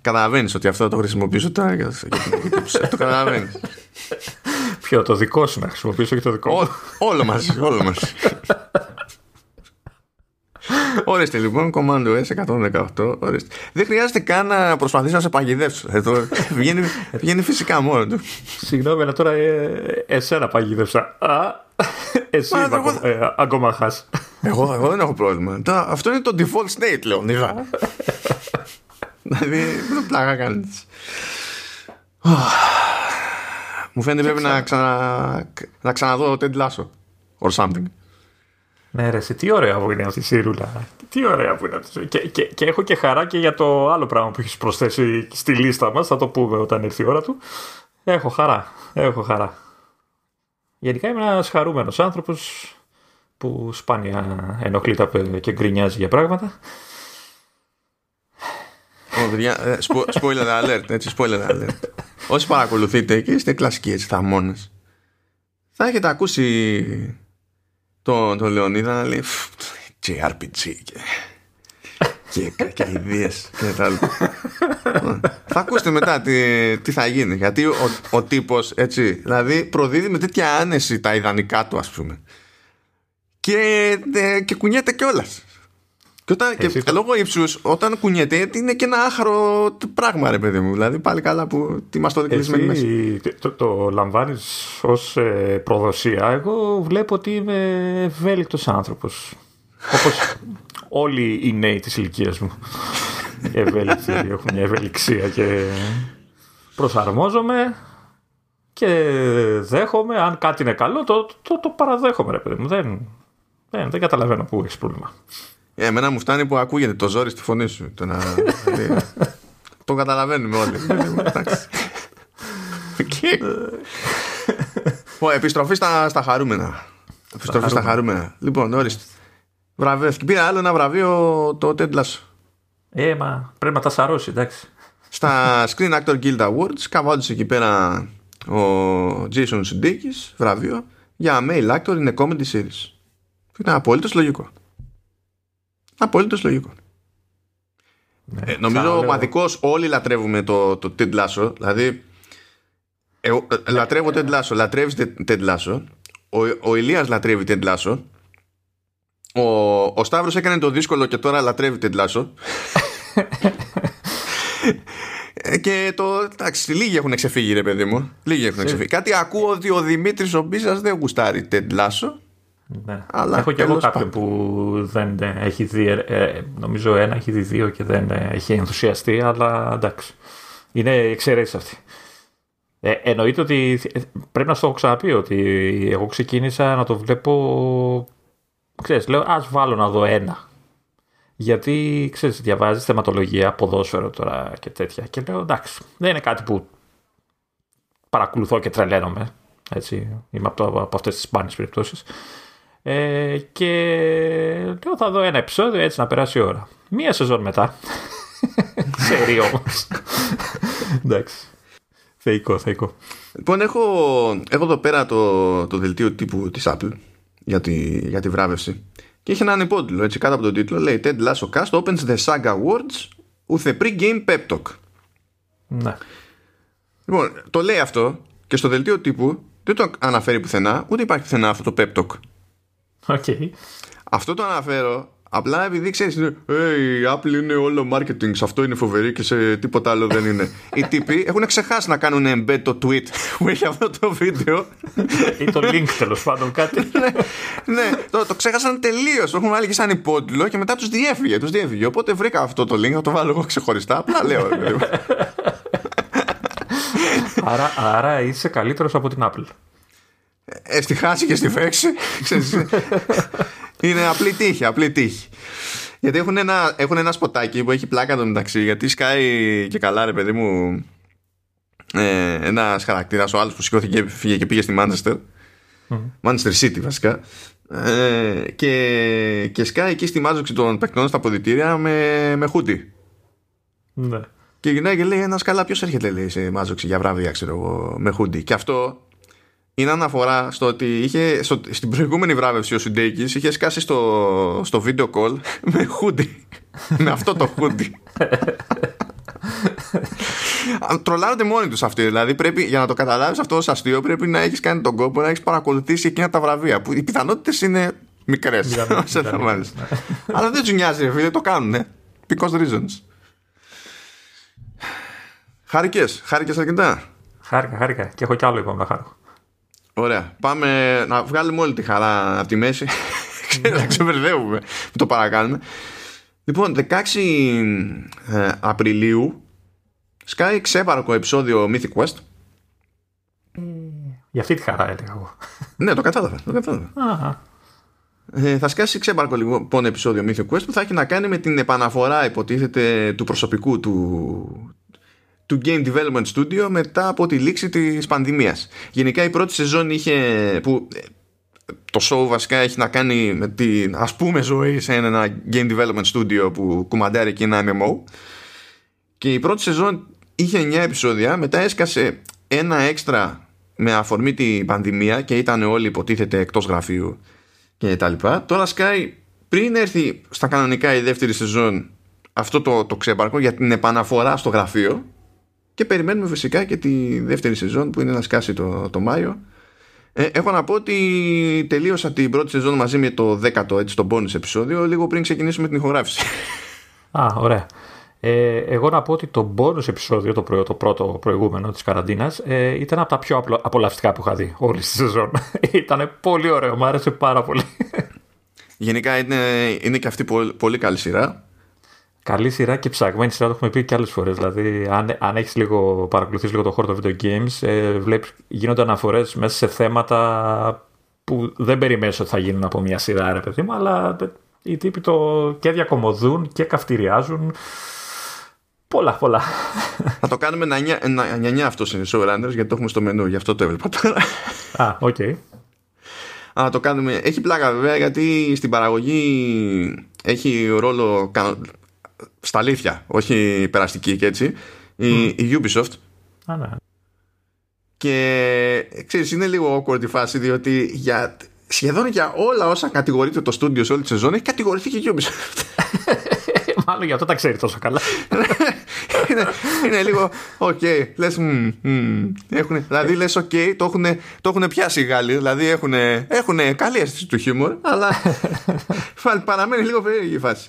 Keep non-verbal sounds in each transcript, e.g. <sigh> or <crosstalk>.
Καταλαβαίνεις ότι αυτό το χρησιμοποιήσω τώρα. το καταλαβαίνεις. Ποιο, το δικό σου να χρησιμοποιήσω και το δικό μου; όλο μαζί, όλο μαζί. Ορίστε λοιπόν, Commando S118. Ορίστε. Δεν χρειάζεται καν να προσπαθήσει να σε παγιδεύσει. Εδώ βγαίνει, βγαίνει φυσικά μόνο του. Συγγνώμη, αλλά τώρα ε, εσένα παγιδεύσα. Α, εσύ Μα, εγώ... ε, ακόμα χάσει. Εγώ, εγώ δεν έχω πρόβλημα. Τώρα, αυτό είναι το default state, λέω. Δηλαδή, δεν πλάκα κάνει. Μου φαίνεται πρέπει να, ξανα... να ξαναδώ Ted Lasso or something. Ναι, ρε, τι ωραία που είναι αυτή η σύρουλα. Τι ωραία που είναι αυτή. Και, και, και έχω και χαρά και για το άλλο πράγμα που έχεις προσθέσει στη λίστα μας. Θα το πούμε όταν έρθει η ώρα του. Έχω χαρά. Έχω χαρά. Γενικά είμαι ένας χαρούμενος άνθρωπος που σπάνια ενοχλείται και γκρινιάζει για πράγματα. Ε, spoiler alert, έτσι, spoiler alert. Όσοι παρακολουθείτε και είστε κλασικοί έτσι θαμώνες, θα έχετε ακούσει τον το Λεωνίδα να λέει JRPG και, και, και ιδέες και τα θα ακούσετε μετά τι, τι θα γίνει γιατί ο, ο τύπος έτσι δηλαδή προδίδει με τέτοια άνεση τα ιδανικά του ας πούμε. Και, ε, και κουνιέται κιόλας και, όταν, και το... λόγω ύψους, όταν κουνιέται, είναι και ένα άχαρο πράγμα, ρε παιδί μου. Δηλαδή, πάλι καλά που τι μας το κλεισμένοι μέσα. Το, το λαμβάνεις ως ε, προδοσία. Εγώ βλέπω ότι είμαι ευέλικτος άνθρωπος. Όπως <laughs> όλοι οι νέοι της ηλικίας μου. Ευέλικτοι, <laughs> έχουν μια ευελιξία και προσαρμόζομαι και δέχομαι. Αν κάτι είναι καλό, το, το, το παραδέχομαι, ρε παιδί μου. Δεν, δεν, δεν καταλαβαίνω πού έχεις πρόβλημα. Ε, εμένα μου φτάνει που ακούγεται το ζόρι στη φωνή σου. Το, να... <laughs> το καταλαβαίνουμε όλοι. επιστροφή στα, στα χαρούμενα. Επιστροφή στα χαρούμενα. Λοιπόν, ορίστε. Βραβεύτηκε. Πήρα άλλο ένα βραβείο το Ted Lasso. Ε, μα πρέπει να τα σαρώσει, εντάξει. Στα Screen Actor Guild Awards καβάντησε εκεί πέρα ο Jason Sudeikis βραβείο για male actor in a comedy series. Ήταν απόλυτο λογικό. Απολύτως λογικό. Ναι, ε, νομίζω ομαδικώς όλοι λατρεύουμε το, το Ted Lasso. Δηλαδή, εγώ, ε, λατρεύω Ted Lasso, λατρεύεις Ted Lasso. Ο, ο Ηλίας λατρεύει Ted Lasso. Ο, ο Σταύρος έκανε το δύσκολο και τώρα λατρεύει Ted Lasso. Ε, και το. Εντάξει, λίγοι έχουν ξεφύγει, ρε παιδί μου. Λίγοι έχουν ξεφύγει. Κάτι ακούω ότι ο Δημήτρης ο Μπίζα δεν γουστάρει Ted Lasso. Ναι. Αλλά Έχω και εγώ κάποιον που δεν έχει δει, ε, νομίζω ένα έχει δει δύο και δεν έχει ενθουσιαστεί, αλλά εντάξει. Είναι εξαιρέσει αυτή. Ε, εννοείται ότι πρέπει να σου το έχω ξαναπεί ότι εγώ ξεκίνησα να το βλέπω. Ξέρεις, λέω ας βάλω να δω ένα. Γιατί ξέρεις, διαβάζεις θεματολογία, ποδόσφαιρο τώρα και τέτοια. Και λέω εντάξει, δεν είναι κάτι που παρακολουθώ και τρελαίνομαι. Έτσι, είμαι από, από αυτές τις σπάνιες περιπτώσεις. Ε, και λέω θα δω ένα επεισόδιο έτσι να περάσει η ώρα. Μία σεζόν μετά. <laughs> Ξέρει όμως. Εντάξει. Θεϊκό, θεϊκό. Λοιπόν, έχω, έχω εδώ πέρα το, το δελτίο τύπου της Apple για τη, για τη βράβευση και έχει έναν υπότιτλο έτσι κάτω από τον τίτλο λέει Ted Lasso Cast opens the Saga Awards with a pre-game pep talk. Ναι. Λοιπόν, το λέει αυτό και στο δελτίο τύπου δεν το αναφέρει πουθενά, ούτε υπάρχει πουθενά αυτό το pep talk. Okay. Αυτό το αναφέρω απλά επειδή ξέρεις, hey, η Apple είναι όλο marketing, σε αυτό είναι φοβερή και σε τίποτα άλλο δεν είναι. Οι τύποι έχουν ξεχάσει να κάνουν embed το tweet που έχει αυτό το βίντεο. ή το link τέλος πάντων, κάτι. <laughs> ναι, ναι το, το ξέχασαν τελείως. Το έχουν βάλει και σαν υπότιτλο και μετά τους διέφυγε, τους διέφυγε. Οπότε βρήκα αυτό το link, θα το βάλω εγώ ξεχωριστά. Απλά λέω. άρα, άρα είσαι καλύτερος από την Apple. Ε, στη χάση και στη φέξη. είναι απλή τύχη, απλή τύχη. Γιατί έχουν ένα, έχουν ένα σποτάκι που έχει πλάκα το μεταξύ. Γιατί σκάει και καλά, ρε παιδί μου, ε, ένα χαρακτήρα, ο άλλος που σηκώθηκε φύγε και πήγε στη Manchester. Mm. Manchester City βασικά. Ε, και, και σκάει εκεί στη μάζοξη των παικτών στα ποδητήρια με, με χούντι. Ναι. Και γυρνάει και λέει: Ένας καλά, ποιος έρχεται λέει, σε μάζοξη για βράδυ, ξέρω εγώ, με χούντι. Και αυτό είναι αναφορά στο ότι είχε, στο, στην προηγούμενη βράβευση ο Σουντέικη είχε σκάσει στο, στο video call <laughs> με χούντι. <laughs> με αυτό το χούντι. τρολάρονται μόνοι τους αυτοί. Δηλαδή, πρέπει, για να το καταλάβεις αυτό ως αστείο, πρέπει να έχεις κάνει τον κόπο να έχεις παρακολουθήσει εκείνα τα βραβεία. Που οι πιθανότητες είναι μικρές. <laughs> Αλλά δεν τους νοιάζει, ρε φίλε, το κάνουν. Because reasons. Χάρηκες, χάρηκες αρκετά. Χάρηκα, χάρηκα. Και έχω κι άλλο λοιπόν να χάρω. Ωραία. Πάμε να βγάλουμε όλη τη χαρά από τη μέση. <laughs> να ξεμπερδεύουμε. το παρακάνουμε. Λοιπόν, 16 ε, Απριλίου σκάει ξέπαρκο επεισόδιο Mythic Quest. Ε, για αυτή τη χαρά έλεγα εγώ. <laughs> ναι, το κατάλαβα. Το κατάλαβα. Ε, θα σκάσει ξέπαρκο λοιπόν επεισόδιο Mythic Quest που θα έχει να κάνει με την επαναφορά υποτίθεται του προσωπικού του, του Game Development Studio μετά από τη λήξη της πανδημίας. Γενικά η πρώτη σεζόν είχε που ε, το show βασικά έχει να κάνει με την ας πούμε ζωή σε ένα Game Development Studio που κουμαντάρει και ένα MMO και η πρώτη σεζόν είχε 9 επεισόδια μετά έσκασε ένα έξτρα με αφορμή την πανδημία και ήταν όλοι υποτίθεται εκτός γραφείου και τα λοιπά. Τώρα σκάει πριν έρθει στα κανονικά η δεύτερη σεζόν αυτό το, το ξέπαρκο για την επαναφορά στο γραφείο και περιμένουμε φυσικά και τη δεύτερη σεζόν που είναι να σκάσει το, το Μάιο. Ε, έχω να πω ότι τελείωσα την πρώτη σεζόν μαζί με το δέκατο έτσι το bonus επεισόδιο λίγο πριν ξεκινήσουμε την ηχογράφηση. Α, ωραία. Ε, εγώ να πω ότι το bonus επεισόδιο, το, το πρώτο προηγούμενο της καραντίνας, ε, ήταν από τα πιο απολαυστικά που είχα δει όλη τη σεζόν. <laughs> ήταν πολύ ωραίο, μου άρεσε πάρα πολύ. Γενικά είναι, είναι και αυτή πολύ, πολύ καλή σειρά. Καλή σειρά και ψαγμένη σειρά το έχουμε πει και άλλες φορές. Δηλαδή, αν, αν έχεις λίγο παρακολουθήσει λίγο το χώρο των video games, ε, βλέπεις, γίνονται αναφορές μέσα σε θέματα που δεν περιμένεις ότι θα γίνουν από μια σειρά, ρε παιδί μου, αλλά οι τύποι το και διακομωδούν και καυτηριάζουν. Πολλά, πολλά. Θα το κάνουμε να νιανιά αυτό είναι showrunners γιατί το έχουμε στο μενού, γι' αυτό το έβλεπα τώρα. Α, OK. Okay. Α, το κάνουμε. Έχει πλάκα βέβαια γιατί στην παραγωγή έχει ρόλο στα αλήθεια, όχι περαστική και έτσι, η, η Ubisoft. Α, ναι. Και ξέρεις, είναι λίγο awkward η φάση διότι για, σχεδόν για όλα όσα κατηγορείται το στούντιο σε όλη τη σεζόν έχει κατηγορηθεί και η Ubisoft. <laughs> Μάλλον για αυτό τα ξέρει τόσο καλά. <laughs> είναι, είναι λίγο, OK, okay, λες, mm, mm, έχουν, δηλαδή λες, OK, okay, το, έχουν, το έχουν πιάσει οι Γάλλοι, δηλαδή έχουν, έχουν καλή αίσθηση του χιούμορ, αλλά <laughs> παραμένει λίγο περίεργη η φάση.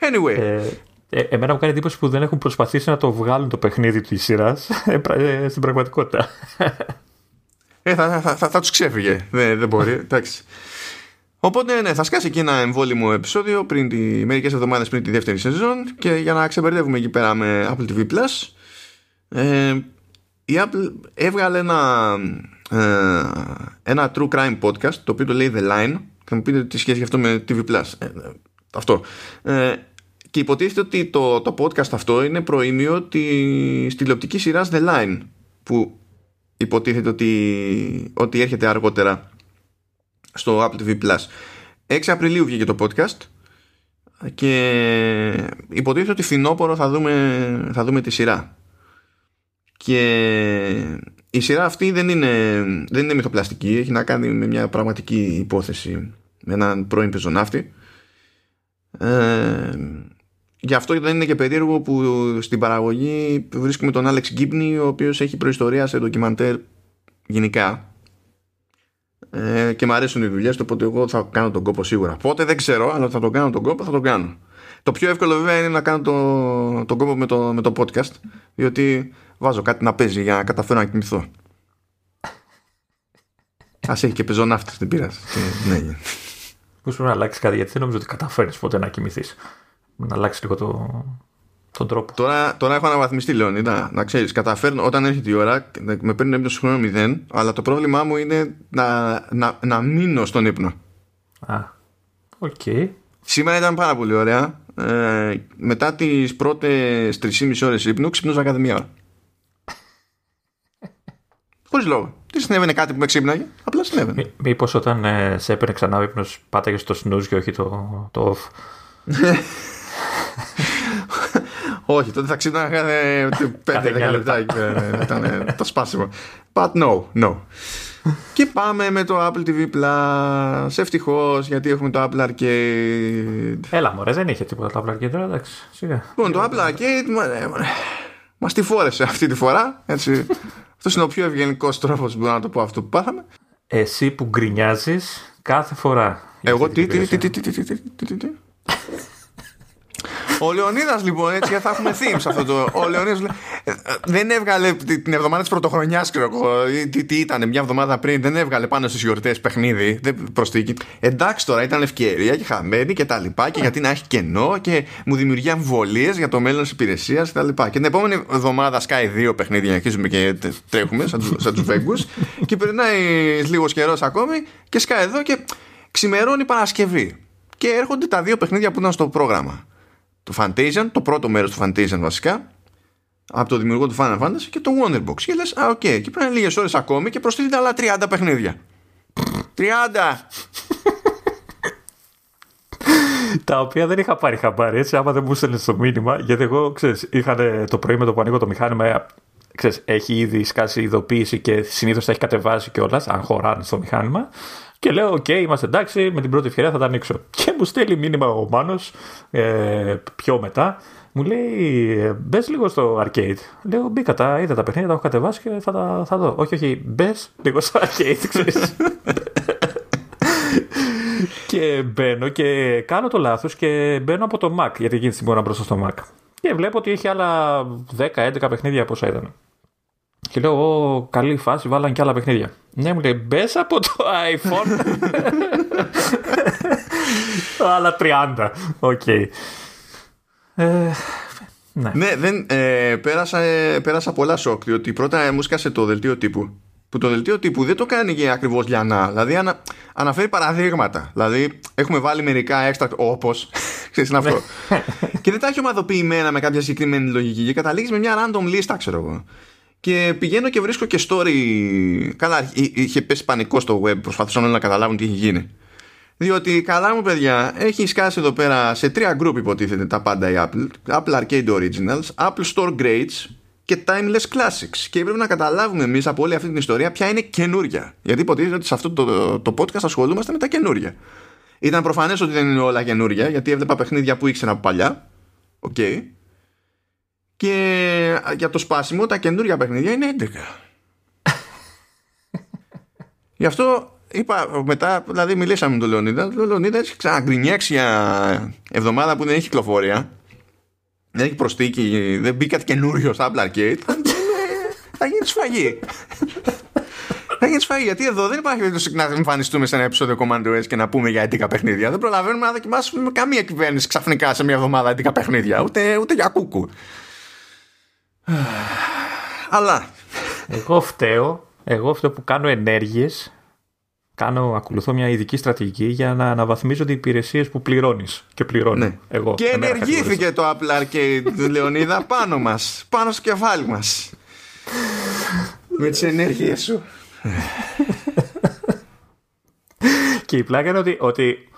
Anyway. Ε, ε, εμένα μου κάνει εντύπωση που δεν έχουν προσπαθήσει να το βγάλουν το παιχνίδι της σειράς ε, ε, στην πραγματικότητα. Ε, θα, θα, θα, θα τους ξέφυγε. δεν, δεν μπορεί. Εντάξει. Οπότε ναι, θα σκάσει εκεί ένα εμβόλυμο επεισόδιο πριν τη, μερικές εβδομάδες πριν τη δεύτερη σεζόν και για να ξεμπερδεύουμε εκεί πέρα με Apple TV Plus ε, η Apple έβγαλε ένα, ε, ένα true crime podcast το οποίο το λέει The Line θα μου πείτε τι σχέση γι' αυτό με TV Plus ε, αυτό ε, και υποτίθεται ότι το, το podcast αυτό είναι προήμιο της τηλεοπτική σειράς The Line που υποτίθεται ότι, ότι έρχεται αργότερα στο Apple TV Plus. 6 Απριλίου βγήκε το podcast και υποτίθεται ότι φθινόπωρο θα δούμε, θα δούμε τη σειρά. Και η σειρά αυτή δεν είναι, δεν είναι μυθοπλαστική, έχει να κάνει με μια πραγματική υπόθεση με έναν πρώην πεζοναύτη. Ε, Γι' αυτό δεν είναι και περίεργο που στην παραγωγή βρίσκουμε τον Άλεξ Γκίμπνη ο οποίος έχει προϊστορία σε ντοκιμαντέρ γενικά. Ε, και μου αρέσουν οι δουλειές του οπότε εγώ θα κάνω τον κόπο σίγουρα. Πότε δεν ξέρω αλλά θα τον κάνω τον κόπο θα τον κάνω. Το πιο εύκολο βέβαια είναι να κάνω το, τον κόπο με το, με το podcast διότι βάζω κάτι να παίζει για να καταφέρω να κοιμηθώ. Α έχει και πεζοναύτη, δεν πειράζει. ναι. Πώς πρέπει να αλλάξει κάτι, γιατί δεν νομίζω ότι καταφέρει ποτέ να κοιμηθείς να αλλάξει λίγο το, τον τρόπο. Τώρα, τώρα έχω αναβαθμιστεί, Λεωνίδα. Να ξέρεις, καταφέρνω όταν έρχεται η ώρα, με παίρνει έμπνευση χρόνο μηδέν, αλλά το πρόβλημά μου είναι να, να, να μείνω στον ύπνο. Α, OK. Okay. Σήμερα ήταν πάρα πολύ ωραία. Ε, μετά τις πρώτες 3,5 ώρες ύπνου, ξυπνούσα κάθε μία ώρα. <laughs> Χωρίς λόγο. Τι συνέβαινε κάτι που με ξύπναγε, απλά συνέβαινε. Μήπως όταν ε, σε έπαιρνε ξανά ο ύπνος, πάταγες το snooze και όχι το, το off. <laughs> Όχι, τότε θα ξύπναγα 5-10 <laughs> λεπτά. Ήταν το σπάσιμο. But no, no. Και πάμε με το Apple TV Plus. Ευτυχώς γιατί έχουμε το Apple Arcade. Έλα, μωρέ, δεν είχε τίποτα το Apple Arcade τώρα, εντάξει. Σιγά. Λοιπόν, το Apple Arcade. Μα τη φόρεσε αυτή τη φορά. Έτσι. αυτός είναι ο πιο ευγενικός τρόπος που μπορώ να το πω αυτό που πάθαμε. Εσύ που γκρινιάζεις κάθε φορά. Εγώ τι, τι, τι, τι, τι, τι, τι, τι, τι. Ο Λεωνίδας λοιπόν, έτσι θα έχουμε themes αυτό το. Ο Λεωνίδας ε, δεν έβγαλε την εβδομάδα της πρωτοχρονιάς, ξέρω εγώ. Τι, τι ήταν, μια εβδομάδα πριν, δεν έβγαλε πάνω στις γιορτές παιχνίδι. Προσθήκη. Εντάξει τώρα, ήταν ευκαιρία και χαμένη και τα λοιπά. Και γιατί να έχει κενό και μου δημιουργεί αμφιβολίες για το μέλλον της υπηρεσίας και τα λοιπά. Και την επόμενη εβδομάδα σκάει δύο παιχνίδια, αρχίζουμε και τρέχουμε σαν του Βέγγους. και περνάει λίγος καιρός ακόμη και σκάει εδώ και ξημερώνει Παρασκευή. Και έρχονται τα δύο παιχνίδια που ήταν στο πρόγραμμα το Fantasian, το πρώτο μέρος του Fantasian βασικά, από το δημιουργό του Final Fantasy και το Wonderbox. Και λες, α, OK, okay. και περνάν λίγες ώρες ακόμη και προστίθεται άλλα 30 παιχνίδια. 30! τα οποία δεν είχα πάρει χαμπάρι έτσι άμα δεν μου έστελνε το μήνυμα γιατί εγώ ξέρεις είχαν το πρωί με το που ανοίγω το μηχάνημα ξέρεις, έχει ήδη σκάσει ειδοποίηση και συνήθως θα έχει κατεβάσει κιόλας αν χωράνε στο μηχάνημα και λέω: Οκ, είμαστε εντάξει, με την πρώτη ευκαιρία θα τα ανοίξω. <laughs> Και μου στέλνει μήνυμα ο Μάνος ε, πιο μετά. Μου λέει: Μπες λίγο στο arcade. Λέω: Μπήκα τα, είδα τα παιχνίδια, τα έχω κατεβάσει και θα τα θα δω. Όχι, όχι, μπες λίγο στο arcade, <laughs> ξέρεις. και μπαίνω και κάνω το λάθος και μπαίνω από το Mac, γιατί εκείνη τη στιγμή μπροστά στο Mac. Και βλέπω ότι έχει άλλα 10-11 παιχνίδια πόσα ήταν. Και λέω, Ω, καλή φάση, βάλαν και άλλα παιχνίδια. Ναι, μου λέει, μπες από το iPhone. άλλα 30. OK. Okay. Ε, ναι, ναι δεν, ε, πέρασα, ε, πέρασα πολλά σοκ διότι πρώτα μου σκάσε το δελτίο τύπου που το δελτίο τύπου δεν το κάνει και ακριβώς να Δηλαδή ανα, αναφέρει παραδείγματα Δηλαδή έχουμε βάλει μερικά έξτρα όπως <laughs> Ξέρεις αυτό ναι. Και δεν τα έχει ομαδοποιημένα με κάποια συγκεκριμένη λογική Και καταλήγεις με μια random λίστα ξέρω εγώ και πηγαίνω και βρίσκω και story. Καλά, είχε πέσει πανικό στο web, προσπαθούσαν όλοι να καταλάβουν τι έχει γίνει. Διότι καλά μου παιδιά, έχει σκάσει εδώ πέρα σε τρία group υποτίθεται τα πάντα η Apple. Apple Arcade Originals, Apple Store Grades και Timeless Classics. Και πρέπει να καταλάβουμε εμείς από όλη αυτή την ιστορία ποια είναι καινούρια. Γιατί υποτίθεται ότι σε αυτό το, το podcast ασχολούμαστε με τα καινούρια. Ήταν προφανές ότι δεν είναι όλα καινούρια, γιατί έβλεπα παιχνίδια που ήξερα από παλιά. OK. Okay. Και για το σπάσιμο τα καινούργια παιχνίδια είναι 11. <laughs> Γι' αυτό είπα μετά, δηλαδή μιλήσαμε με τον Λεωνίδα. Ο Λεωνίδας έχει ξαναγκρινιάξει για εβδομάδα που δεν έχει κυκλοφορία. Δεν έχει προστεθεί, δεν μπει κάτι καινούριο στο Apple Arcade. θα γίνει σφαγή. θα γίνει σφαγή. Γιατί εδώ δεν υπάρχει περίπτωση να εμφανιστούμε σε ένα επεισόδιο Command OS και να πούμε για 11 παιχνίδια. Δεν προλαβαίνουμε να δοκιμάσουμε καμία κυβέρνηση ξαφνικά σε μια εβδομάδα 11 παιχνίδια. Ούτε, ούτε για κούκου. Αλλά. Εγώ φταίω. Εγώ φταίω που κάνω ενέργειες κάνω, ακολουθώ μια ειδική στρατηγική για να αναβαθμίζω τις υπηρεσίες που πληρώνεις. Και πληρώνω. Ναι. Εγώ, και ενεργήθηκε το Apple Arcade, Λεωνίδα, πάνω μας. Πάνω στο κεφάλι μας. Με τις ενέργειες σου. και η πλάκα είναι ότι, ότι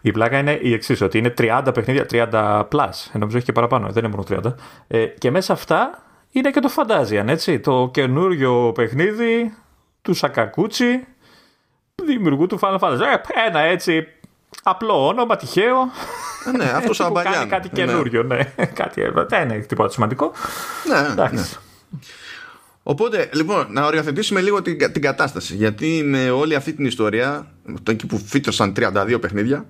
η πλάκα είναι η εξής, ότι είναι 30 παιχνίδια, 30 plus. Ε, νομίζω έχει και παραπάνω, δεν είναι μόνο 30. Ε, και μέσα αυτά είναι και το Fantasian, έτσι. Το καινούριο παιχνίδι του Σακακούτσι, δημιουργού του Final Fantasy. Ε, ένα έτσι απλό όνομα, τυχαίο. Ε, ναι, αυτό σαν Κάνει κάτι ναι. καινούριο, ναι. ναι. κάτι, δεν είναι τίποτα σημαντικό. Ναι, Εντάξει. ναι. Οπότε, λοιπόν, να οριοθετήσουμε λίγο την, την κατάσταση. Γιατί με όλη αυτή την ιστορία, εκεί που φύτρωσαν 32 παιχνίδια,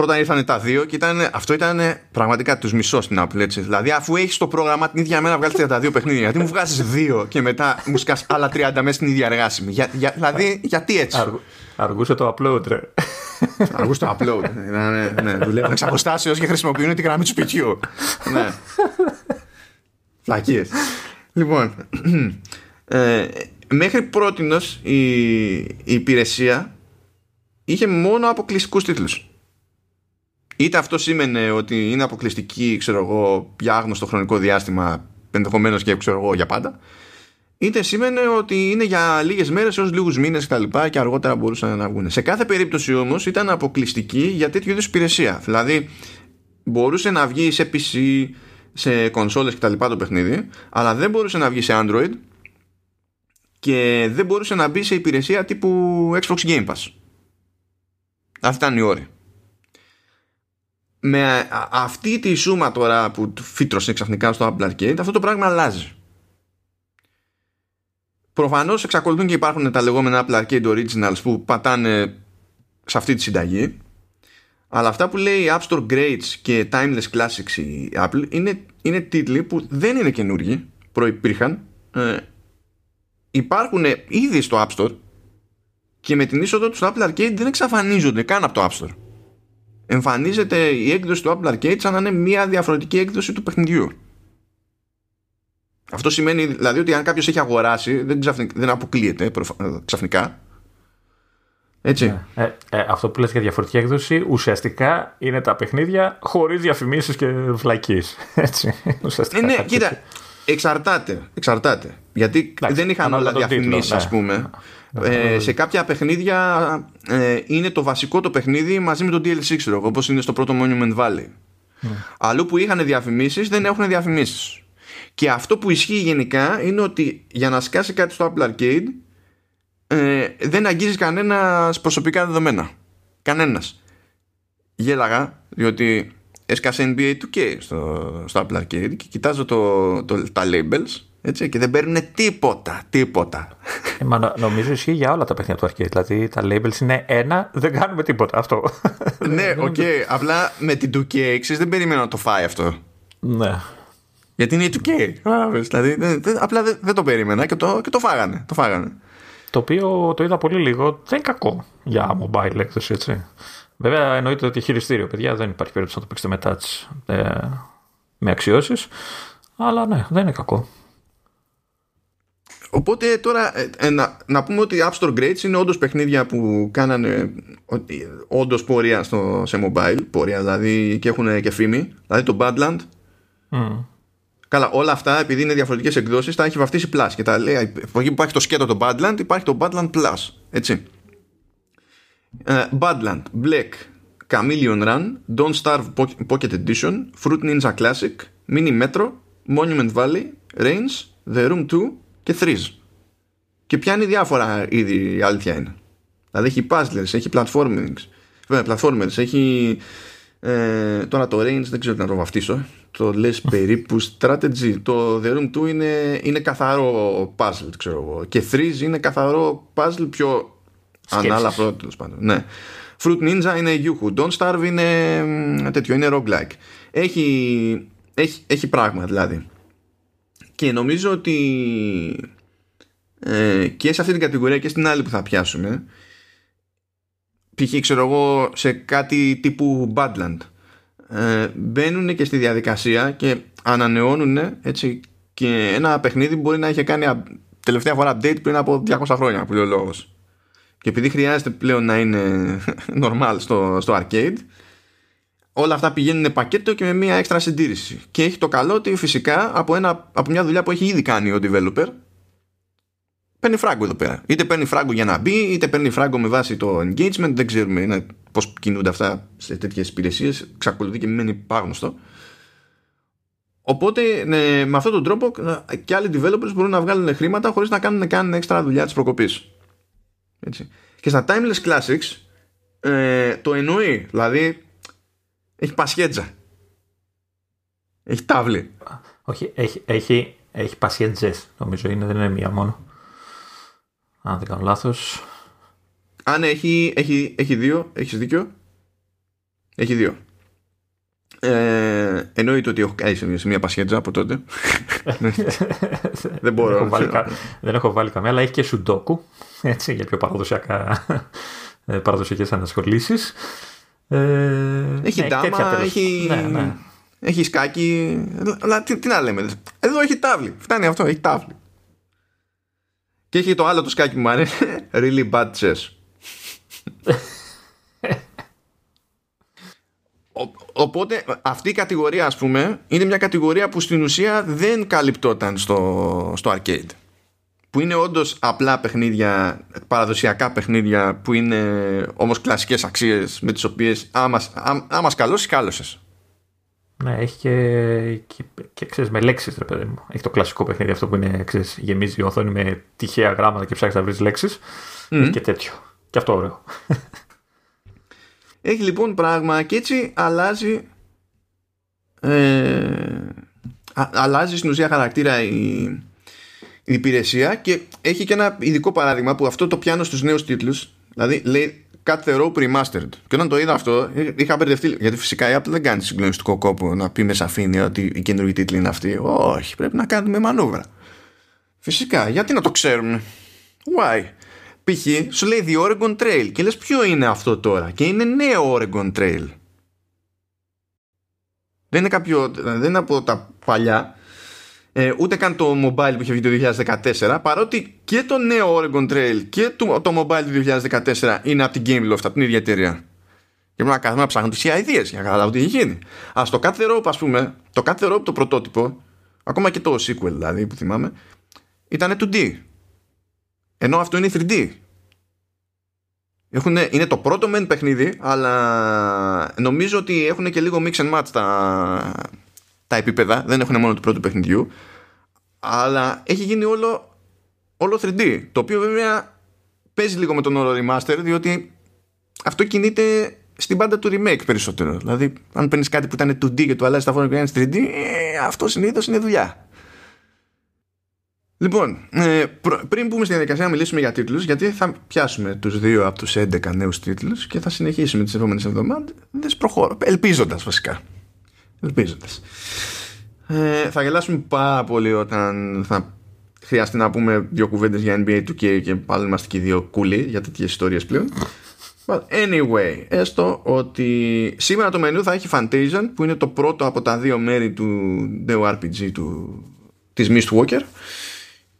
πρώτα ήρθαν τα δύο και ήταν, αυτό ήταν πραγματικά τους μισό στην Apple. Έτσι. Δηλαδή, αφού έχεις το πρόγραμμα την ίδια μέρα βγάλεις 32 παιχνίδια, γιατί μου βγάζεις δύο και μετά μου σκάς άλλα 30 μέσα στην ίδια εργάσιμη. Για, για, δηλαδή, γιατί έτσι; Αργ, αργούσε το upload, ρε. <laughs> Αργούσε το upload. ναι, ναι, ναι, δουλεύουν εξ αποστάσεως και χρησιμοποιούν τη γραμμή του σπιτιού. ναι. Φλακίες. Λοιπόν, <clears throat> ε, μέχρι πρότινος η, η υπηρεσία είχε μόνο αποκλειστικούς τίτλους είτε αυτό σήμαινε ότι είναι αποκλειστική, ξέρω εγώ, για άγνωστο χρονικό διάστημα, ενδεχομένως και ξέρω εγώ, για πάντα, είτε σήμαινε ότι είναι για λίγες μέρες έως λίγους μήνες κτλ. Και, και αργότερα μπορούσαν να βγουν. Σε κάθε περίπτωση όμως ήταν αποκλειστική για τέτοιου είδους υπηρεσία. Δηλαδή, μπορούσε να βγει σε PC, σε κονσόλες κτλ. το παιχνίδι, αλλά δεν μπορούσε να βγει σε Android και δεν μπορούσε να μπει σε υπηρεσία τύπου Xbox Game Pass. Αυτή ήταν η όρη. Με αυτή τη σούμα τώρα που φύτρωσε ξαφνικά στο Apple Arcade αυτό το πράγμα αλλάζει. Προφανώς εξακολουθούν και υπάρχουν τα λεγόμενα Apple Arcade Originals που πατάνε σε αυτή τη συνταγή. Αλλά αυτά που λέει App Store Greats και Timeless Classics η Apple είναι, είναι τίτλοι που δεν είναι καινούργοι, προϋπήρχαν, ε, υπάρχουν ήδη στο App Store και με την είσοδο τους στο Apple Arcade δεν εξαφανίζονται καν από το App Store. Εμφανίζεται η έκδοση του Apple Arcade σαν να είναι μια διαφορετική έκδοση του παιχνιδιού. Αυτό σημαίνει δηλαδή ότι αν κάποιος έχει αγοράσει, δεν, δεν αποκλείεται ε, ξαφνικά. Έτσι. Ναι. Ε, ε, αυτό που λες για διαφορετική έκδοση ουσιαστικά είναι τα παιχνίδια χωρίς διαφημίσεις και βλακεί. <laughs> Έτσι. Ουσιαστικά, ναι, κοίτα. Εξαρτάται. εξαρτάται. Γιατί δεν είχαν όλα διαφημίσεις, ας ναι. πούμε. Ε, σε κάποια παιχνίδια ε, είναι το βασικό το παιχνίδι μαζί με το DLC, ξέρω εγώ, όπως είναι στο πρώτο Monument Valley. Mm. Αλλού που είχαν διαφημίσεις δεν έχουν διαφημίσεις. Και αυτό που ισχύει γενικά είναι ότι για να σκάσει κάτι στο Apple Arcade ε, δεν αγγίζεις κανενός προσωπικά δεδομένα. Κανενός. Γέλαγα, διότι έσκασε NBA 2K στο, στο Apple Arcade και κοιτάζω το, το, τα labels έτσι, και δεν παίρνουν τίποτα, τίποτα. Ε, μα νομίζω ισχύει για όλα τα παιχνίδια του Arcade. Δηλαδή τα labels είναι ένα, δεν κάνουμε τίποτα. Αυτό. <laughs> ναι, OK. Okay. Απλά με την 2K δεν περιμένω να το φάει αυτό. Ναι. Γιατί είναι η 2K. Δηλαδή, απλά δεν, το περίμενα και το, και το φάγανε. Το φάγανε. Το οποίο το είδα πολύ λίγο. Δεν είναι κακό για mobile έκδοση, έτσι. Βέβαια, εννοείται ότι χειριστήριο, παιδιά, δεν υπάρχει περίπτωση να το παίξετε με touch ε, με αξιώσεις. Αλλά ναι, δεν είναι κακό. Οπότε τώρα ε, ε, να, να πούμε ότι οι App Store Greats είναι όντως παιχνίδια που κάνανε όντως πορεία στο, σε mobile, πορεία δηλαδή και έχουν και φήμη. Δηλαδή το Badland. Mm. Καλά, όλα αυτά επειδή είναι διαφορετικές εκδόσεις τα έχει βαφτίσει Plus και τα λέει. Από εκεί που υπάρχει το σκέτο το Badland υπάρχει το Badland Plus. Έτσι. Uh, Badland, Black, Chameleon Run, Don't Starve Pocket Edition, Fruit Ninja Classic, Mini Metro, Monument Valley, Range, The Room 2 και Threes. Και πιάνει διάφορα είδη η αλήθεια είναι. Δηλαδή έχει puzzlers, έχει platformers, platformers έχει ε, τώρα το range δεν ξέρω τι να το βαφτίσω το λες περίπου strategy. Το The Room 2 είναι, είναι καθαρό puzzle ξέρω εγώ. Και Threes είναι καθαρό puzzle πιο ανάλαφρο τέλος πάντων. Ναι. Fruit Ninja είναι Yuhu. Don't Starve είναι τέτοιο είναι roguelike. Έχει, έχει, έχει πράγμα δηλαδή και νομίζω ότι ε, και σε αυτή την κατηγορία και στην άλλη που θα πιάσουμε π.χ. ξέρω εγώ σε κάτι τύπου Badland ε, μπαίνουν και στη διαδικασία και ανανεώνουν έτσι και ένα παιχνίδι μπορεί να είχε κάνει τελευταία φορά update πριν από 200 χρόνια που λέει ο λόγος και επειδή χρειάζεται πλέον να είναι <laughs> normal στο, στο arcade όλα αυτά πηγαίνουν πακέτο και με μια έξτρα συντήρηση. Και έχει το καλό ότι φυσικά από, ένα, από μια δουλειά που έχει ήδη κάνει ο developer παίρνει φράγκο εδώ πέρα. Είτε παίρνει φράγκο για να μπει, είτε παίρνει φράγκο με βάση το engagement. Δεν ξέρουμε πώς κινούνται αυτά σε τέτοιες υπηρεσίες. Ξακολουθεί και μένει πάγνωστο. Οπότε ναι, με αυτόν τον τρόπο και άλλοι developers μπορούν να βγάλουν χρήματα χωρίς να κάνουν καν έξτρα δουλειά της προκοπής. Και στα Timeless Classics ε, το εννοεί. Δηλαδή έχει πασχέτζα. Έχει τάβλη. Όχι, έχει, έχει, έχει πασχέτζες νομίζω είναι, δεν είναι μία μόνο. Αν δεν κάνω λάθος. Αν ναι, έχει, έχει, έχει δύο, έχεις δίκιο. Έχει δύο. Ε, εννοείται ότι έχω κάνει σε μια πασχέτζα από τότε. <laughs> δεν μπορώ. Δεν έχω, βάλει, δεν έχω βάλει καμία, αλλά έχει και σουντόκου. Έτσι, για πιο παραδοσιακά ε, παραδοσιακές ανασχολήσεις. Ε, έχει ναι, ντάμα, έχει, ναι, ναι. έχει σκάκι. Αλλά τι, τι, να λέμε. Εδώ έχει τάβλη. Φτάνει αυτό, έχει τάβλη. Και έχει το άλλο το σκάκι μου αρέσει. <laughs> Really bad chess. οπότε αυτή η κατηγορία ας πούμε είναι μια κατηγορία που στην ουσία δεν καλυπτόταν στο, στο arcade που είναι όντως απλά παιχνίδια, παραδοσιακά παιχνίδια που είναι όμως κλασικές αξίες με τις οποίες άμα, άμα σκαλώσεις κάλωσες. Ναι, έχει και, και, και ξέρεις, με λέξεις ρε παιδί μου. Έχει το κλασικό παιχνίδι αυτό που είναι, ξέρεις, γεμίζει η οθόνη με τυχαία γράμματα και ψάχνεις να βρεις λέξεις. Mm. Έχει και τέτοιο. Και αυτό ωραίο. <laughs> Έχει λοιπόν πράγμα και έτσι αλλάζει ε, αλλάζει στην ουσία χαρακτήρα η, η υπηρεσία και έχει και ένα ειδικό παράδειγμα που αυτό το πιάνω στους νέους τίτλους. Δηλαδή λέει Cut the Rope Remastered και όταν το είδα αυτό είχα μπερδευτεί. Γιατί φυσικά η Apple δεν κάνει συγκλονιστικό κόπο να πει με σαφήνεια ότι η καινούργια τίτλη είναι αυτή όχι πρέπει να κάνουμε μανούβρα. Φυσικά γιατί να το ξέρουμε why; Π.χ. σου λέει The Oregon Trail και λες ποιο είναι αυτό τώρα; Και είναι νέο Oregon Trail δεν είναι κάποιο δεν είναι από τα παλιά ε, ούτε καν το mobile που είχε βγει το 2014 παρότι και το νέο Oregon Trail και το, το mobile του 2014 είναι από την Gameloft, από την ίδια εταιρεία. Και πρέπει να κάνουμε να ψάχνουμε τις ideas για να καταλάβω τι έχει γίνει. Α το Cut the Rope ας πούμε το Cut the Rope το πρωτότυπο ακόμα και το sequel δηλαδή που θυμάμαι ήταν 2D ενώ αυτό είναι 3D έχουν, είναι το πρώτο μεν παιχνίδι αλλά νομίζω ότι έχουν και λίγο mix and match τα, τα επίπεδα δεν έχουν μόνο του πρώτου παιχνιδιού αλλά έχει γίνει όλο, όλο 3D το οποίο βέβαια παίζει λίγο με τον όρο remaster διότι αυτό κινείται στην πάντα του remake περισσότερο δηλαδή αν παίρνεις κάτι που ήταν 2D και το αλλάζεις τα φόρμα και 3D ε, αυτό συνήθως είναι δουλειά Λοιπόν, ε, πριν πούμε στη διαδικασία να μιλήσουμε για τίτλους, γιατί θα πιάσουμε τους δύο από τους 11 νέους τίτλους και θα συνεχίσουμε τις επόμενες εβδομάδες προχώρω, ελπίζοντας βασικά. Ελπίζοντας. Ε, θα γελάσουμε πάρα πολύ όταν θα χρειαστεί να πούμε δύο κουβέντες για NBA 2K και πάλι είμαστε και δύο κούλοι για τέτοιες ιστορίες πλέον. But anyway, έστω ότι σήμερα το μενού θα έχει Fantasia που είναι το πρώτο από τα δύο μέρη του νέου RPG του, της Mistwalker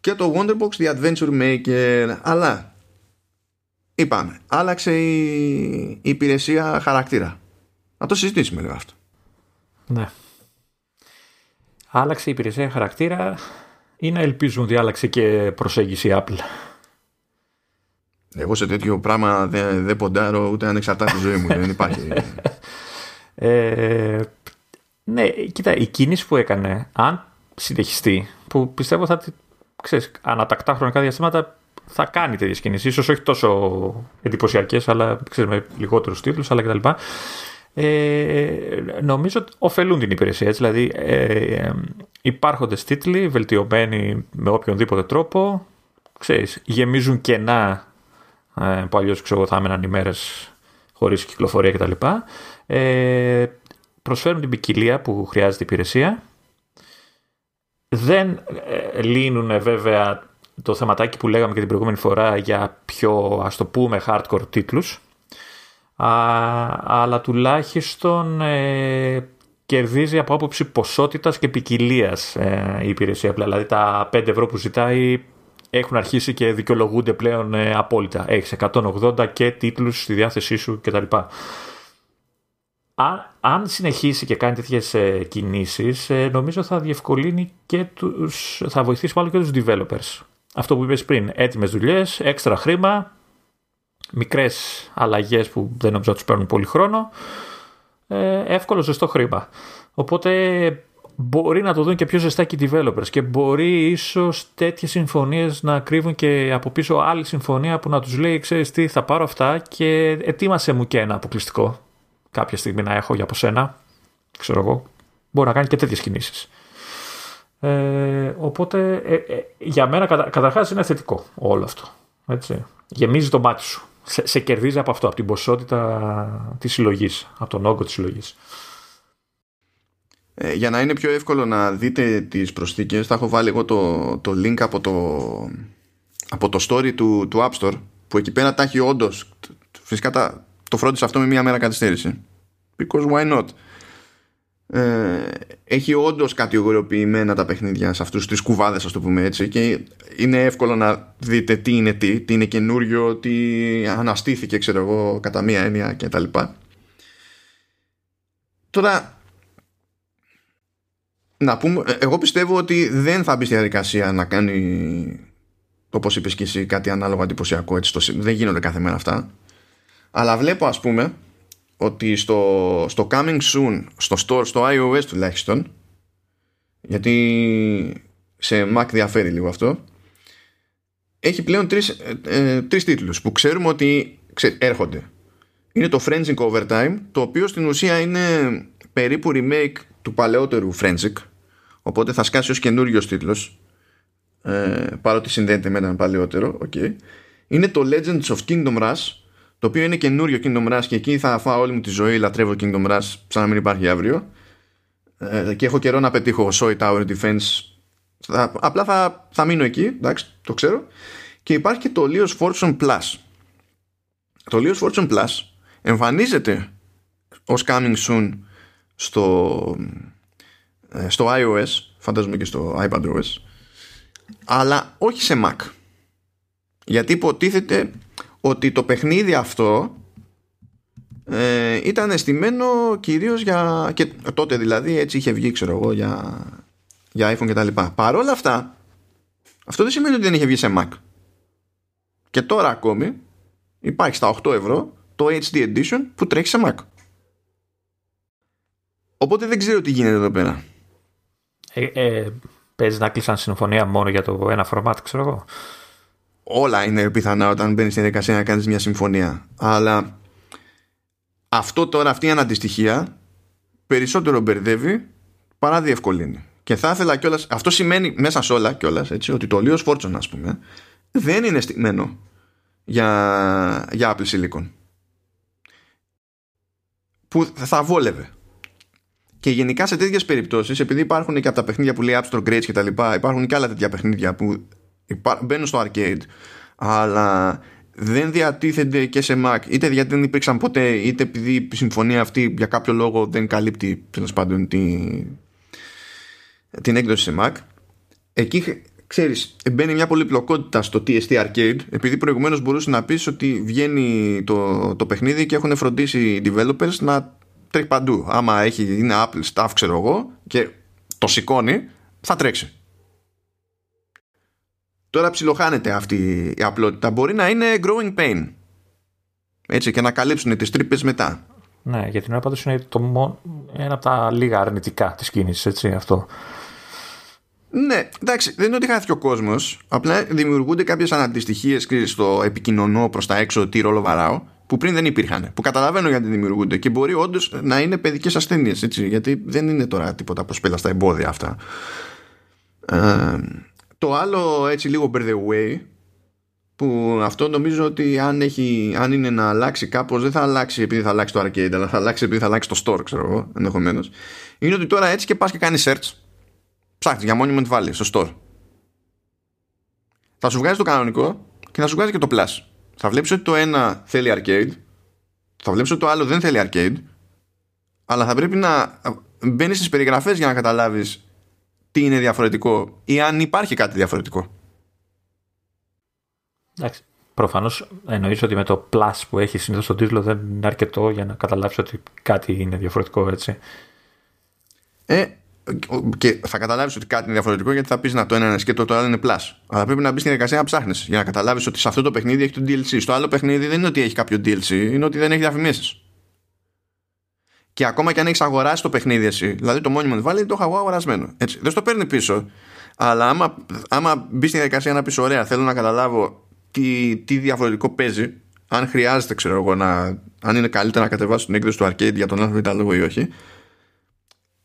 και το Wonderbox The Adventure Maker αλλά είπαμε άλλαξε η, υπηρεσία χαρακτήρα να το συζητήσουμε λίγο αυτό ναι άλλαξε η υπηρεσία χαρακτήρα ή να ελπίζουν ότι άλλαξε και προσέγγιση Apple; Εγώ σε τέτοιο πράγμα δεν δε ποντάρω ούτε αν εξαρτάται τη ζωή μου δεν υπάρχει <laughs> ε, ναι κοίτα η κίνηση που έκανε αν συνεχιστεί που πιστεύω θα ξέρεις, ανατακτά χρονικά διαστήματα θα κάνει τέτοιες κινήσεις. ίσως όχι τόσο εντυπωσιακές, αλλά ξέρεις, με λιγότερους τίτλους, αλλά κτλ. Ε, νομίζω ότι ωφελούν την υπηρεσία έτσι, δηλαδή ε, υπάρχοντες τίτλοι βελτιωμένοι με οποιονδήποτε τρόπο ξέρεις, γεμίζουν κενά ε, που αλλιώς ξέρω θα έμεναν ημέρες χωρίς κυκλοφορία κτλ. Ε, προσφέρουν την ποικιλία που χρειάζεται η υπηρεσία. Δεν ε, λύνουν βέβαια το θεματάκι που λέγαμε και την προηγούμενη φορά για πιο ας το πούμε hardcore τίτλους αλλά τουλάχιστον ε, κερδίζει από άποψη ποσότητας και ποικιλίας ε, η υπηρεσία πλέον. Δηλαδή τα 5 ευρώ που ζητάει έχουν αρχίσει και δικαιολογούνται πλέον ε, απόλυτα. Έχεις 180 και τίτλους στη διάθεσή σου κτλ αν, συνεχίσει και κάνει τέτοιες ε, κινήσεις, ε, νομίζω θα διευκολύνει και τους, θα βοηθήσει μάλλον και τους developers. Αυτό που είπες πριν, έτοιμες δουλειές, έξτρα χρήμα, μικρές αλλαγές που δεν νομίζω να τους παίρνουν πολύ χρόνο, ε, εύκολο ζεστό χρήμα. Οπότε μπορεί να το δουν και πιο ζεστά και οι developers και μπορεί ίσως τέτοιες συμφωνίες να κρύβουν και από πίσω άλλη συμφωνία που να τους λέει ξέρεις τι θα πάρω αυτά και ετοίμασε μου και ένα αποκλειστικό κάποια στιγμή να έχω για από σένα, ξέρω εγώ, μπορεί να κάνει και τέτοιες κινήσεις. Ε, οπότε ε, ε, για μένα κατα, καταρχάς είναι θετικό όλο αυτό. Έτσι. Γεμίζει το μάτι σου. Σε, σε κερδίζει από αυτό, από την ποσότητα της συλλογής, από τον όγκο της συλλογής. Ε, για να είναι πιο εύκολο να δείτε τις προσθήκες θα έχω βάλει εγώ το, το link από το, από το story του, του App Store που εκεί πέρα τα έχει όντως. φυσικά τα, το φρόντισε αυτό με μία μέρα καθυστέρηση. Because why not; Ε, έχει όντως κατηγοριοποιημένα τα παιχνίδια σε αυτούς τις κουβάδες, ας το πούμε έτσι, και είναι εύκολο να δείτε τι είναι τι, τι είναι καινούριο, τι αναστήθηκε, ξέρω εγώ, κατά μία έννοια κτλ. Τώρα, να πούμε, εγώ πιστεύω ότι δεν θα μπει στη διαδικασία να κάνει, όπως είπες και εσύ, κάτι ανάλογο εντυπωσιακό. Έτσι, δεν γίνονται κάθε μέρα αυτά. Αλλά βλέπω ας πούμε ότι στο, στο coming soon, στο store, στο iOS τουλάχιστον, γιατί σε Mac διαφέρει λίγο αυτό, έχει πλέον τρεις, ε, ε, τρεις τίτλους που ξέρουμε ότι έρχονται. είναι το Forensic Overtime το οποίο στην ουσία είναι περίπου remake του παλαιότερου Forensic οπότε θα σκάσει ως καινούριος τίτλος ε, παρότι συνδέεται με έναν παλαιότερο okay. είναι το Legends of Kingdom Rush το οποίο είναι καινούριο Kingdom Rush και εκεί θα φάω όλη μου τη ζωή λατρεύω Kingdom Rush σαν να μην υπάρχει αύριο. Ε, και έχω καιρό να πετύχω Soy Tower Defense. Θα, απλά θα, θα μείνω εκεί εντάξει το ξέρω. Και υπάρχει και το Leo's Fortune Plus. Το Leo's Fortune Plus εμφανίζεται ως coming soon στο, ε, στο iOS φαντάζομαι και στο iPadOS αλλά όχι σε Mac. Γιατί υποτίθεται ότι το παιχνίδι αυτό ε, ήταν αισθημένο κυρίως για και τότε δηλαδή έτσι είχε βγει ξέρω εγώ για, για iPhone και τα λοιπά. Παρόλα αυτά αυτό δεν σημαίνει ότι δεν είχε βγει σε Mac. Και τώρα ακόμη υπάρχει στα 8 ευρώ το HD Edition που τρέχει σε Mac. Οπότε δεν ξέρω τι γίνεται εδώ πέρα. Ε, ε, παίζει να κλείσαν συμφωνία μόνο για το ένα format ξέρω εγώ όλα είναι πιθανά όταν μπαίνεις στην διαδικασία να κάνεις μια συμφωνία αλλά αυτό τώρα αυτή η αναντιστοιχεία περισσότερο μπερδεύει παρά διευκολύνει και θα ήθελα κιόλας. Αυτό σημαίνει μέσα σε όλα κιόλας ότι το Leos Fortune, ας πούμε, δεν είναι στημένο για, για Apple Silicon. Που θα βόλευε. Και γενικά σε τέτοιες περιπτώσεις, επειδή υπάρχουν και από τα παιχνίδια που λέει App Store Grades και τα λοιπά, υπάρχουν και άλλα τέτοια παιχνίδια που μπαίνουν στο arcade, αλλά δεν διατίθενται και σε Mac, είτε γιατί δεν υπήρξαν ποτέ, είτε επειδή η συμφωνία αυτή για κάποιο λόγο δεν καλύπτει τέλος πάντων την, την έκδοση σε Mac. Εκεί ξέρεις, μπαίνει μια πολυπλοκότητα στο TST Arcade επειδή προηγουμένως μπορούσες να πεις ότι βγαίνει το, το παιχνίδι και έχουν φροντίσει οι developers να τρέχει παντού. Άμα έχει, είναι Apple staff ξέρω εγώ και το σηκώνει θα τρέξει. Τώρα ψιλοχάνεται αυτή η απλότητα. Μπορεί να είναι growing pain. Έτσι και να καλύψουν τις τρύπες μετά. Ναι, για την ώρα πάντως είναι το ένα από τα λίγα αρνητικά της κίνησης, έτσι, αυτό. Ναι, εντάξει, δεν είναι ότι χάθηκε ο κόσμος. Απλά δημιουργούνται κάποιες αναντιστοιχίες στο επικοινωνώ προς τα έξω τι ρόλο βαράω, που πριν δεν υπήρχαν. Που καταλαβαίνω γιατί δημιουργούνται. Και μπορεί όντως να είναι παιδικές ασθένειες, γιατί δεν είναι τώρα τίποτα προσπέλα στα εμπόδια αυτά. Ε, το άλλο έτσι λίγο by the way, που αυτό νομίζω ότι αν, έχει, αν είναι να αλλάξει κάπως, δεν θα αλλάξει επειδή θα αλλάξει το arcade, αλλά θα αλλάξει επειδή θα αλλάξει το store, ξέρω εγώ, ενδεχομένως. Είναι ότι τώρα έτσι και πας και κάνεις search ψάχνεις για monument valley στο store. Θα σου βγάζει το κανονικό και θα σου βγάζει και το plus. Θα βλέπεις ότι το ένα θέλει arcade, θα βλέπεις ότι το άλλο δεν θέλει arcade, αλλά θα πρέπει να μπαίνεις στις περιγραφές για να καταλάβεις τι είναι διαφορετικό ή αν υπάρχει κάτι διαφορετικό. Εντάξει. Προφανώς εννοείς ότι με το plus που έχεις συνήθως στον τίτλο δεν είναι αρκετό για να καταλάβεις ότι κάτι είναι διαφορετικό, έτσι. Ε, και θα καταλάβεις ότι κάτι είναι διαφορετικό γιατί θα πεις να το ένα είναι σκέτο, το άλλο είναι plus. Αλλά πρέπει να μπεις στην εργασία να ψάχνεις για να καταλάβεις ότι σε αυτό το παιχνίδι έχει το DLC. Στο άλλο παιχνίδι δεν είναι ότι έχει κάποιο DLC, είναι ότι δεν έχει διαφημίσεις. Και ακόμα και αν έχεις αγοράσει το παιχνίδι εσύ, δηλαδή το Monument Valley το έχω εγώ αγορασμένο. Έτσι. Δεν στο παίρνει πίσω. Αλλά άμα, άμα μπει στην διαδικασία να πεις: Ωραία, θέλω να καταλάβω τι, τι διαφορετικό παίζει, αν χρειάζεται, ξέρω εγώ, να, αν είναι καλύτερα να κατεβάσει την έκδοση του arcade για τον άλλο λόγο ή όχι,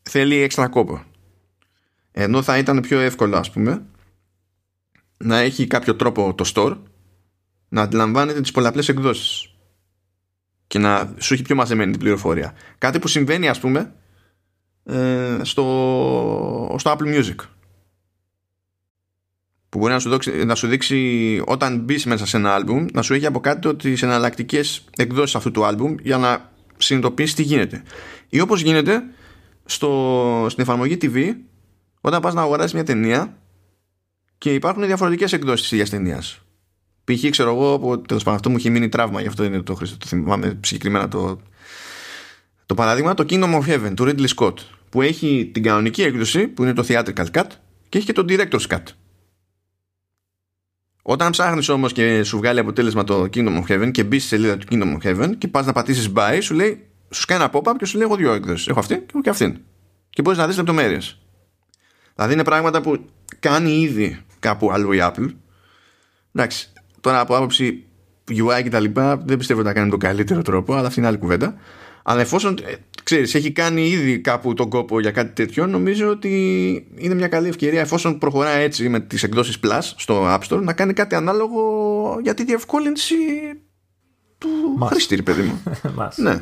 θέλει έξτρα κόπο. Ενώ θα ήταν πιο εύκολο ας πούμε να έχει κάποιο τρόπο το store να αντιλαμβάνεται τις πολλαπλές εκδόσεις και να σου έχει πιο μαζεμένη την πληροφορία. Κάτι που συμβαίνει ας πούμε ε, στο, στο Apple Music που μπορεί να σου, δώσει, να σου δείξει όταν μπεις μέσα σε ένα άλμπουμ να σου έχει από κάτω τις εναλλακτικές εκδόσεις αυτού του άλμπουμ για να συνειδητοποιήσεις τι γίνεται ή όπως γίνεται στο, στην εφαρμογή TV όταν πας να αγοράσεις μια ταινία και υπάρχουν διαφορετικές εκδόσεις της ταινίας. Π.χ. ξέρω εγώ, που τέλος πάντων αυτό μου έχει μείνει τραύμα, γι' αυτό είναι το χρήστο, το θυμάμαι συγκεκριμένα το, το παράδειγμα, το Kingdom of Heaven του Ridley Scott, που έχει την κανονική έκδοση, που είναι το Theatrical Cut, και έχει και το Director's Cut. Όταν ψάχνεις όμως και σου βγάλει αποτέλεσμα το Kingdom of Heaven και μπεις στη σελίδα του Kingdom of Heaven και πας να πατήσεις buy, σου λέει σου κάνει ένα pop-up και σου λέει: Εγώ δύο έκδοσεις. Έχω αυτή και έχω και αυτήν. Και μπορείς να δεις λεπτομέρειες. Δηλαδή είναι πράγματα που κάνει ήδη κάπου αλλού η Apple. Εντάξει, τώρα από άποψη UI και τα λοιπά δεν πιστεύω ότι θα κάνει τον καλύτερο τρόπο, αλλά αυτή είναι άλλη κουβέντα. Αλλά εφόσον ε, ξέρεις, έχει κάνει ήδη κάπου τον κόπο για κάτι τέτοιο, νομίζω ότι είναι μια καλή ευκαιρία εφόσον προχωράει έτσι με τις εκδόσεις Plus στο App Store να κάνει κάτι ανάλογο για τη διευκόλυνση του Μας. χρήστη, παιδί μου. <laughs> ναι.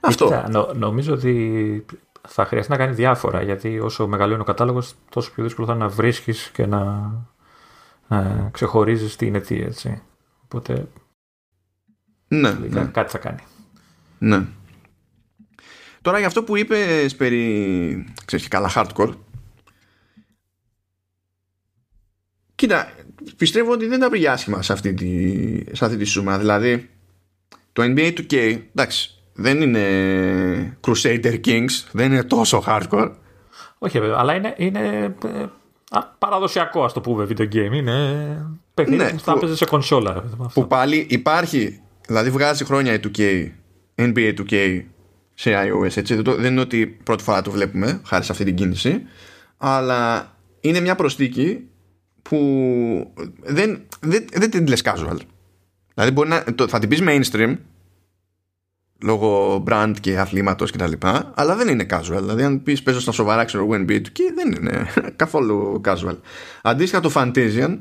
Αυτό. νομίζω ότι θα χρειαστεί να κάνει διάφορα γιατί όσο μεγαλώνει ο κατάλογος τόσο πιο δύσκολο θα είναι να βρίσκεις και να ε, ξεχωρίζεις τι είναι τι έτσι. Οπότε ναι, ναι. κάτι θα κάνει. Ναι. Τώρα για αυτό που είπες περί, ξέρεις, καλά hardcore, κοίτα, πιστεύω ότι δεν τα πήγε άσχημα σε αυτή τη, σε αυτή τη σούμα. Δηλαδή, το NBA 2K, εντάξει, δεν είναι Crusader Kings, δεν είναι τόσο hardcore. Όχι βέβαια, αλλά είναι, είναι ε, παραδοσιακό ας το πούμε video game. Είναι παιχνίδι ναι, που θα παίζει σε κονσόλα. Που πάλι υπάρχει, δηλαδή βγάζει χρόνια η 2K NBA 2K σε iOS έτσι. Δεν είναι ότι πρώτη φορά το βλέπουμε χάρη σε αυτή την κίνηση αλλά είναι μια προσθήκη που δεν, δεν, δεν την λες casual δηλαδή μπορεί να, το, θα την πεις mainstream λόγω brand και αθλήματος και τα λοιπά αλλά δεν είναι casual. Δηλαδή αν πεις παίζω στα σοβαρά ξέρω NBA 2K δεν είναι <laughs> καθόλου casual. Αντίστοιχα το Fantasian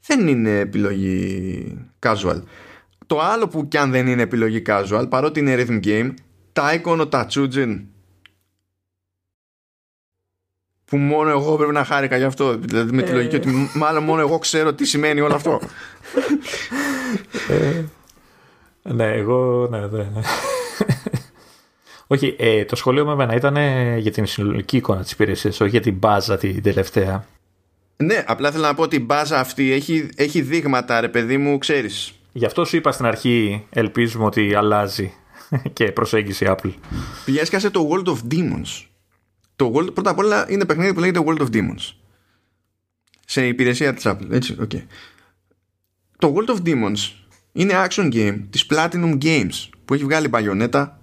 δεν είναι επιλογή casual. Το άλλο που κι αν δεν είναι επιλογή casual, παρότι είναι rhythm game, τα ο Tatsujin. Που μόνο εγώ πρέπει να χάρηκα γι' αυτό. Δηλαδή με τη λογική ότι μάλλον μόνο εγώ ξέρω τι σημαίνει όλο αυτό. <laughs> Ε, ναι, εγώ ναι, ναι. Όχι, ε, το σχολείο με εμένα ήταν για την συνολική εικόνα της υπηρεσίας, όχι για την μπάζα την τελευταία. Ναι, απλά θέλω να πω ότι η μπάζα αυτή έχει, έχει δείγματα, ρε παιδί μου, ξέρεις. Γι' αυτό σου είπα στην αρχή, ελπίζουμε ότι αλλάζει και προσέγγιση Apple. Πιέσκασε το World of Demons. Το World, πρώτα απ' όλα είναι παιχνίδι που λέγεται World of Demons. Σε υπηρεσία της Apple, έτσι, okay. Το World of Demons είναι action game της Platinum Games που έχει βγάλει μπαγιονέτα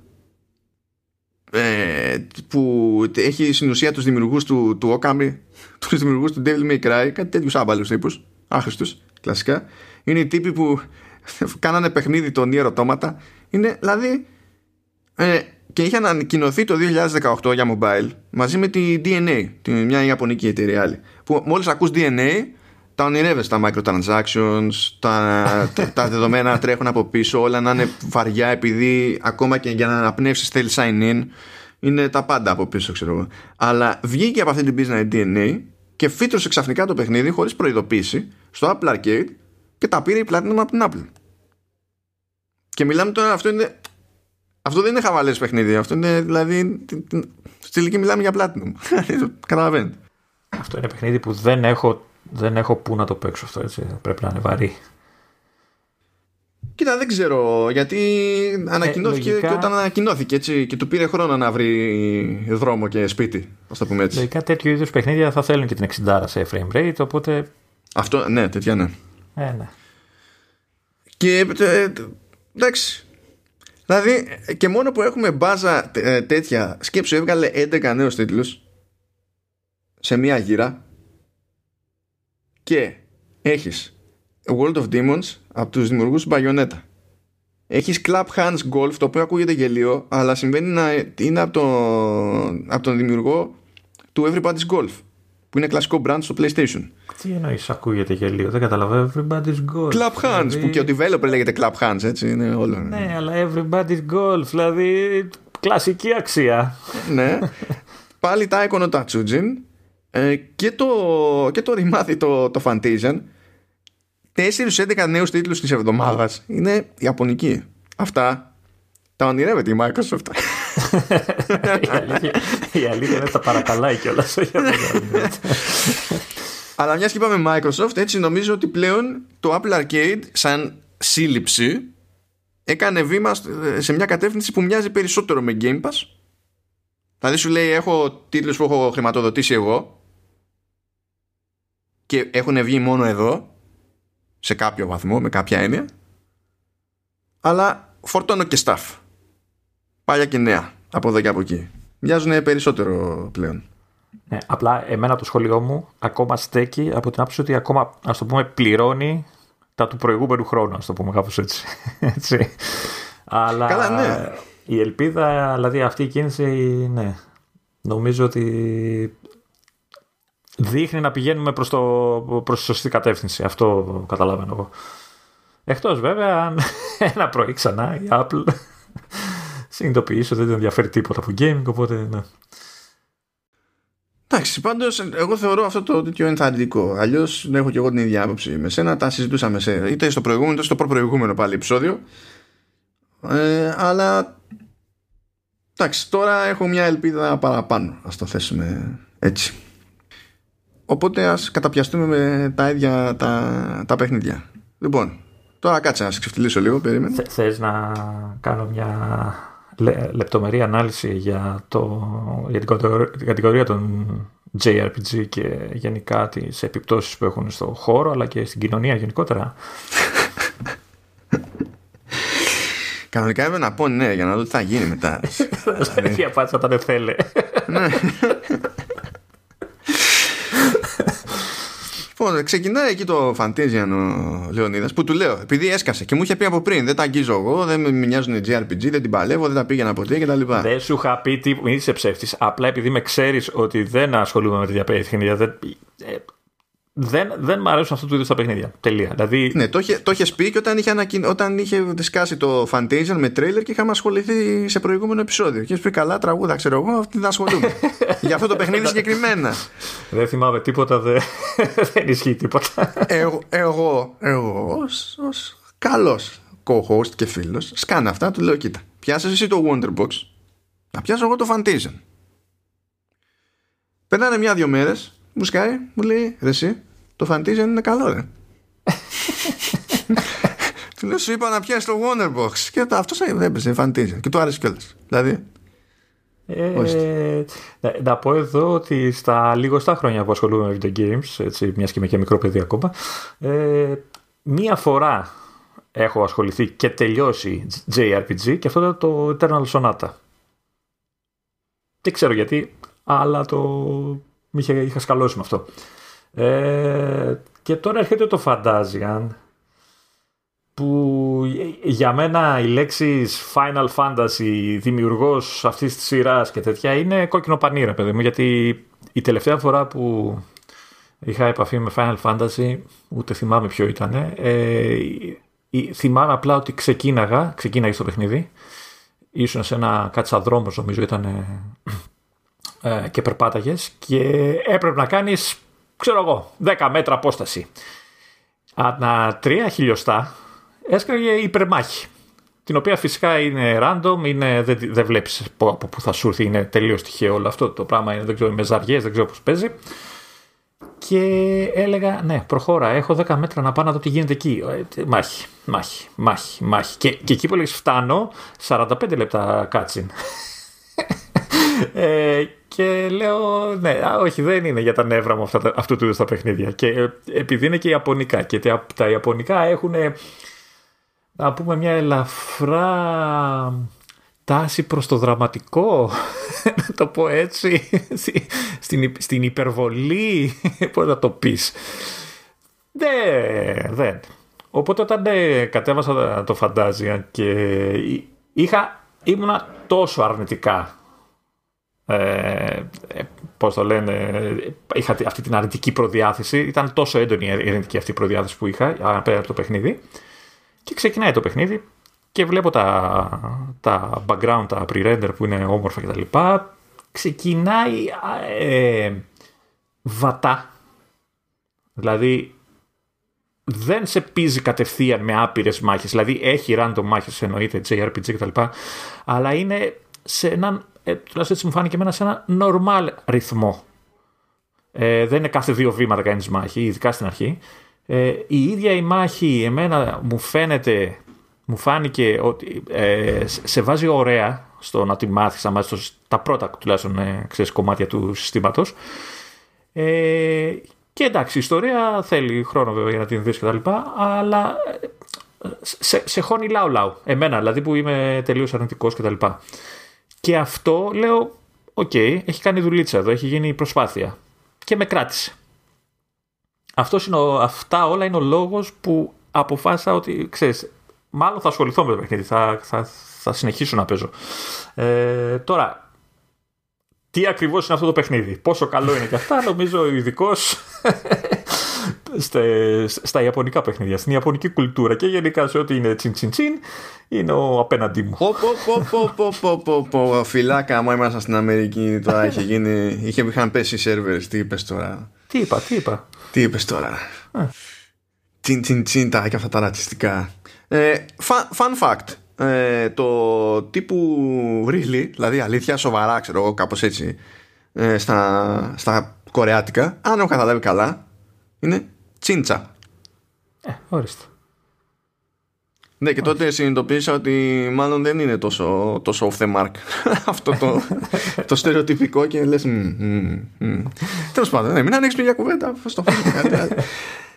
ε, που έχει στην ουσία τους δημιουργούς του, του Okami <laughs> τους δημιουργούς του Devil May Cry κάτι τέτοιους άμπαλους τύπους άχρηστους κλασικά. Είναι οι τύποι που <laughs> κάνανε παιχνίδι το Nier Automata είναι δηλαδή ε, και είχε ανακοινωθεί το 2018 για mobile μαζί με τη DNA τη, μια Ιαπωνική εταιρεία άλλη που μόλις ακούς DNA τα ονειρεύεσαι τα microtransactions τα, τα, δεδομένα <laughs> τρέχουν από πίσω όλα να είναι βαριά επειδή ακόμα και για να αναπνεύσεις θέλεις sign in είναι τα πάντα από πίσω ξέρω εγώ αλλά βγήκε από αυτή την business DNA και φύτρωσε ξαφνικά το παιχνίδι χωρίς προειδοποίηση στο Apple Arcade και τα πήρε η Platinum από την Apple. Και μιλάμε τώρα, αυτό είναι. Αυτό δεν είναι χαβαλές παιχνίδι. Αυτό είναι δηλαδή. Στη τελική μιλάμε για Platinum. <laughs> Καταλαβαίνετε. Αυτό είναι παιχνίδι που δεν έχω, δεν έχω πού να το παίξω αυτό έτσι. Πρέπει να είναι βαρύ. Κοίτα, δεν ξέρω γιατί ανακοινώθηκε ε, και όταν ανακοινώθηκε έτσι και του πήρε χρόνο να βρει δρόμο και σπίτι. Α το πούμε έτσι. Λογικά τέτοιου είδους παιχνίδια θα θέλουν και την 60 σε frame rate, οπότε. Αυτό, ναι, τέτοια ναι. Ε, ναι. Και ε, εντάξει. Δηλαδή και μόνο που έχουμε μπάζα ε, τέτοια σκέψου έβγαλε 11 νέους τίτλους σε μία γύρα και έχεις World of Demons από τους δημιουργούς του Bayonetta έχεις Clap Hands Golf το οποίο ακούγεται γελίο αλλά συμβαίνει να είναι από τον, από τον δημιουργό του Everybody's Golf που είναι κλασικό brand στο PlayStation. Τι εννοείς, ακούγεται γελίο, δεν καταλαβαίνω. Everybody's Golf. Club Hands, δηλαδή... που και ο developer λέγεται Club Hands, έτσι είναι όλο. Ναι, αλλά Everybody's Golf, δηλαδή κλασική αξία. ναι. Πάλι τα έκονα τα Tsujin ε, και το, και το ρημάδι το, το Fantasian 4-11 νέους τίτλους της εβδομάδας είναι Ιαπωνική. Αυτά τα ονειρεύεται η Microsoft. <laughs> η, αλήθεια, η αλήθεια είναι τα παρακαλάει κιόλας. Αλλά μιας και είπαμε Microsoft, έτσι νομίζω ότι πλέον το Apple Arcade σαν σύλληψη έκανε βήμα σε μια κατεύθυνση που μοιάζει περισσότερο με Game Pass. Δηλαδή σου λέει έχω τίτλους που έχω χρηματοδοτήσει εγώ και έχουν βγει μόνο εδώ σε κάποιο βαθμό, με κάποια έννοια αλλά φορτώνω και staff παλιά και νέα από εδώ και από εκεί. Μοιάζουν περισσότερο πλέον. Ναι, απλά εμένα το σχολείο μου ακόμα στέκει από την άποψη ότι ακόμα, ας το πούμε, πληρώνει τα του προηγούμενου χρόνου, ας το πούμε κάπως έτσι. <laughs> έτσι. Αλλά Καλά, ναι. η ελπίδα, δηλαδή αυτή η κίνηση, ναι, νομίζω ότι δείχνει να πηγαίνουμε προς, το, προς τη σωστή κατεύθυνση. Αυτό καταλαβαίνω εγώ. Εκτός βέβαια αν <laughs> ένα πρωί ξανά η Apple <laughs> συνειδητοποιήσει ότι δεν ενδιαφέρει τίποτα από gaming, οπότε ναι. Εντάξει, πάντως εγώ θεωρώ αυτό το τέτοιο ενθαρρυντικό. Αλλιώς δεν έχω και εγώ την ίδια άποψη με σένα. Τα συζητούσαμε σε, είτε στο προηγούμενο είτε στο προηγούμενο πάλι επεισόδιο. Ε, αλλά εντάξει, τώρα έχω μια ελπίδα παραπάνω. Α το θέσουμε έτσι. Οπότε ας καταπιαστούμε με τα ίδια τα, τα παιχνίδια. Λοιπόν, τώρα κάτσε να σε ξεφτυλίσω λίγο, περίμενε. Θες να κάνω μια λεπτομερή ανάλυση για, το, για την κατηγορία των JRPG και γενικά τις επιπτώσεις που έχουν στο χώρο αλλά και στην κοινωνία γενικότερα; Κανονικά έπρεπε να πω ναι για να δω τι θα γίνει μετά. <laughs> Τι απάντησα όταν δεν θέλει. <laughs> Λοιπόν, ξεκινάει εκεί το Fantasian ο Λεωνίδας που του λέω, επειδή έσκασε και μου είχε πει από πριν, δεν τα αγγίζω εγώ, δεν με μοιάζουν JRPG, δεν την παλεύω, δεν τα πήγαινα ποτέ κτλ. Δεν σου είχα πει τι, μην είσαι ψεύτης. Απλά επειδή με ξέρεις ότι δεν ασχολούμαι με τέτοια παιχνίδια, δεν, ε, δεν, δεν μου αρέσουν αυτού του είδους τα παιχνίδια. Τελεία. Δηλαδή... Ναι, το είχε, το πει και όταν είχε, ανακοιν... όταν είχε δισκάσει το Fantasia με τρέιλερ και είχαμε ασχοληθεί σε προηγούμενο επεισόδιο. Και είχε πει καλά τραγούδα, ξέρω εγώ, αυτή δεν ασχολούμαι. <laughs> Για αυτό το παιχνίδι συγκεκριμένα. Δεν θυμάμαι τίποτα, δεν, <laughs> δεν ισχύει τίποτα. εγώ, εγώ, εγώ ως, καλός co-host και φίλος σκάνα αυτά, του λέω κοίτα, πιάσες εσύ το Wonderbox, να πιάσω εγώ το Fantasia. Περνάνε μια-δυο μέρες μου σκάει, μου λέει ρε εσύ, το Fantasia είναι καλό ρε. <laughs> Του λέω σου είπα να πιάσεις το Wonderbox και αυτός δεν έπαιζε Fantasia και του άρεσε κιόλας. Δηλαδή. Ε, να, να πω εδώ ότι στα λίγα χρόνια που ασχολούμαι με video games, έτσι, μιας και είμαι και μικρό παιδί ακόμα, ε, μία φορά έχω ασχοληθεί και τελειώσει JRPG και αυτό ήταν το Eternal Sonata. Δεν ξέρω γιατί, αλλά το είχα, είχα σκαλώσει με αυτό. Ε, και τώρα έρχεται το Fantasian που για μένα οι λέξεις Final Fantasy, δημιουργός αυτής της σειράς και τέτοια είναι κόκκινο πανίρα παιδί μου γιατί η τελευταία φορά που είχα επαφή με Final Fantasy ούτε θυμάμαι ποιο ήταν ε, θυμάμαι απλά ότι ξεκίναγα ξεκίναγε στο παιχνίδι ήσουν σε ένα κατσαδρόμος νομίζω ήταν ε, και περπάταγες και έπρεπε να κάνεις, ξέρω εγώ, 10 μέτρα απόσταση. Ανά 3 χιλιοστά έσκαγε υπερμάχη. Την οποία φυσικά είναι random, είναι, δεν, δεν βλέπεις από πού θα σου έρθει, είναι τελείως τυχαίο όλο αυτό το πράγμα, είναι, δεν ξέρω, με ζαριές, δεν ξέρω πώς παίζει. Και έλεγα, ναι, προχώρα, έχω 10 μέτρα να πάω να δω τι γίνεται εκεί. Ε, μάχη, μάχη, μάχη, μάχη. Και, και εκεί που έλεγες φτάνω, 45 λεπτά κάτσιν. Ε, και λέω, ναι, όχι, δεν είναι για τα νεύρα μου αυτά, αυτού του είδους τα παιχνίδια. Και ε, επειδή είναι και Ιαπωνικά και τα, τα Ιαπωνικά έχουν, να πούμε, μια ελαφρά τάση προς το δραματικό, <laughs> να το πω έτσι, στην, στην υπερβολή, <laughs> πώς να το πεις. Δεν, δεν. Οπότε όταν ναι, κατέβασα το φαντάζια και είχα, ήμουνα τόσο αρνητικά ε, ε, πώς το λένε, είχα αυτή την αρνητική προδιάθεση. Ήταν τόσο έντονη η αρνητική αυτή προδιάθεση που είχα απέναντι από το παιχνίδι. Και ξεκινάει το παιχνίδι και βλέπω τα, τα background, τα pre-render που είναι όμορφα κτλ. Ξεκινάει ε, βατά. Δηλαδή δεν σε πίζει κατευθείαν με άπειρες μάχες. Δηλαδή έχει random μάχες, εννοείται, JRPG κτλ. Αλλά είναι σε έναν ε, τουλάχιστον έτσι μου φάνηκε εμένα σε ένα normal ρυθμό. Ε, δεν είναι κάθε δύο βήματα κάνεις μάχη, ειδικά στην αρχή. Ε, η ίδια η μάχη εμένα μου φαίνεται, μου φάνηκε ότι ε, σε βάζει ωραία στο να τη μάθεις, να τα πρώτα τουλάχιστον ε, ξέρεις, κομμάτια του συστήματος. Ε, και εντάξει, η ιστορία θέλει χρόνο βέβαια για να την δεις και τα λοιπά, αλλά ε, σε, σε χώνει λάου λάου. Εμένα δηλαδή που είμαι τελείως αρνητικός και τα λοιπά. Και αυτό λέω, OK, okay, έχει κάνει δουλίτσα εδώ, έχει γίνει προσπάθεια. Και με κράτησε. Αυτός είναι ο, αυτά όλα είναι ο λόγος που αποφάσισα ότι ξέρεις, μάλλον θα ασχοληθώ με το παιχνίδι. Θα, θα, θα συνεχίσω να παίζω. Ε, τώρα, τι ακριβώς είναι αυτό το παιχνίδι, πόσο καλό είναι και αυτά, νομίζω ο ειδικός στα Ιαπωνικά παιχνίδια, στην Ιαπωνική κουλτούρα και γενικά σε ό,τι είναι τσιν τσιν τσιν, είναι ο απέναντί μου. Πω, πω, πω, πω, πω, πω, φυλάκα μου ήμασταν στην Αμερική τώρα είχε γίνει, είχε, είχαν πέσει οι σερβέρες, τι είπες τώρα; Τι είπα, τι είπα; Τι είπες τώρα; Τσιν τσιν τσιν τα και αυτά τα ρατσιστικά. Ε, fun, fact. Ε, το τύπου really, δηλαδή αλήθεια σοβαρά ξέρω εγώ κάπως έτσι ε, στα, στα κορεάτικα αν έχω καταλάβει καλά είναι τσίντσα ε, ορίστε ναι και τότε συνειδητοποίησα ότι μάλλον δεν είναι τόσο, τόσο off the mark <laughs> αυτό το, το στερεοτυπικό και λες τέλος πάντων ναι, μην ανοίξεις μια κουβέντα στο κάτι <laughs>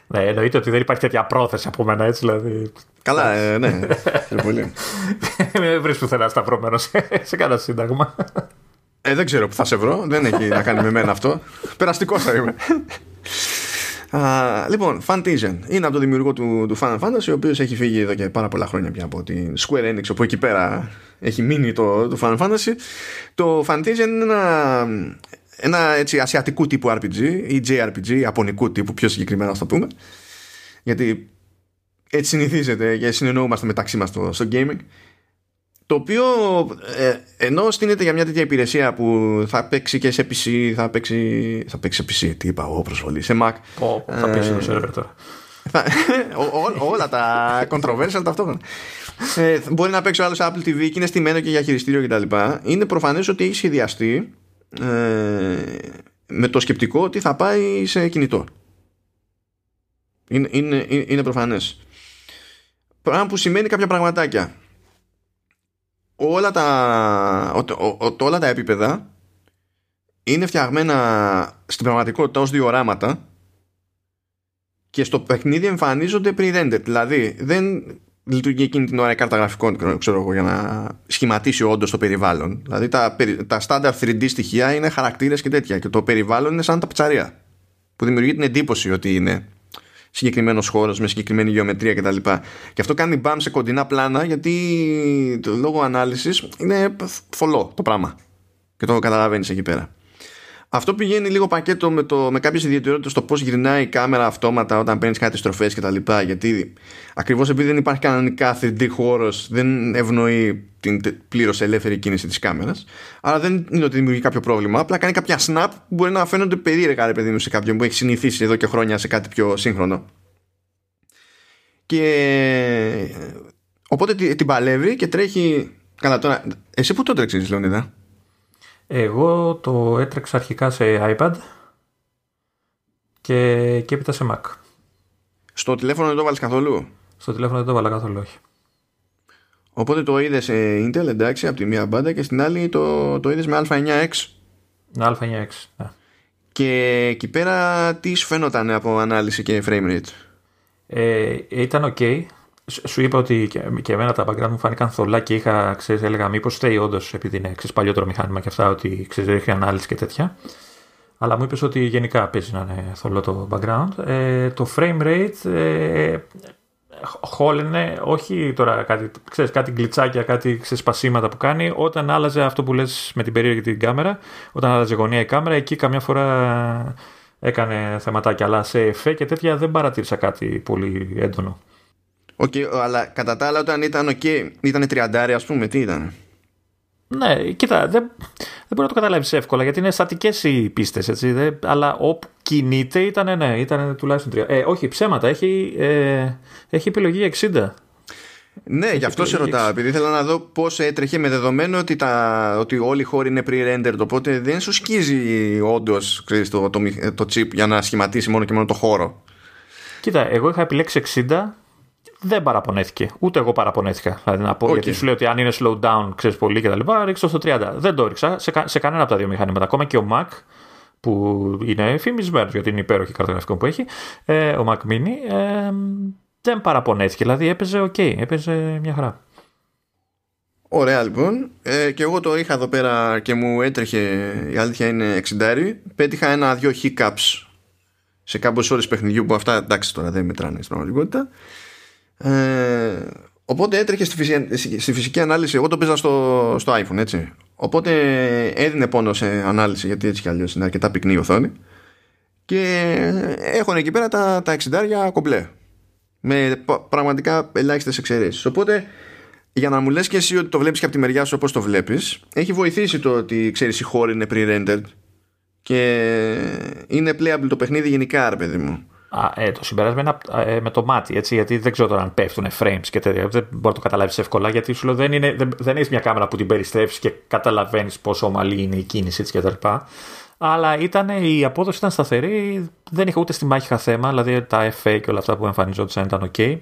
ναι, εννοείται ότι δεν υπάρχει τέτοια πρόθεση από μένα, έτσι δηλαδή. Καλά, ε, ναι. πολύ. <laughs> Δεν βρεις πουθενά σταυρωμένος σε, σε κανένα σύνταγμα. Ε, δεν ξέρω που θα σε βρω. Δεν έχει να κάνει με μένα αυτό. Περαστικός θα είμαι. Uh, λοιπόν, Fantasia. Είναι από το δημιουργό του, του Final Fantasy, ο οποίος έχει φύγει εδώ και πάρα πολλά χρόνια πια από την Square Enix, όπου εκεί πέρα έχει μείνει το, το Final Fantasy. Το Fantasia είναι ένα, ένα έτσι ασιατικού τύπου RPG ή JRPG, ιαπωνικού τύπου πιο συγκεκριμένα να το πούμε. Γιατί έτσι συνηθίζεται και συνεννοούμαστε μεταξύ μας στο, στο gaming το οποίο ε, ενώ στείνεται για μια τέτοια υπηρεσία που θα παίξει και σε PC θα παίξει, θα παίξει σε PC τι είπα εγώ προσβολής σε Mac oh, θα παίξει το server τώρα όλα τα controversial ταυτόχρονα ε, μπορεί να παίξει ο άλλος Apple TV και είναι στημένο και για χειριστήριο κτλ είναι προφανές ότι έχει σχεδιαστεί ε, με το σκεπτικό ότι θα πάει σε κινητό. Είναι, είναι, είναι προφανές. Πράγμα που σημαίνει κάποια πραγματάκια. Όλα τα, όλα τα επίπεδα είναι φτιαγμένα στην πραγματικότητα ως διοράματα και στο παιχνίδι εμφανίζονται pre-rendered. Δηλαδή δεν λειτουργεί εκείνη την ώρα η κάρτα γραφικών ξέρω εγώ, για να σχηματίσει όντως το περιβάλλον. Δηλαδή τα, τα standard 3D στοιχεία είναι χαρακτήρες και τέτοια και το περιβάλλον είναι σαν τα πιτσαρία που δημιουργεί την εντύπωση ότι είναι συγκεκριμένος χώρος με συγκεκριμένη γεωμετρία κτλ. Και, και αυτό κάνει μπαμ σε κοντινά πλάνα γιατί το λόγο ανάλυσης είναι θολό το πράγμα. Και το καταλαβαίνεις εκεί πέρα. Αυτό πηγαίνει λίγο πακέτο με, το, με κάποιες ιδιαιτερότητες στο πώς γυρνάει η κάμερα αυτόματα όταν παίρνεις κάτι στροφές και τα λοιπά γιατί ακριβώς επειδή δεν υπάρχει κανονικά 3D χώρος δεν ευνοεί την πλήρως ελεύθερη κίνηση της κάμερας. Άρα δεν είναι ότι δημιουργεί κάποιο πρόβλημα απλά κάνει κάποια snap που μπορεί να φαίνονται περίεργα ρε παιδί μου σε κάποιον που έχει συνηθίσει εδώ και χρόνια σε κάτι πιο σύγχρονο. Και οπότε την παλεύει και τρέχει. Καλά τώρα εσύ που το τρέξεις Λεωνίδα; Εγώ το έτρεξα αρχικά σε iPad και, και έπειτα σε Mac. Στο τηλέφωνο δεν το βάλεις καθόλου; Στο τηλέφωνο δεν το βάλα καθόλου, όχι. Οπότε το είδες σε Intel, εντάξει, από τη μία μπάντα και στην άλλη το, το είδες με Α9X. Α9X, ναι. Και εκεί πέρα τι σου φαίνονταν από ανάλυση και frame rate; Ε, ήταν ok σου είπα ότι και, και εμένα τα background μου φάνηκαν θολά και είχα, ξέρεις, έλεγα μήπως φταίει όντως επειδή είναι ξέρεις, παλιότερο μηχάνημα και αυτά, ότι ξέρεις, έχει ανάλυση και τέτοια. Αλλά μου είπες ότι γενικά παίζει να είναι θολό το background. Ε, το frame rate ε, χόλαινε, όχι τώρα κάτι, ξέρεις, κάτι γκλιτσάκια, κάτι ξέρεις, σπασίματα που κάνει, όταν άλλαζε αυτό που λες με την περίεργη την κάμερα, όταν άλλαζε γωνία η κάμερα, εκεί καμιά φορά έκανε θεματάκια, αλλά σε εφέ και τέτοια δεν παρατήρησα κάτι πολύ έντονο. Okay, αλλά κατά τα άλλα όταν ήταν okay, ήταν 30 ας πούμε, τι ήταν; Ναι, κοίτα, δεν, δεν μπορεί να το καταλάβεις εύκολα γιατί είναι στατικές οι πίστες, έτσι. Δε, αλλά όπου κινείται ήταν, ναι, ήταν τουλάχιστον 3. Ε, όχι, ψέματα. Έχει, ε, έχει επιλογή 60. Ναι, γι' αυτό σε ρωτάω, επειδή ήθελα να δω πώς έτρεχε με δεδομένο ότι, τα, ότι όλοι οι χώροι είναι pre-rendered. Οπότε δεν σου σκίζει όντως το, το, το, chip για να σχηματίσει μόνο και μόνο το χώρο. Κοίτα, εγώ είχα επιλέξει 60 δεν παραπονέθηκε. Ούτε εγώ παραπονέθηκα. Δηλαδή να πω, Γιατί σου λέω ότι αν είναι slow down, ξέρεις πολύ και τα λοιπά, ρίξω στο 30. Δεν το έριξα σε, σε κανένα από τα δύο μηχανήματα. Ακόμα και ο Mac, που είναι φημισμένος γιατί είναι υπέροχη κάρτα που έχει, ε, ο Mac Mini, ε, δεν παραπονέθηκε. Δηλαδή έπαιζε OK, έπαιζε μια χαρά. Ωραία λοιπόν. Ε, και εγώ το είχα εδώ πέρα και μου έτρεχε, η αλήθεια είναι 60. Πέτυχα ένα-δυο hiccups σε κάποιες ώρες παιχνιδιού που αυτά εντάξει τώρα δεν μετράνε στην πραγματικότητα. Ε, οπότε έτρεχε στη φυσική, στη φυσική ανάλυση. Εγώ το παίζα στο, στο iPhone, έτσι. Οπότε έδινε πόνο σε ανάλυση, γιατί έτσι κι αλλιώς είναι αρκετά πυκνή η οθόνη. Και έχουν εκεί πέρα τα, τα 60 κομπλέ. Με πραγματικά ελάχιστες εξαιρέσεις. Οπότε για να μου λες και εσύ ότι το βλέπεις και από τη μεριά σου όπως το βλέπεις έχει βοηθήσει το ότι ξέρεις η χώρη είναι pre-rendered και είναι playable το παιχνίδι γενικά ρε παιδί μου Α, ε, το συμπέρασμα είναι ε, με το μάτι, έτσι, γιατί δεν ξέρω τώρα αν πέφτουν frames και τέτοια. Δεν μπορεί να το καταλάβεις εύκολα, γιατί σου λέω δεν, είναι, δεν, δεν έχεις μια κάμερα που την περιστρέφει και καταλαβαίνεις πόσο ομαλή είναι η κίνηση έτσι κτλ. Αλλά ήταν, η απόδοση ήταν σταθερή, δεν είχα ούτε στη μάχη είχα θέμα, δηλαδή τα FA και όλα αυτά που εμφανιζόντουσαν ήταν ok.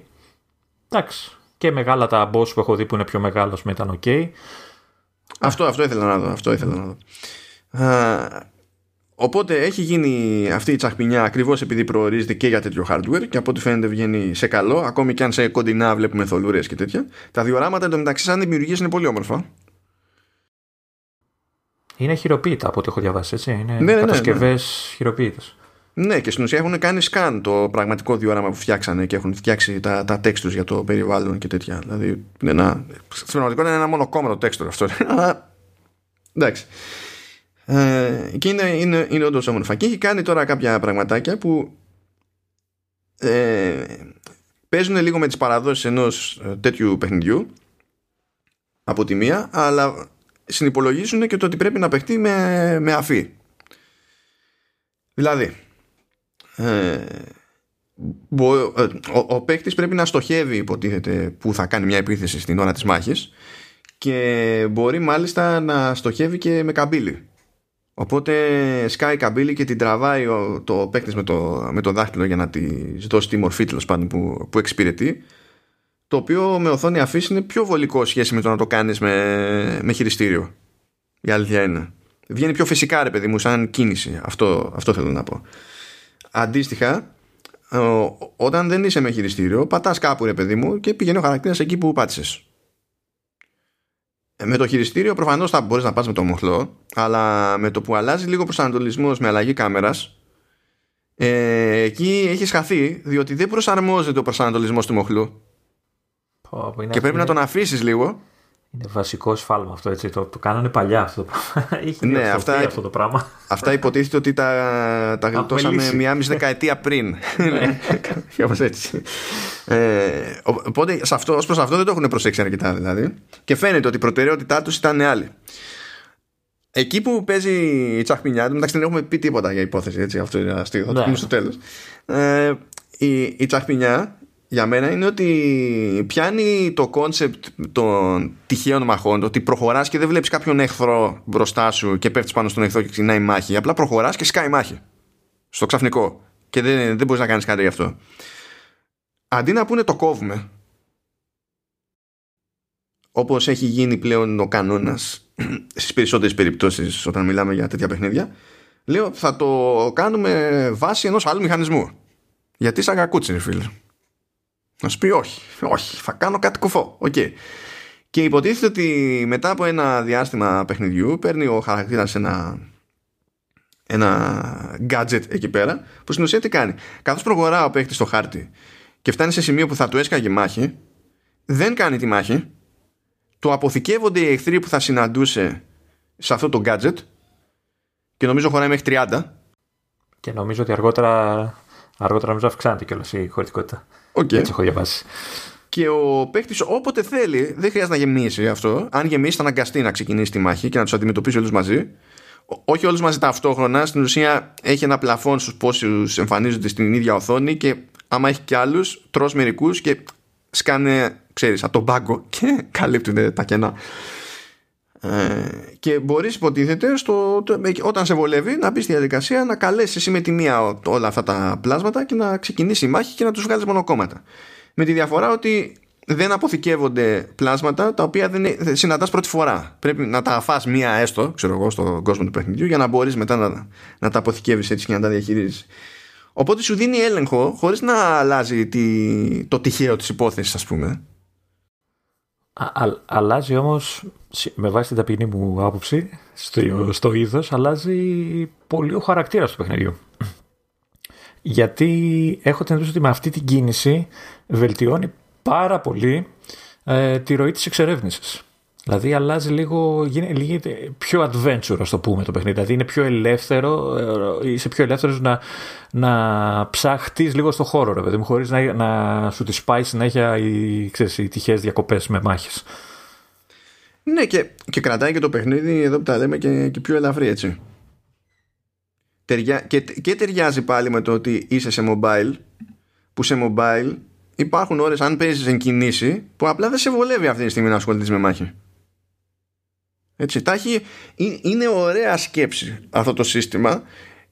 Εντάξει. Και μεγάλα τα boss που έχω δει που είναι πιο μεγάλο με ήταν ok. Αυτό, αυτό ήθελα να δω. Αυτό ήθελα να δω. Οπότε έχει γίνει αυτή η τσαχπινιά ακριβώς επειδή προορίζεται και για τέτοιο hardware και από ό,τι φαίνεται βγαίνει σε καλό, ακόμη και αν σε κοντινά βλέπουμε θολούρες και τέτοια. Τα διοράματα εντωμεταξύ, σαν δημιουργίες, είναι πολύ όμορφα. Είναι χειροποίητα από ό,τι έχω διαβάσει, έτσι. Είναι ναι, ναι, ναι κατασκευές ναι. χειροποίητες. Ναι, και στην ουσία έχουν κάνει scan το πραγματικό διόραμα που φτιάξανε και έχουν φτιάξει τα, τα textures για το περιβάλλον και τέτοια. Δηλαδή, είναι ένα, στην πραγματικότητα είναι ένα μονοκόμματο texture αυτό. <laughs> Αλλά εντάξει. Ε, και είναι, είναι, είναι όντως όμορφα. Και έχει κάνει τώρα κάποια πραγματάκια που ε, παίζουν λίγο με τις παραδόσεις ενός ε, τέτοιου παιχνιδιού από τη μία, αλλά συνυπολογίζουν και το ότι πρέπει να παιχτεί με, με αφή. Δηλαδή, ε, ε, ο, ο παίκτης πρέπει να στοχεύει υποτίθεται που θα κάνει μια επίθεση στην ώρα της μάχης και μπορεί μάλιστα να στοχεύει και με καμπύλη οπότε σκάει καμπύλη και την τραβάει ο, το παίκτης με το, με το δάχτυλο για να τη δώσει τη μορφή τέλος πάντων που, που εξυπηρετεί. Το οποίο με οθόνη αφήσει είναι πιο βολικό σχέση με το να το κάνεις με, με χειριστήριο. Η αλήθεια είναι. Βγαίνει πιο φυσικά ρε παιδί μου σαν κίνηση. Αυτό, αυτό θέλω να πω. Αντίστοιχα, όταν δεν είσαι με χειριστήριο, πατάς κάπου ρε παιδί μου και πηγαίνει ο χαρακτήρας εκεί που πάτησες. Ε, με το χειριστήριο προφανώς θα μπορείς να πας με το μοχλό, αλλά με το που αλλάζει λίγο προσανατολισμός με αλλαγή κάμερας, ε, εκεί έχει χαθεί, διότι δεν προσαρμόζεται ο προσανατολισμός του μοχλού. και πρέπει να τον αφήσεις λίγο είναι βασικό σφάλμα αυτό έτσι. Το, το κάνανε παλιά αυτό το πράγμα. <laughs> Είχε ναι, αυτά, αυτό το πράγμα. Αυτά υποτίθεται ότι τα, τα γλιτώσαμε μία μισή δεκαετία πριν. Ναι. <laughs> Κάπως έτσι. Ε, οπότε σε αυτό, ως προς αυτό δεν το έχουν προσέξει αρκετά δηλαδή. Και φαίνεται ότι η προτεραιότητά τους ήταν άλλη. Εκεί που παίζει η τσαχπινιά, εντάξει δεν έχουμε πει τίποτα για υπόθεση, έτσι, αυτό είναι αστείο, θα το ναι. πούμε στο τέλος. Ε, η, η τσαχπινιά για μένα είναι ότι πιάνει το κόνσεπτ των τυχαίων μαχών, ότι προχωράς και δεν βλέπεις κάποιον εχθρό μπροστά σου και πέφτεις πάνω στον εχθρό και ξεκινάει η μάχη. Απλά προχωράς και σκάει η μάχη. Στο ξαφνικό. Και δεν, δεν μπορείς να κάνεις κάτι γι' αυτό. Αντί να πούνε το κόβουμε, όπως έχει γίνει πλέον ο κανόνας <clears throat> στις περισσότερες περιπτώσεις όταν μιλάμε για τέτοια παιχνίδια, λέω θα το κάνουμε βάσει ενός άλλου μηχανισμού. Γιατί σαν κακούτσι, φίλε. Να σου πει όχι, όχι, θα κάνω κάτι κουφό. Okay. Και υποτίθεται ότι μετά από ένα διάστημα παιχνιδιού παίρνει ο χαρακτήρας ένα, ένα gadget εκεί πέρα που στην ουσία τι κάνει. Καθώς προχωρά ο παίχτη στο χάρτη και φτάνει σε σημείο που θα του έσκαγε μάχη, δεν κάνει τη μάχη, του αποθηκεύονται οι εχθροί που θα συναντούσε σε αυτό το gadget και νομίζω χωράει μέχρι 30. Και νομίζω ότι αργότερα, αργότερα νομίζω αυξάνεται κιόλας η χωρητικότητα. Okay. Έτσι έχω διαβάσει. Και ο παίκτης όποτε θέλει, δεν χρειάζεται να γεμίσει αυτό. Αν γεμίσει, θα αναγκαστεί να ξεκινήσει τη μάχη και να τους αντιμετωπίσει όλους μαζί. Όχι όλους μαζί ταυτόχρονα. Στην ουσία έχει ένα πλαφόν στους πόσους εμφανίζονται στην ίδια οθόνη και άμα έχει κι άλλους, τρώ μερικούς και σκάνε, ξέρεις, από τον πάγκο και <laughs> καλύπτουν τα κενά. Ε, και μπορείς υποτίθεται στο, όταν σε βολεύει να μπεις στη διαδικασία να καλέσεις εσύ με τη μία όλα αυτά τα πλάσματα και να ξεκινήσει η μάχη και να τους βγάλεις μονοκόμματα. Με τη διαφορά ότι δεν αποθηκεύονται πλάσματα τα οποία δεν συναντάς πρώτη φορά. Πρέπει να τα αφάς μία έστω ξέρω εγώ στον κόσμο του παιχνιδιού για να μπορείς μετά να, να τα αποθηκεύεις έτσι και να τα διαχειρίζεις οπότε σου δίνει έλεγχο χωρίς να αλλάζει τη, το τυχαίο της υπόθεσης ας πούμε Α, αλλάζει όμως, με βάση την ταπεινή μου άποψη, στο, στο είδος, αλλάζει πολύ ο χαρακτήρας του παιχνιδιού. Γιατί έχω την εντύπωση ότι με αυτή την κίνηση βελτιώνει πάρα πολύ ε, τη ροή της εξερεύνησης. Δηλαδή αλλάζει λίγο, γίνεται πιο adventure, ας το πούμε το παιχνίδι. Δηλαδή είναι πιο ελεύθερο, ε, είσαι πιο ελεύθερος να, να ψαχτεί λίγο στο χώρο, ρε παιδί μου, χωρίς να, να σου τη σπάει συνέχεια οι, ξέρεις, οι τυχαίε διακοπές με μάχες. Ναι, και, και κρατάει και το παιχνίδι εδώ που τα λέμε και, και πιο ελαφρύ, έτσι. Τεριά, και, και ταιριάζει πάλι με το ότι είσαι σε mobile, που σε mobile υπάρχουν ώρες αν παίζεις εν κινήσει που απλά δεν σε βολεύει αυτή τη στιγμή να ασχοληθείς με μάχη. Έτσι, τάχει, είναι ωραία σκέψη αυτό το σύστημα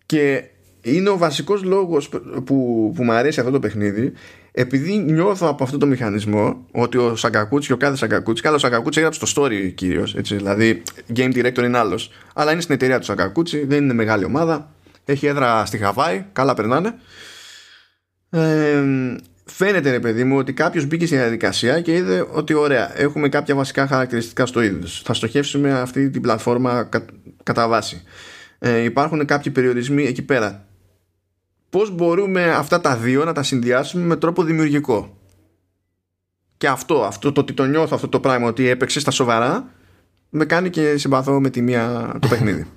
και είναι ο βασικός λόγος που, που μου αρέσει αυτό το παιχνίδι επειδή νιώθω από αυτό το μηχανισμό ότι ο Σαγκακούτσι και ο κάθε Σαγκακούτσι καλά ο Σαγκακούτσι έγραψε το story κυρίως έτσι, δηλαδή game director είναι άλλος αλλά είναι στην εταιρεία του Σαγκακούτσι δεν είναι μεγάλη ομάδα έχει έδρα στη Χαβάη καλά περνάνε. Ε, φαίνεται ρε παιδί μου ότι κάποιος μπήκε στη διαδικασία και είδε ότι ωραία έχουμε κάποια βασικά χαρακτηριστικά στο είδος. θα στοχεύσουμε αυτή την πλατφόρμα κα, κατά βάση. Ε, υπάρχουν κάποιοι περιορισμοί εκεί πέρα. Πώς μπορούμε αυτά τα δύο να τα συνδυάσουμε με τρόπο δημιουργικό; Και αυτό, αυτό το ότι το νιώθω αυτό το πράγμα ότι έπαιξε στα σοβαρά με κάνει και συμπαθώ με τη μία το παιχνίδι. <laughs>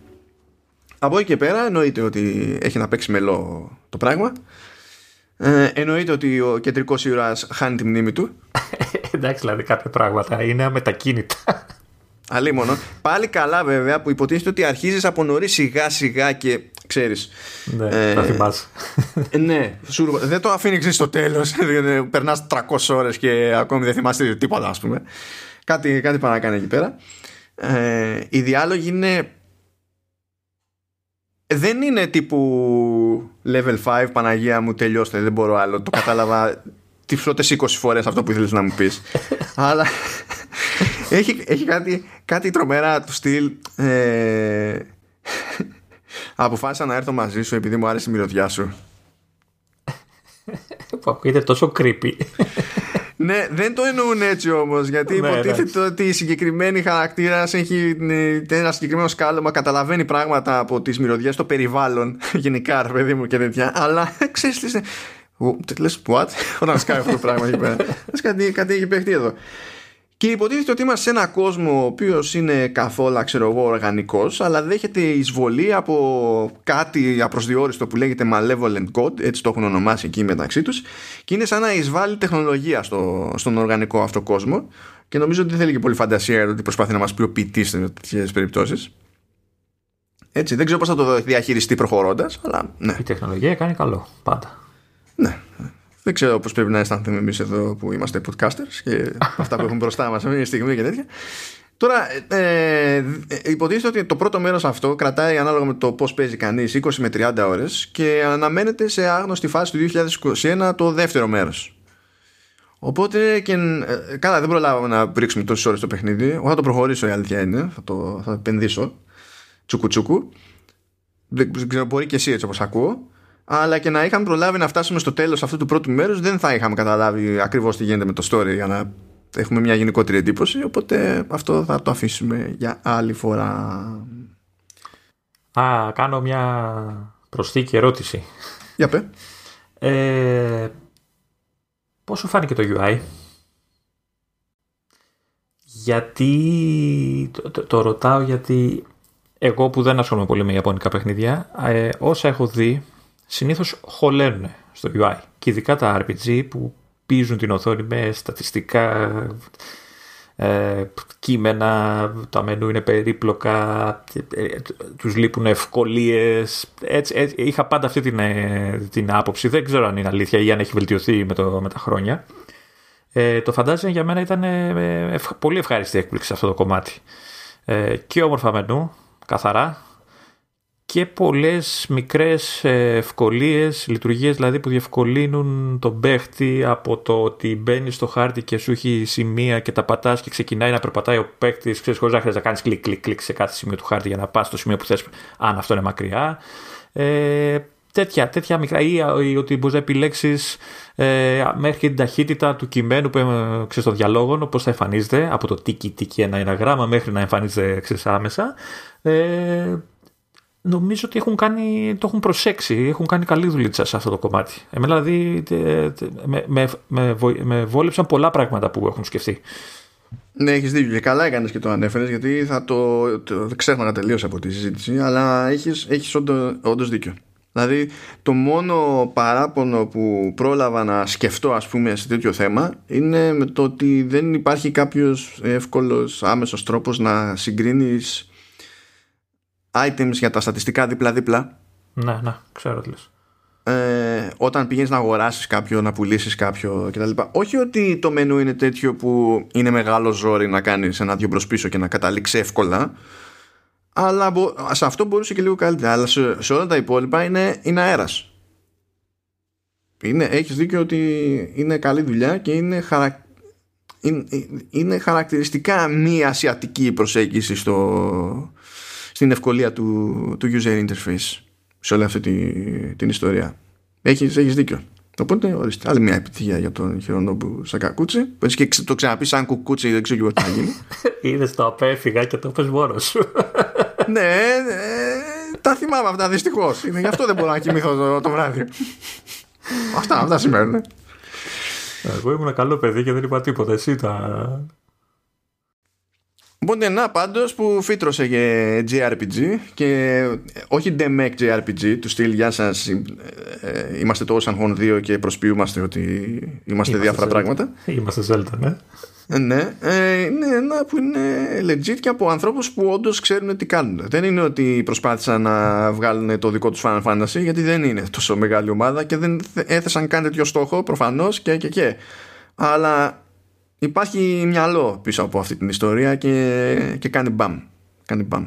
Από εκεί και πέρα εννοείται ότι έχει να παίξει μελό το πράγμα ε, εννοείται ότι ο κεντρικός ήρωας χάνει τη μνήμη του. <laughs> Εντάξει, δηλαδή κάποια πράγματα είναι αμετακίνητα. <laughs> μόνο. Πάλι καλά βέβαια που υποτίθεται ότι αρχίζεις από νωρίς σιγά σιγά και ξέρεις Ναι, ε, θα θυμάσαι Ναι, δεν το αφήνει στο τέλος <laughs> Περνάς 300 ώρες και ακόμη δεν θυμάστε τίποτα ας πούμε Κάτι, κάτι παρακάνει εκεί πέρα ε, Οι διάλογοι είναι δεν είναι τύπου level 5 Παναγία μου τελειώστε δεν μπορώ άλλο. Το κατάλαβα <laughs> τις πρώτες 20 φορές αυτό που ήθελες να μου πεις. <laughs> Αλλά έχει, έχει κάτι, κάτι τρομερά του στυλ ε, <laughs> αποφάσισα να έρθω μαζί σου επειδή μου άρεσε η μυρωδιά σου. Που ακούγεται τόσο creepy ναι, δεν το εννοούν έτσι όμως. Γιατί ναι, υποτίθεται ότι η συγκεκριμένη χαρακτήρας έχει ένα συγκεκριμένο σκάλωμα, καταλαβαίνει πράγματα από τις μυρωδιές στο περιβάλλον. <laughs> Γενικά, ρε παιδί μου και τέτοια. Αλλά <laughs> ξέρεις τι. Λες, what? <laughs> Όταν σκάει αυτό το πράγμα εκεί πέρα. Κάτι, κάτι έχει παιχτεί εδώ. Και υποτίθεται ότι είμαστε σε ένα κόσμο ο οποίος είναι καθόλου ξέρω εγώ οργανικός αλλά δέχεται εισβολή από κάτι απροσδιόριστο που λέγεται Malevolent God έτσι το έχουν ονομάσει εκεί μεταξύ τους και είναι σαν να εισβάλλει τεχνολογία στο, στον οργανικό αυτό κόσμο. Και νομίζω ότι δεν θέλει και πολύ φαντασία ότι προσπαθεί να μας ποιοποιητεί σε τέτοιες περιπτώσεις. Έτσι δεν ξέρω πώς θα το διαχειριστεί προχωρώντας αλλά ναι. Η τεχνολογία κάνει καλό πάντα. Ναι δεν ξέρω πώς πρέπει να αισθάνθουμε εμείς εδώ που είμαστε podcasters και <laughs> αυτά που έχουμε μπροστά μας αυτή τη στιγμή και τέτοια. Τώρα, ε, ε, υποτίθεται ότι το πρώτο μέρος αυτό κρατάει ανάλογα με το πώς παίζει κανείς 20 με 30 ώρες και αναμένεται σε άγνωστη φάση του 2021 το δεύτερο μέρος. Οπότε και. Ε, καλά, δεν προλάβαμε να ρίξουμε τόσες ώρες το παιχνίδι. Εγώ θα το προχωρήσω, η αλήθεια είναι. Θα το θα επενδύσω. Τσουκουτσούκου. Δεν ξέρω, μπορεί και εσύ έτσι όπως ακούω αλλά και να είχαμε προλάβει να φτάσουμε στο τέλος αυτού του πρώτου μέρους δεν θα είχαμε καταλάβει ακριβώς τι γίνεται με το story για να έχουμε μια γενικότερη εντύπωση οπότε αυτό θα το αφήσουμε για άλλη φορά. Α, κάνω μια προσθήκη ερώτηση. Για πέ ε, Πώς σου φάνηκε το UI Γιατί το, το, ρωτάω γιατί εγώ που δεν ασχολούμαι πολύ με ιαπωνικά παιχνίδια ε, όσα έχω δει συνήθως χωλένουν στο UI και ειδικά τα RPG που πίζουν την οθόνη με στατιστικά ε, κείμενα, τα μενού είναι περίπλοκα, ε, τους λείπουν ευκολίες. Έτσι, είχα πάντα αυτή την, ε, την άποψη. Δεν ξέρω αν είναι αλήθεια ή αν έχει βελτιωθεί με, το, με τα χρόνια. Ε, το φαντάζομαι για μένα ήταν ε, πολύ ευχάριστη έκπληξη αυτό το κομμάτι. Ε, και όμορφα μενού, καθαρά, και πολλές μικρές ε, ευκολίες, λειτουργίες δηλαδή που διευκολύνουν τον παίχτη από το ότι μπαίνει στο χάρτη και σου έχει σημεία και τα πατάς και ξεκινάει να περπατάει ο παίχτης ξέρεις χωρίς να χρειάζεται να κάνεις κλικ κλικ κλικ σε κάθε σημείο του χάρτη για να πας στο σημείο που θες αν αυτό είναι μακριά. Ε, τέτοια, τέτοια μικρά ή ότι μπορείς να επιλέξεις ε, μέχρι την ταχύτητα του κειμένου που ε, ξέρεις των διαλόγων όπως θα εμφανίζεται από το τίκι τίκι ένα, ένα γράμμα μέχρι να εμφανίζεται ξέρεις, άμεσα ε, νομίζω ότι έχουν κάνει, το έχουν προσέξει, έχουν κάνει καλή δουλειά σε αυτό το κομμάτι. Εμένα δηλαδή με, με, με, με βόλεψαν πολλά πράγματα που έχουν σκεφτεί. Ναι, έχεις δίκιο και καλά έκανες και το ανέφερες γιατί θα το, το ξέχανα τελείω από τη συζήτηση, αλλά έχεις έχεις όντως δίκιο. Δηλαδή το μόνο παράπονο που πρόλαβα να σκεφτώ ας πούμε σε τέτοιο θέμα είναι με το ότι δεν υπάρχει κάποιος εύκολος άμεσος τρόπος να συγκρίνεις items για τα στατιστικά δίπλα-δίπλα. Ναι, ναι, ξέρω τι λες. Ε, όταν πηγαίνεις να αγοράσεις κάποιο, να πουλήσεις κάποιο κτλ. Όχι ότι το μενού είναι τέτοιο που είναι μεγάλο ζόρι να κάνεις ένα δυο πίσω και να καταλήξεις εύκολα αλλά σε αυτό μπορούσε και λίγο καλύτερα. Αλλά σε, σε όλα τα υπόλοιπα είναι, είναι αέρας. Είναι, έχεις δίκιο ότι είναι καλή δουλειά και είναι, χαρα... είναι, είναι χαρακτηριστικά μη ασιατική προσέγγιση στο, στην ευκολία του, του user interface σε όλη αυτή τη, την ιστορία. Έχεις, έχεις δίκιο. Οπότε, ορίστε, άλλη μια επιτυχία για τον Χιρονόμπου Σακακούτσι. Που έτσι και το ξαναπείς σαν κουκούτσι, δεν ξέρω τι θα γίνει. <laughs> Είδε το απέφυγα και το πες μόνος σου. <laughs> ναι, ε, τα θυμάμαι αυτά δυστυχώς. Είναι γι' αυτό δεν μπορώ να κοιμηθώ το, το βράδυ. αυτά, αυτά σημαίνουν. Εγώ ήμουν καλό παιδί και δεν είπα τίποτα. Εσύ τα Οπότε να πάντως που φύτρωσε και JRPG και όχι DMEC JRPG του στυλ γεια σας ε, ε, είμαστε το Ocean Horn 2 και προσποιούμαστε ότι είμαστε, είμαστε διάφορα πράγματα. Είμαστε Zelda, ναι. Ε, ναι, ε, ναι, ένα που είναι legit και από ανθρώπους που όντως ξέρουν τι κάνουν. Δεν είναι ότι προσπάθησαν να βγάλουν το δικό τους Final Fantasy γιατί δεν είναι τόσο μεγάλη ομάδα και δεν έθεσαν καν τέτοιο στόχο προφανώς και και και. Αλλά υπάρχει μυαλό πίσω από αυτή την ιστορία και, και κάνει μπαμ. Κάνει μπαμ.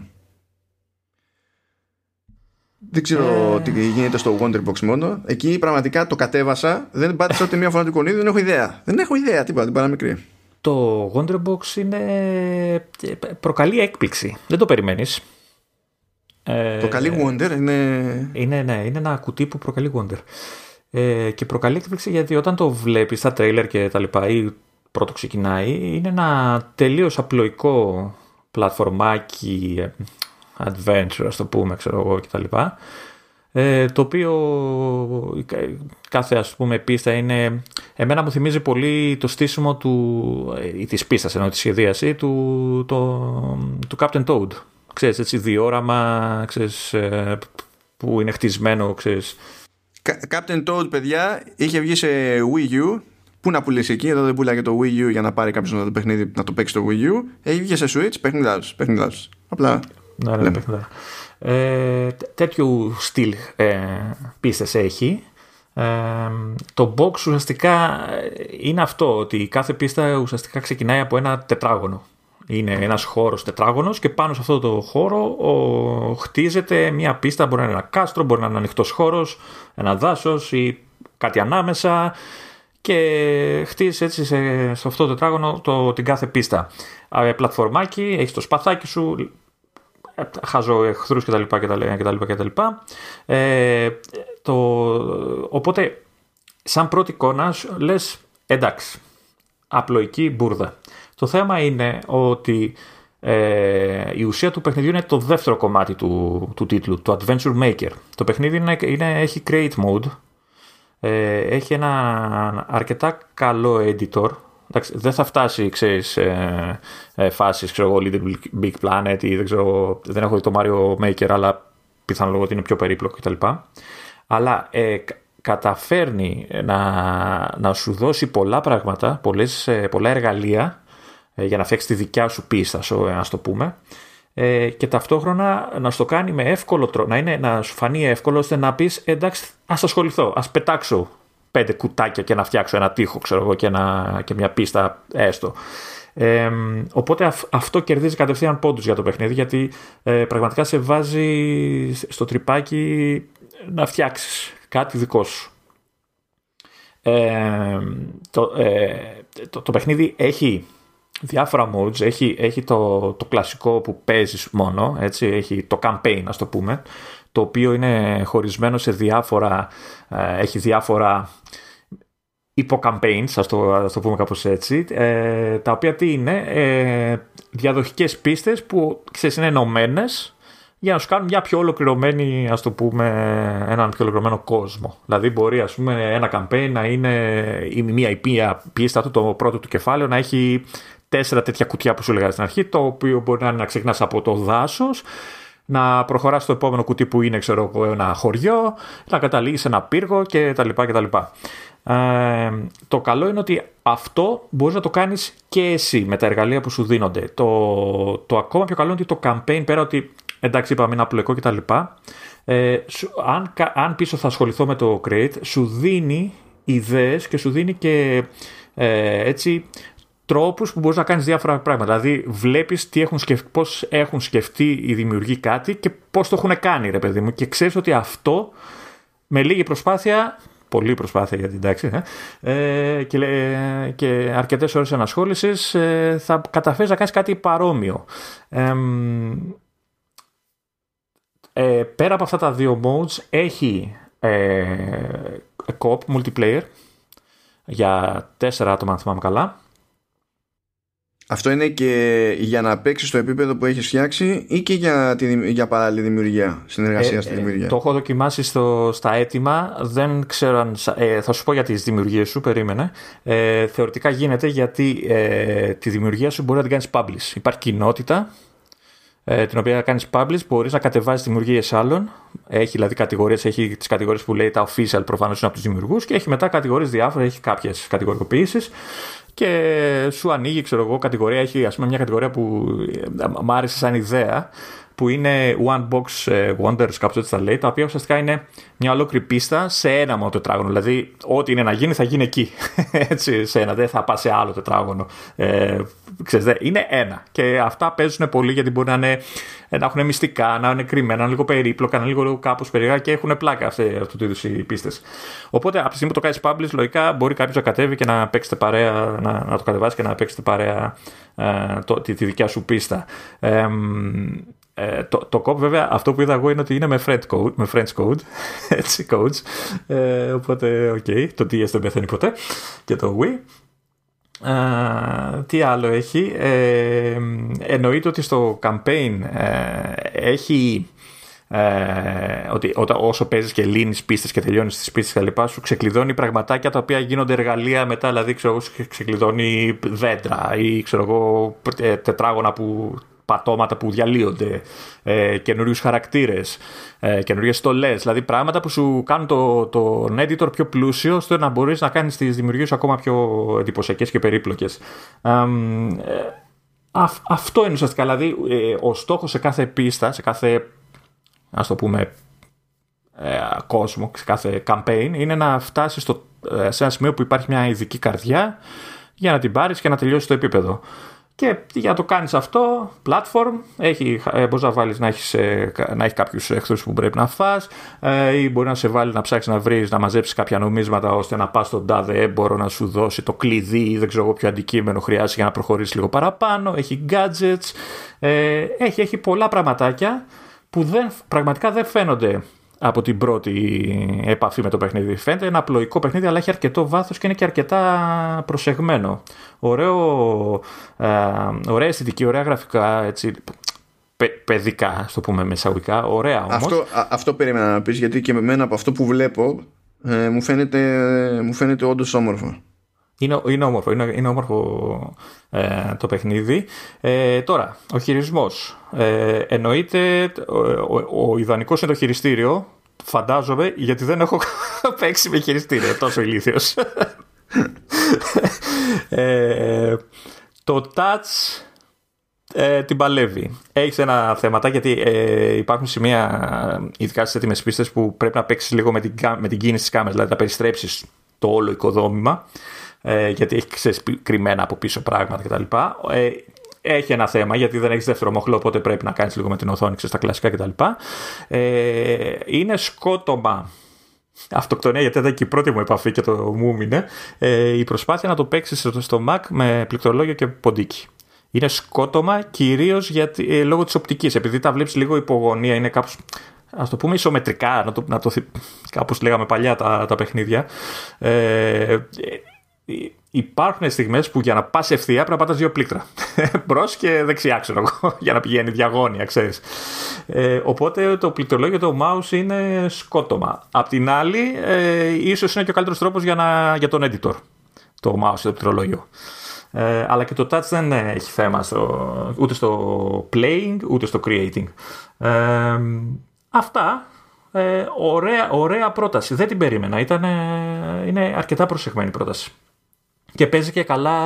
Δεν ξέρω ε... τι γίνεται στο Wonderbox μόνο. Εκεί πραγματικά το κατέβασα. Δεν πάτησα ούτε μία φορά του κονίδι. Δεν έχω ιδέα. Δεν έχω ιδέα τίποτα. Την παραμικρή. Το Wonderbox είναι... Ε, προκαλεί έκπληξη. Δεν το περιμένεις. Ε, προκαλεί Wonder είναι... είναι... Ναι, είναι ένα κουτί που προκαλεί Wonder. Ε, και προκαλεί έκπληξη γιατί όταν το βλέπεις στα τρέιλερ και τα λοιπά ή πρώτο ξεκινάει είναι ένα τελείως απλοϊκό πλατφορμάκι ε, adventure ας το πούμε ξέρω εγώ κτλ ε, το οποίο κάθε ας πούμε πίστα είναι εμένα μου θυμίζει πολύ το στήσιμο του ή της πίστας ενώ της σχεδίαση του, το, του Captain Toad ξέρεις έτσι διόραμα ξέρεις, ε, που είναι χτισμένο ξέρεις. Captain Toad παιδιά είχε βγει σε Wii U Πού να πουλήσει εκεί, εδώ δεν πουλάει το Wii U για να πάρει κάποιος να το παιχνίδι να το παίξει το Wii U. Έχει βγει σε Switch, παιχνιδά του. Απλά. Ναι, ναι, παιχνιδά. Ε, τέτοιου στυλ ε, πίστες έχει. Ε, το box ουσιαστικά είναι αυτό, ότι κάθε πίστα ουσιαστικά ξεκινάει από ένα τετράγωνο. Είναι ένας χώρος τετράγωνος και πάνω σε αυτό το χώρο ο, χτίζεται μια πίστα, μπορεί να είναι ένα κάστρο, μπορεί να είναι ένα ανοιχτός χώρος, ένα δάσος ή κάτι ανάμεσα και χτίζει έτσι σε, σε αυτό το τετράγωνο το, την κάθε πίστα. Ε, πλατφορμάκι, έχεις το σπαθάκι σου, ε, χάζω εχθρούς κτλ. κτλ, κτλ, ε, το, οπότε, σαν πρώτη εικόνα λες εντάξει, απλοϊκή μπουρδα. Το θέμα είναι ότι ε, η ουσία του παιχνιδιού είναι το δεύτερο κομμάτι του, του τίτλου, το Adventure Maker. Το παιχνίδι είναι, είναι, έχει Create Mode, ε, έχει ένα αρκετά καλό editor. Εντάξει, δεν θα φτάσει, ξέρεις, ε, ε, φάσεις, ξέρω εγώ, Little Big Planet ή δεν ξέρω, δεν έχω δει το Mario Maker, αλλά πιθανόν ότι είναι πιο περίπλοκο κτλ. Αλλά ε, καταφέρνει να, να σου δώσει πολλά πράγματα, πολλές, ε, πολλά εργαλεία ε, για να φτιάξεις τη δικιά σου πίστα, ας το πούμε, ε, και ταυτόχρονα να στο κάνει με εύκολο τρόπο, να, είναι, να σου φανεί εύκολο ώστε να πεις εντάξει, ας ασχοληθώ, ας πετάξω πέντε κουτάκια και να φτιάξω ένα τείχο, ξέρω εγώ, και, ένα, και μια πίστα έστω. Ε, οπότε αυτό κερδίζει κατευθείαν πόντους για το παιχνίδι γιατί ε, πραγματικά σε βάζει στο τρυπάκι να φτιάξεις κάτι δικό σου. Ε, το, το, το παιχνίδι έχει διάφορα modes. Έχει, έχει το, το κλασικό που παίζεις μόνο, έτσι, έχει το campaign ας το πούμε, το οποίο είναι χωρισμένο σε διάφορα, ε, έχει διάφορα υπο-campaigns, ας το, ας το πούμε κάπως έτσι, ε, τα οποία τι είναι, ε, διαδοχικές πίστες που ξέρεις είναι ενωμένες για να σου κάνουν μια πιο ολοκληρωμένη, ας το πούμε, έναν πιο ολοκληρωμένο κόσμο. Δηλαδή μπορεί ας πούμε ένα campaign να είναι η μια IP, πίστα του, το πρώτο του κεφάλαιο, να έχει τέσσερα τέτοια κουτιά που σου έλεγα στην αρχή, το οποίο μπορεί να είναι να ξεκινάς από το δάσος, να προχωράς στο επόμενο κουτί που είναι ξέρω ένα χωριό, να καταλήγεις σε ένα πύργο κτλ. κτλ. Ε, το καλό είναι ότι αυτό μπορείς να το κάνεις και εσύ με τα εργαλεία που σου δίνονται. Το, το ακόμα πιο καλό είναι ότι το campaign πέρα ότι εντάξει είπαμε είναι απλοϊκό κτλ. Ε, αν, αν πίσω θα ασχοληθώ με το create σου δίνει ιδέες και σου δίνει και ε, έτσι τρόπους που μπορείς να κάνεις διάφορα πράγματα. Δηλαδή βλέπεις τι έχουν σκεφ... πώς έχουν σκεφτεί οι δημιουργοί κάτι και πώς το έχουν κάνει ρε παιδί μου και ξέρεις ότι αυτό με λίγη προσπάθεια πολλή προσπάθεια για την τάξη ε, ε και, και αρκετές ώρες ενασχόλησης ε, θα καταφέρεις να κάνεις κάτι παρόμοιο. Ε, πέρα από αυτά τα δύο modes έχει ε, co multiplayer για τέσσερα άτομα αν θυμάμαι καλά αυτό είναι και για να παίξει στο επίπεδο που έχεις φτιάξει ή και για, τη, για παράλληλη δημιουργία, συνεργασία ε, στη δημιουργία; το έχω δοκιμάσει στο, στα έτοιμα. Δεν ξέρω αν. Ε, θα σου πω για τις δημιουργίες σου, περίμενε. Ε, θεωρητικά γίνεται γιατί ε, τη δημιουργία σου μπορεί να την κάνεις publish. Υπάρχει κοινότητα ε, την οποία κάνεις publish, μπορείς να κατεβάζεις δημιουργίες άλλων. Έχει δηλαδή κατηγορίες, έχει τις κατηγορίες που λέει τα official προφανώς είναι από τους δημιουργούς και έχει μετά κατηγορίες διάφορες, έχει κάποιες κατηγοριοποιήσεις και σου ανοίγει, ξέρω εγώ, κατηγορία. Έχει ας πούμε μια κατηγορία που ε, μ' άρεσε σαν ιδέα που είναι One Box ε, Wonders, κάπως έτσι τα λέει, τα οποία ουσιαστικά είναι μια ολόκληρη πίστα σε ένα μόνο τετράγωνο. Δηλαδή, ό,τι είναι να γίνει θα γίνει εκεί. <laughs> έτσι, σε ένα, δεν θα πας σε άλλο τετράγωνο. Ε, ξέρεις, είναι ένα. Και αυτά παίζουν πολύ γιατί μπορεί να, είναι, να έχουν μυστικά, να είναι κρυμμένα, να είναι λίγο περίπλοκα, να είναι λίγο κάπως περίεργα και έχουν πλάκα αυτέ, αυτού του είδους οι πίστες. Οπότε, από τη στιγμή που το κάνεις publish, λογικά μπορεί κάποιος να κατέβει και να παίξετε παρέα, να, να το κατεβάσεις και να παίξετε παρέα ε, το, τη, τη, δικιά σου πίστα. Ε, ε, το, το co-op βέβαια αυτό που είδα εγώ είναι ότι είναι με friend code, με friend code <laughs> έτσι codes ε, οπότε OK okay, το DS δεν πεθαίνει ποτέ και το Wii ε, τι άλλο έχει; Ε, εννοείται ότι στο campaign ε, έχει ε, ότι όταν, όσο παίζεις και λύνεις πίστες και τελειώνεις τις πίστες και λοιπά, σου ξεκλειδώνει πραγματάκια τα οποία γίνονται εργαλεία μετά. Δηλαδή, ξέρω ξεκλειδώνει δέντρα ή ξέρω εγώ τετράγωνα που πατώματα που διαλύονται, ε, καινούριους χαρακτήρες, ε, καινούριες στολές. Δηλαδή πράγματα που σου κάνουν το, το editor πιο πλούσιο, ώστε να μπορείς να κάνεις τις δημιουργίες ακόμα πιο εντυπωσιακές και περίπλοκες. Ε, αυτό είναι ουσιαστικά. Δηλαδή, ε, ο στόχος σε κάθε πίστα, σε κάθε ας το πούμε ε, κόσμο, σε κάθε campaign, είναι να φτάσεις στο, σε ένα σημείο που υπάρχει μια ειδική καρδιά για να την πάρεις και να τελειώσεις το επίπεδο. Και για να το κάνεις αυτό, platform, έχει, ε, μπορείς να βάλεις να, έχεις, ε, να έχει κάποιους εχθρούς που πρέπει να φας ε, ή μπορεί να σε βάλει να ψάξεις να βρεις, να μαζέψεις κάποια νομίσματα ώστε να πας στον τάδε έμπορο να σου δώσει το κλειδί ή δεν ξέρω ποιο αντικείμενο χρειάζεται για να προχωρήσεις λίγο παραπάνω, έχει gadgets, έχει, έχει πολλά πραγματάκια που δεν, πραγματικά δεν φαίνονται από την πρώτη επαφή με το παιχνίδι. Φαίνεται ένα απλοϊκό παιχνίδι, αλλά έχει αρκετό βάθος και είναι και αρκετά προσεγμένο. Ωραίο, ε, ωραία αισθητική, ωραία γραφικά, έτσι, παιδικά, στο πούμε μεσαγωγικά, ωραία όμως. Αυτό, αυτό περίμενα να πεις, γιατί και με μένα από αυτό που βλέπω ε, μου, φαίνεται, μου φαίνεται όντως όμορφο. Είναι, είναι όμορφο, είναι, είναι όμορφο ε, το παιχνίδι. Ε, τώρα, ο χειρισμός. Ε, εννοείται, ο, ο, ο ιδανικός είναι το χειριστήριο, φαντάζομαι, γιατί δεν έχω <laughs> παίξει με χειριστήριο, τόσο ηλίθιος. <laughs> ε, το touch ε, την παλεύει. Έχεις ένα θέματα γιατί ε, υπάρχουν σημεία, ειδικά στις έτοιμες πίστες, που πρέπει να παίξεις λίγο με την, με την κίνηση της κάμερας, δηλαδή να περιστρέψεις το όλο οικοδόμημα ε, γιατί έχει ξέρεις, κρυμμένα από πίσω πράγματα κτλ. Ε, έχει ένα θέμα γιατί δεν έχεις δεύτερο μοχλό, οπότε πρέπει να κάνεις λίγο με την οθόνη, ξέρεις, τα κλασικά κτλ. Ε, είναι σκότωμα αυτοκτονία, γιατί ήταν και η πρώτη μου επαφή και το μου έμεινε. Ε, η προσπάθεια να το παίξεις στο Mac με πληκτρολόγιο και ποντίκι. Είναι σκότωμα κυρίως ε, λόγω της οπτικής. Επειδή τα βλέπεις λίγο υπογωνία, είναι κάπως. Α το πούμε ισομετρικά, να το, να το, κάπως λέγαμε παλιά τα, τα παιχνίδια. Ε, υπάρχουν στιγμές που για να πας ευθεία πρέπει να πατάς δύο πλήκτρα. <laughs> Μπρος και δεξιά, ξέρω εγώ, <laughs> για να πηγαίνει διαγώνια, ξέρεις. Ε, οπότε το πληκτρολόγιο το mouse είναι σκότωμα. Απ' την άλλη, ε, ίσως είναι και ο καλύτερος τρόπος για, να, για τον editor, το mouse, το πληκτρολόγιο. Ε, αλλά και το touch δεν έχει θέμα στο, ούτε στο playing ούτε στο creating. Ε, αυτά. Ε, ωραία, ωραία πρόταση. Δεν την περίμενα. Ήταν, είναι αρκετά προσεγμένη πρόταση. Και παίζει και καλά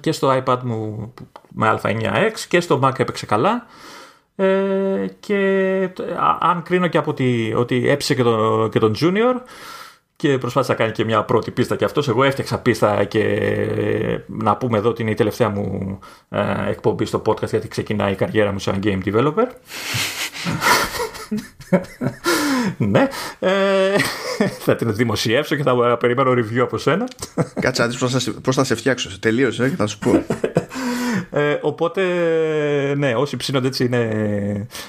και στο iPad μου με α9X και στο Mac έπαιξε καλά. Ε, και αν κρίνω και από ότι, ότι έψησε και, το, και τον Junior και προσπάθησε να κάνει και μια πρώτη πίστα και αυτός. Εγώ έφτιαξα πίστα και να πούμε εδώ ότι είναι η τελευταία μου ε, εκπομπή στο podcast γιατί ξεκινάει η καριέρα μου σαν game developer. <laughs> ναι. Ε, θα την δημοσιεύσω και θα περιμένω review από σένα. Κάτσε να πώς θα σε φτιάξω. Τελείωσε και θα σου πω. Ε, οπότε, ναι, όσοι ψήνονται έτσι είναι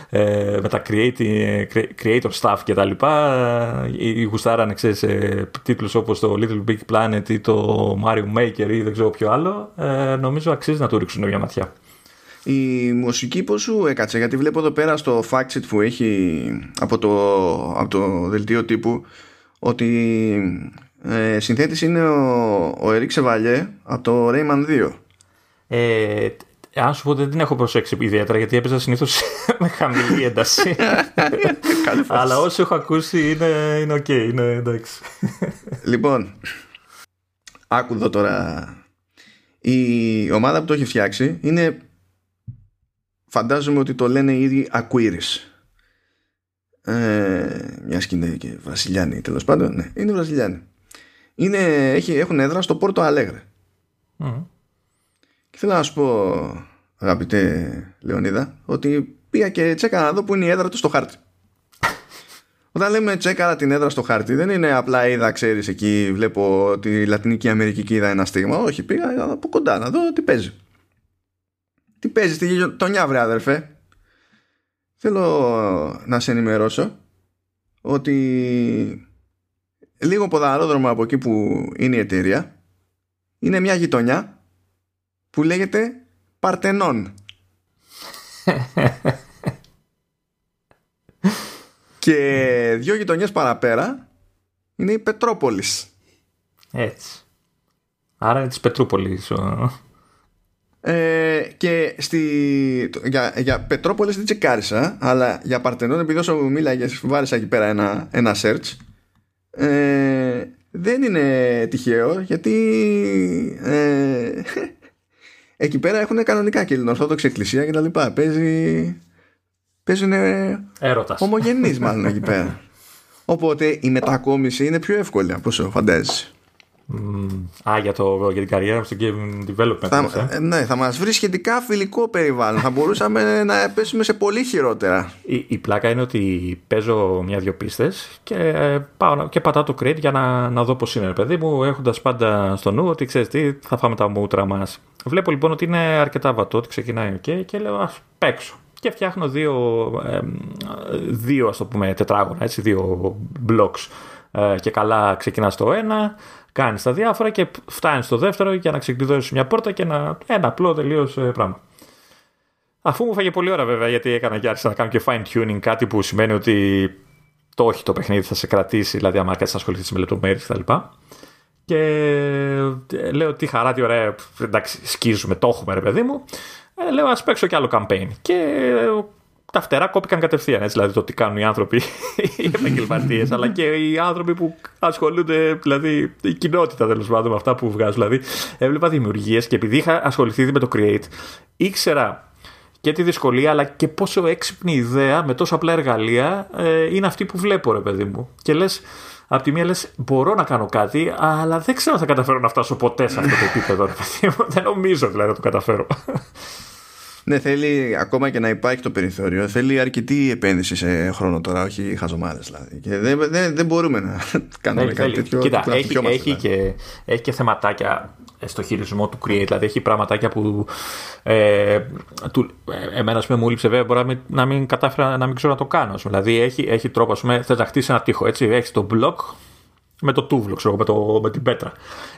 ε, με τα creator, creator stuff και τα λοιπά, ή γουστάρανε, ξέρεις, ε, τίτλους όπως το Little Big Planet ή το Mario Maker ή δεν ξέρω ποιο άλλο, ε, νομίζω αξίζει να του ρίξουν μια ματιά. Η μουσική πώς σου έκατσε, γιατί βλέπω εδώ πέρα στο fact sheet που έχει από το, από το δελτίο τύπου ότι ε, συνθέτης είναι ο, ο Ερικ Σεβαλιέ από το Rayman 2. Ε, αν σου πω δεν την έχω προσέξει ιδιαίτερα γιατί έπαιζα συνήθως <laughs> με χαμηλή ένταση. <laughs> Αλλά όσο έχω ακούσει είναι, είναι ok, είναι εντάξει. Λοιπόν, άκου εδώ τώρα. Η ομάδα που το έχει φτιάξει είναι φαντάζομαι ότι το λένε ήδη Aquiris. Ε, μιας και είναι και Βραζιλιάνοι τέλος πάντων. Ναι, είναι Βραζιλιάνοι. Είναι, έχει, έχουν έδρα στο Πόρτο Αλέγρε. Και θέλω να σου πω, αγαπητέ Λεωνίδα, ότι πήγα και τσέκαρα να δω που είναι η έδρα του στο χάρτη. Όταν λέμε τσέκαρα την έδρα στο χάρτη, δεν είναι απλά είδα, ξέρεις, εκεί βλέπω τη Λατινική Αμερική και είδα ένα στίγμα. Όχι, πήγα από κοντά να δω τι παίζει. Τι παίζεις στη γειτονιά, βρε αδερφέ. Θέλω να σε ενημερώσω ότι λίγο ποδαρόδρομο από εκεί που είναι η εταιρεία είναι μια γειτονιά που λέγεται Παρτενών. <laughs> και δύο γειτονιές παραπέρα είναι η Πετρόπολης. Έτσι. Άρα είναι της Πετρούπολης. Ε, και στη, για, για Πετρόπολης δεν τσεκάρισα αλλά για Παρτενών επειδή όσο μίλαγες βάρισα εκεί πέρα ένα, ένα search ε, δεν είναι τυχαίο γιατί ε, <laughs> εκεί πέρα έχουν κανονικά και Ορθόδοξη εκκλησία και τα λοιπά. Παίζει παίζουν Έρωτας. ομογενείς μάλλον εκεί πέρα. <laughs> Οπότε η μετακόμιση είναι πιο εύκολη από όσο φαντάζεσαι Α, για, το, για την καριέρα στο game development. Θα, ε; ναι, θα μας βρει σχετικά φιλικό περιβάλλον. θα μπορούσαμε <laughs> να πέσουμε σε πολύ χειρότερα. Η, η πλάκα είναι ότι παίζω μια-δυο πίστες και, ε, πάω, και πατάω το create για να, να δω πώς είναι, παιδί μου, έχοντας πάντα στο νου ότι ξέρεις τι, θα φάμε τα μούτρα μας. Βλέπω λοιπόν ότι είναι αρκετά βατό, ότι ξεκινάει okay, και λέω ας παίξω. Και φτιάχνω δύο, ε, δύο ας το πούμε τετράγωνα, έτσι, δύο blocks. Ε, και καλά ξεκινάς το ένα, κάνεις τα διάφορα και φτάνεις στο δεύτερο για να ξεκλειδώσεις μια πόρτα και ένα, ένα απλό τελείως ε, πράγμα. Αφού μου φάγε πολλή ώρα βέβαια, γιατί έκανα και άρχισα να κάνω και fine tuning, κάτι που σημαίνει ότι το όχι το παιχνίδι θα σε κρατήσει, δηλαδή άμα κάτσει να ασχοληθείς με λεπτομέρειες κτλ. Και ε, λέω τι χαρά, τι ωραία, εντάξει, σκίζουμε, το έχουμε ρε παιδί μου. Ε, λέω ας παίξω κι άλλο campaign. Και τα φτερά κόπηκαν κατευθείαν. Έτσι, δηλαδή το τι κάνουν οι άνθρωποι, οι επαγγελματίες, αλλά και οι άνθρωποι που ασχολούνται, δηλαδή η κοινότητα τέλος πάντων με αυτά που βγάζουν. Δηλαδή, έβλεπα δημιουργίες και επειδή είχα ασχοληθεί με το Create, ήξερα και τη δυσκολία, αλλά και πόσο έξυπνη ιδέα με τόσο απλά εργαλεία ε, είναι αυτή που βλέπω, ρε παιδί μου. Και λες, από τη μία λες, μπορώ να κάνω κάτι, αλλά δεν ξέρω αν θα καταφέρω να φτάσω ποτέ σε αυτό το επίπεδο, ρε παιδί μου. Δεν νομίζω δηλαδή να το καταφέρω. Ναι, θέλει ακόμα και να υπάρχει το περιθώριο. Θέλει αρκετή επένδυση σε χρόνο τώρα, όχι χαζομάδε δηλαδή. Και δεν, δεν, δεν μπορούμε να <laughs> κάνουμε κάτι τέτοιο. Κοίτα, έχει, έχει, και, έχει και θεματάκια στο χειρισμό του Create. Δηλαδή έχει πραγματάκια που ε, του, εμένα πούμε, μου λείψε βέβαια μπορεί να μην, κατάφερα να μην ξέρω να το κάνω. Δηλαδή έχει, έχει τρόπο, ας πούμε, θες να χτίσεις ένα τείχο, έτσι, έχεις το block με το τούβλο, ξέρω, με, το, με την πέτρα.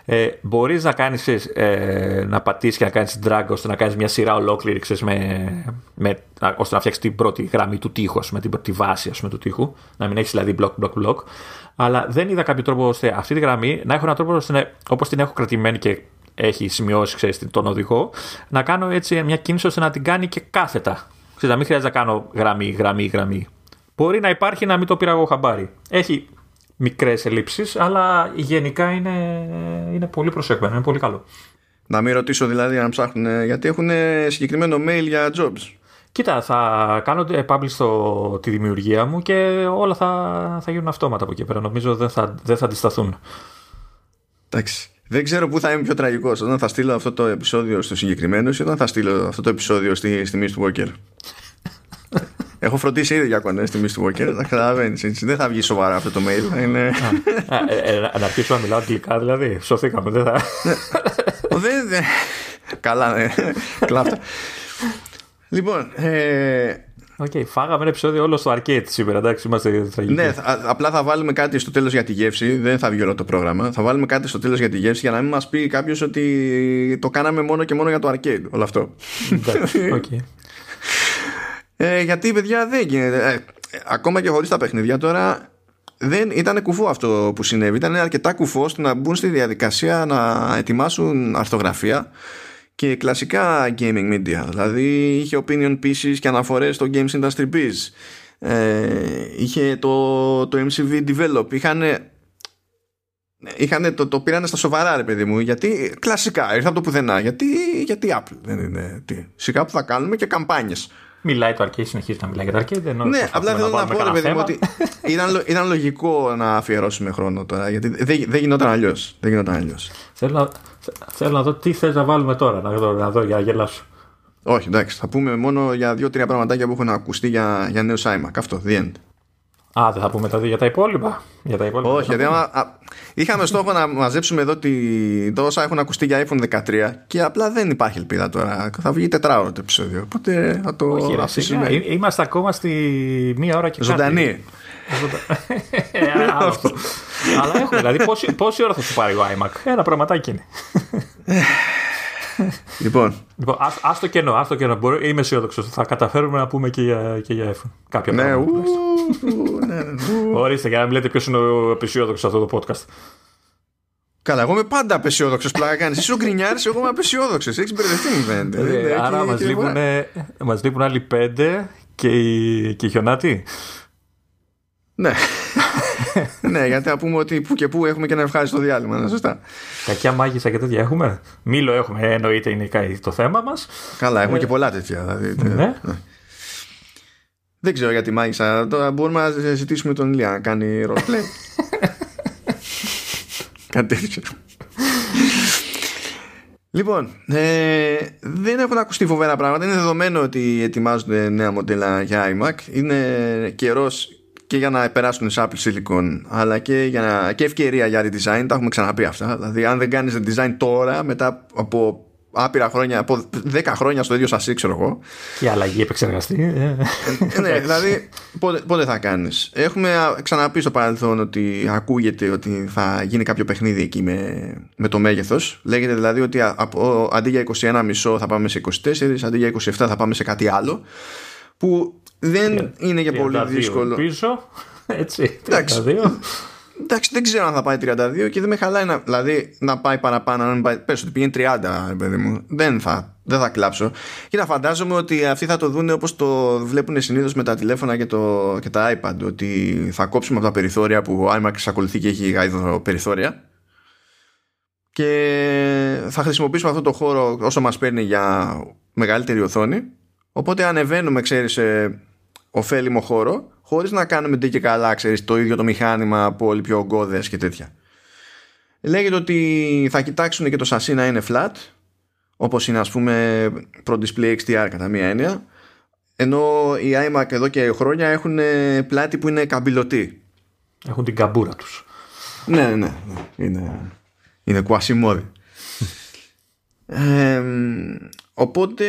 Ε, Μπορείς να κάνεις ε, να πατήσεις και να κάνεις drag ώστε να κάνεις μια σειρά ολόκληρη ξέρεις, με, με, ώστε να φτιάξεις την πρώτη γραμμή του τείχου, με την πρώτη βάση ας πούμε, του τείχου. Να μην έχεις δηλαδή block, block, block. Αλλά δεν είδα κάποιο τρόπο ώστε αυτή τη γραμμή να έχω έναν τρόπο ώστε όπως την έχω κρατημένη και έχει σημειώσει ξέρεις, τον οδηγό, να κάνω έτσι μια κίνηση ώστε να την κάνει και κάθετα. Ξέρεις, να μην χρειάζεται να κάνω γραμμή, γραμμή, γραμμή. Μπορεί να υπάρχει να μην το πήρα εγώ χαμπάρι. Έχει μικρές ελλείψεις, αλλά γενικά είναι, είναι πολύ προσέκμενο, είναι πολύ καλό. Να μην ρωτήσω δηλαδή αν ψάχνουν, γιατί έχουν συγκεκριμένο mail για jobs. Κοίτα, θα κάνω publish στο, τη δημιουργία μου και όλα θα, θα γίνουν αυτόματα από εκεί πέρα. Νομίζω δεν θα, δεν θα αντισταθούν. Εντάξει. Δεν ξέρω πού θα είμαι πιο τραγικός. Όταν θα στείλω αυτό το επεισόδιο στο συγκεκριμένο ή όταν θα στείλω αυτό το επεισόδιο στη, στη Mist Walker. <laughs> Έχω φροντίσει ήδη για κονέ στη Mist Walker. Να καταλαβαίνεις. Δεν θα βγει σοβαρά αυτό το mail. Είναι... ε, ε, να αρχίσω να μιλάω αγγλικά δηλαδή. Σωθήκαμε. Δεν θα. δεν, Καλά, ναι. Κλάφτα. Λοιπόν, ε, Okay, φάγαμε ένα επεισόδιο όλο στο arcade σήμερα. Εντάξει, είμαστε τραγικοί. Ναι, απλά θα βάλουμε κάτι στο τέλος για τη γεύση. Δεν θα βγει όλο το πρόγραμμα. Θα βάλουμε κάτι στο τέλος για τη γεύση για να μην μας πει κάποιος ότι το κάναμε μόνο και μόνο για το arcade. Όλο αυτό. Εντάξει, okay. Ε, γιατί, παιδιά, δεν γίνεται. Ε, ακόμα και χωρίς τα παιχνίδια τώρα. Δεν ήταν κουφό αυτό που συνέβη. Ήταν αρκετά κουφό ώστε να μπουν στη διαδικασία να ετοιμάσουν αρθογραφία και κλασικά gaming media. Δηλαδή είχε opinion pieces και αναφορές στο Games Industry Biz. Ε, είχε το, το MCV Develop. Είχαν Είχανε, το, το πήρανε στα σοβαρά ρε παιδί μου γιατί κλασικά ήρθα από το πουθενά γιατί, γιατί Apple δεν είναι τι. σιγά που θα κάνουμε και καμπάνιες Μιλάει το arcade, συνεχίζει να μιλάει για το arcade. ναι, απλά θέλω να, πω, ρε παιδί μου, ότι ήταν, ήταν λογικό να αφιερώσουμε χρόνο τώρα. Γιατί δεν, δεν γινόταν αλλιώς. Δεν γινόταν αλλιώς. Θέλω, να, θέλω να δω τι θες να βάλουμε τώρα, να δω, να δω για να γελάσω. Όχι, εντάξει. Θα πούμε μόνο για δύο-τρία πραγματάκια που έχουν ακουστεί για, για νέο iMac. Αυτό, the end. Α, δεν θα πούμε τα, για τα υπόλοιπα. Για τα υπόλοιπα Όχι, γιατί άμα, είχαμε στόχο να μαζέψουμε εδώ τη, τόσα έχουν ακουστεί για iPhone 13 και απλά δεν υπάρχει ελπίδα τώρα. Θα βγει τετράωρο το επεισόδιο. Οπότε θα το Όχι, αφήσουμε. Ρε, είμαστε ακόμα στη μία ώρα και Ζωντανή. Ε, <laughs> Αλλά έχουμε, δηλαδή πόση, πόση ώρα θα σου πάρει ο iMac; Ένα πραγματάκι είναι. Λοιπόν, λοιπόν ας, ας το κενό, ας το κενό. Μπορεί, είμαι αισιόδοξος. Θα καταφέρουμε να πούμε και για, και για iPhone. Κάποια ναι, πράγματα. ναι, ναι, Ορίστε, για να μην λέτε ποιος είναι ο απεσιόδοξος αυτό το podcast. Καλά, εγώ είμαι πάντα απεσιόδοξος. Πλάκα κάνεις. Είσαι ο γκρινιάρης, εγώ είμαι απεσιόδοξος. Έχεις μπερδευτεί, μου φαίνεται. Ε, άρα μας λείπουν, μας λείπουν άλλοι πέντε και οι, και οι χιονάτοι. Ναι. Ναι, γιατί θα πούμε ότι που και που έχουμε και ένα ευχάριστο διάλειμμα. Ναι, σωστά. Κακιά μάγισσα και τέτοια έχουμε. Μήλο έχουμε, εννοείται είναι το θέμα μας. Καλά, έχουμε ε... και πολλά τέτοια. Δηλαδή, ναι. ναι. Δεν ξέρω γιατί μάγισσα. Τώρα μπορούμε να ζητήσουμε τον Ηλία να κάνει roleplay. <laughs> Κάτι τέτοιο. Λοιπόν, ε, δεν έχουν ακουστεί φοβερά πράγματα. Είναι δεδομένο ότι ετοιμάζονται νέα μοντέλα για iMac. Είναι καιρός και για να περάσουν σε Apple Silicon αλλά και, για να, και ευκαιρία για redesign τα έχουμε ξαναπεί αυτά. Δηλαδή αν δεν κάνεις redesign τώρα μετά από άπειρα χρόνια από 10 χρόνια στο ίδιο σασί ξέρω εγώ. Και αλλαγή επεξεργαστή ε, ναι δηλαδή πότε, πότε θα κάνεις. Έχουμε ξαναπεί στο παρελθόν ότι ακούγεται ότι θα γίνει κάποιο παιχνίδι εκεί με, με το μέγεθος. Λέγεται δηλαδή ότι από, αντί για 21,5 θα πάμε σε 24 αντί για 27 θα πάμε σε κάτι άλλο που δεν είναι και πολύ δύσκολο. Πίσω, <laughs> έτσι, 32. Εντάξει, εντάξει, δεν ξέρω αν θα πάει 32 και δεν με χαλάει να, δηλαδή, να πάει παραπάνω. Αν πάει, πες ότι πηγαίνει 30, παιδί μου. Δεν θα, δεν θα κλάψω. Και να φαντάζομαι ότι αυτοί θα το δουν όπως το βλέπουν συνήθως με τα τηλέφωνα και, το, και τα iPad. Ότι θα κόψουμε από τα περιθώρια που ο iMac εξακολουθεί και έχει γάιδο περιθώρια. Και θα χρησιμοποιήσουμε αυτό το χώρο όσο μας παίρνει για μεγαλύτερη οθόνη. Οπότε ανεβαίνουμε, ξέρεις, σε ωφέλιμο χώρο χωρίς να κάνουμε τι και καλά ξέρεις, το ίδιο το μηχάνημα από όλοι πιο ογκώδες και τέτοια. Λέγεται ότι θα κοιτάξουν και το σασί να είναι flat όπως είναι ας πούμε Pro Display XDR κατά μία έννοια ενώ οι iMac εδώ και χρόνια έχουν πλάτη που είναι καμπυλωτή. Έχουν την καμπούρα τους. Ναι ναι, ναι. είναι, είναι κουασιμόδι. <laughs> Ε, Οπότε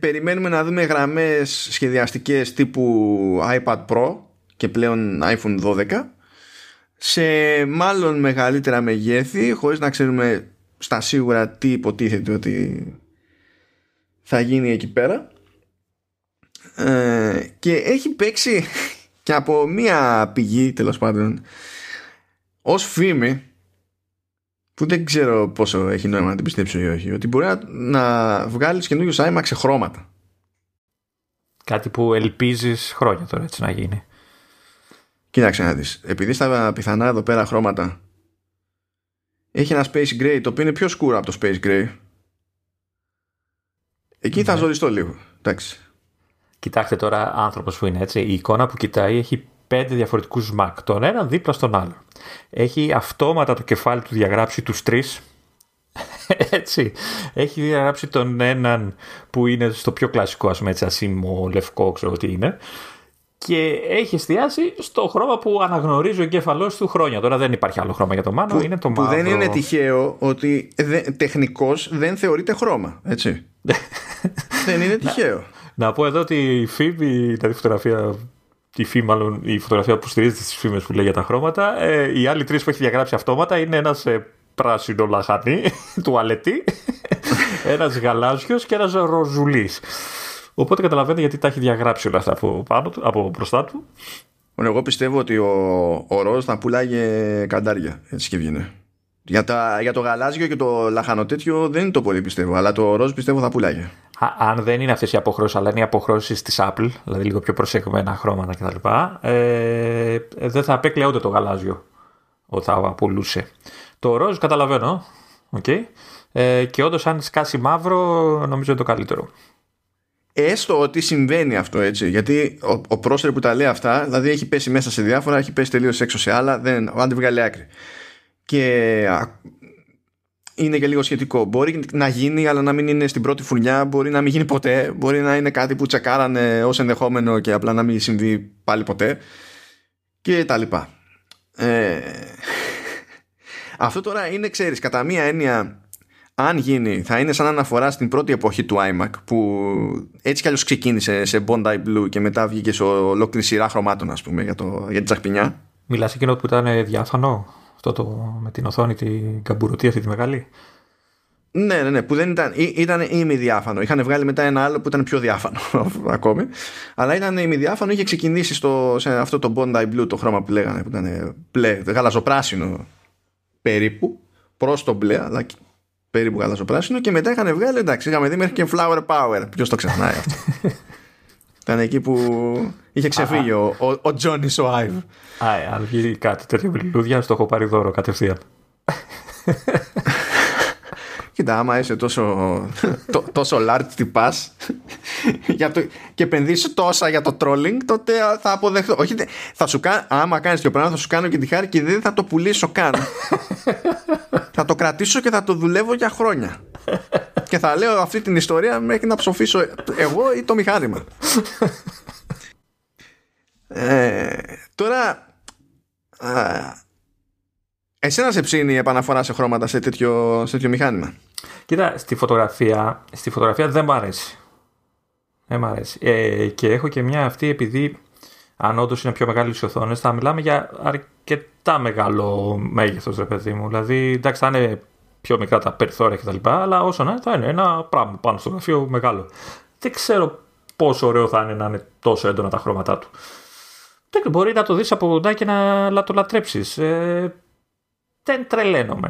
περιμένουμε να δούμε γραμμές σχεδιαστικές τύπου iPad Pro και πλέον iPhone 12 σε μάλλον μεγαλύτερα μεγέθη χωρίς να ξέρουμε στα σίγουρα τι υποτίθεται ότι θα γίνει εκεί πέρα. Ε, και έχει παίξει <laughs> και από μία πηγή τέλος πάντων ως φήμη που δεν ξέρω πόσο έχει νόημα να την πιστέψω ή όχι ότι μπορεί να, να βγάλεις καινούργιο IMAX σε χρώματα Κάτι που ελπίζεις χρόνια τώρα έτσι να γίνει Κοίταξε να δεις επειδή στα πιθανά εδώ πέρα χρώματα έχει ένα Space Gray το οποίο είναι πιο σκούρο από το Space Gray εκεί θα ναι. ζοριστώ λίγο εντάξει Κοιτάξτε τώρα άνθρωπος που είναι έτσι. Η εικόνα που κοιτάει έχει πέντε διαφορετικούς Mac. Τον έναν δίπλα στον άλλο. Έχει αυτόματα το κεφάλι του διαγράψει τους τρεις. <laughs> έτσι. Έχει διαγράψει τον έναν που είναι στο πιο κλασικό ας πούμε έτσι ασήμο λευκό ξέρω τι είναι. Και έχει εστιάσει στο χρώμα που αναγνωρίζει ο εγκέφαλός του χρόνια. Τώρα δεν υπάρχει άλλο χρώμα για το μάνο, είναι το που δεν είναι τυχαίο ότι τεχνικώ δεν θεωρείται χρώμα. Έτσι. <laughs> δεν είναι τυχαίο. Να πω εδώ ότι η φήμη, δηλαδή η φωτογραφία η φήμη, μάλλον η φωτογραφία που στηρίζεται στις φήμες που λέει για τα χρώματα. Ε, οι άλλοι τρεις που έχει διαγράψει αυτόματα είναι ένας ε, πράσινο λαχανί, <laughs> τουαλετή, <laughs> ένας γαλάζιος και ένας ροζουλής. Οπότε καταλαβαίνετε γιατί τα έχει διαγράψει όλα αυτά από, πάνω του, από μπροστά του. Εγώ πιστεύω ότι ο, ο Ροζ θα πουλάγε καντάρια. Έτσι και βγαίνει. Για, τα, για το γαλάζιο και το λαχανό τέτοιο δεν είναι το πολύ πιστεύω, αλλά το ροζ πιστεύω θα πουλάγε. Αν δεν είναι αυτές οι αποχρώσεις, αλλά είναι οι αποχρώσεις της Apple, δηλαδή λίγο πιο προσεχμένα χρώματα κτλ., ε, δεν θα απέκλεια ούτε το γαλάζιο ότι θα πουλούσε. Το ροζ καταλαβαίνω. Okay. Ε, και όντως, αν σκάσει μαύρο, νομίζω είναι το καλύτερο. Έστω ότι συμβαίνει αυτό έτσι. Γιατί ο, ο πρόστερ που τα λέει αυτά, δηλαδή έχει πέσει μέσα σε διάφορα, έχει πέσει τελείως έξω σε άλλα, δεν, δεν βγάλει άκρη και είναι και λίγο σχετικό. Μπορεί να γίνει, αλλά να μην είναι στην πρώτη φουρνιά. Μπορεί να μην γίνει ποτέ. Μπορεί να είναι κάτι που τσεκάρανε ως ενδεχόμενο και απλά να μην συμβεί πάλι ποτέ. Και τα λοιπά. Ε, <laughs> αυτό τώρα είναι, ξέρεις, κατά μία έννοια, αν γίνει, θα είναι σαν αναφορά στην πρώτη εποχή του iMac, που έτσι κι αλλιώς ξεκίνησε σε Bondi Blue και μετά βγήκε σε ολόκληρη σειρά χρωμάτων, ας πούμε, για, το, για την τσαχπινιά. Μιλάς εκείνο που ήταν διάφανο; Αυτό το με την οθόνη, την καμπουρωτή αυτή τη μεγάλη. Ναι, ναι, ναι, που δεν ήταν, ήταν ημιδιάφανο. Είχαν βγάλει μετά ένα άλλο που ήταν πιο διάφανο <laughs> ακόμη. Αλλά ήταν ημιδιάφανο, είχε ξεκινήσει στο, σε αυτό το Bondi Blue, το χρώμα που λέγανε, που ήταν μπλε, γαλαζοπράσινο περίπου, προς το μπλε, αλλά περίπου γαλαζοπράσινο. Και μετά είχαν βγάλει, εντάξει, είχαμε δει μέχρι και Flower Power. Ποιος το ξεχνάει αυτό; <laughs> Ήταν εκεί που είχε ξεφύγει ο, ο, ο Τζόνι ο Άιβ. Α, αν βγει κάτι τέτοιο λουλούδια, το έχω πάρει δώρο κατευθείαν. Κοίτα, άμα είσαι τόσο, τό, τόσο large τυπάς και επενδύσεις τόσα για το trolling, τότε θα αποδεχτώ. Όχι, θα σου κα... άμα κάνεις το πράγμα, θα σου κάνω και τη χάρη και δεν θα το πουλήσω καν. θα το κρατήσω και θα το δουλεύω για χρόνια και θα λέω αυτή την ιστορία μέχρι να ψοφήσω εγώ ή το μηχάνημα. ε, τώρα ε, εσένα σε ψήνει η επαναφορά σε χρώματα σε τέτοιο, σε τέτοιο μηχάνημα; Κοίτα, στη φωτογραφία, στη φωτογραφία δεν μ' αρέσει. Δεν μ' αρέσει. Ε, και έχω και μια αυτή επειδή αν όντως είναι πιο μεγάλες οι οθόνες, θα μιλάμε για αρκετά μεγάλο μέγεθος, ρε παιδί μου. Δηλαδή, εντάξει, θα είναι πιο μικρά τα περιθώρια κτλ. Αλλά όσο να είναι, θα είναι ένα πράγμα πάνω στο γραφείο μεγάλο. Δεν ξέρω πόσο ωραίο θα είναι να είναι τόσο έντονα τα χρώματά του. Δεν μπορεί να το δεις από κοντά και να το λατρέψεις. Ε, δεν τρελαίνομαι.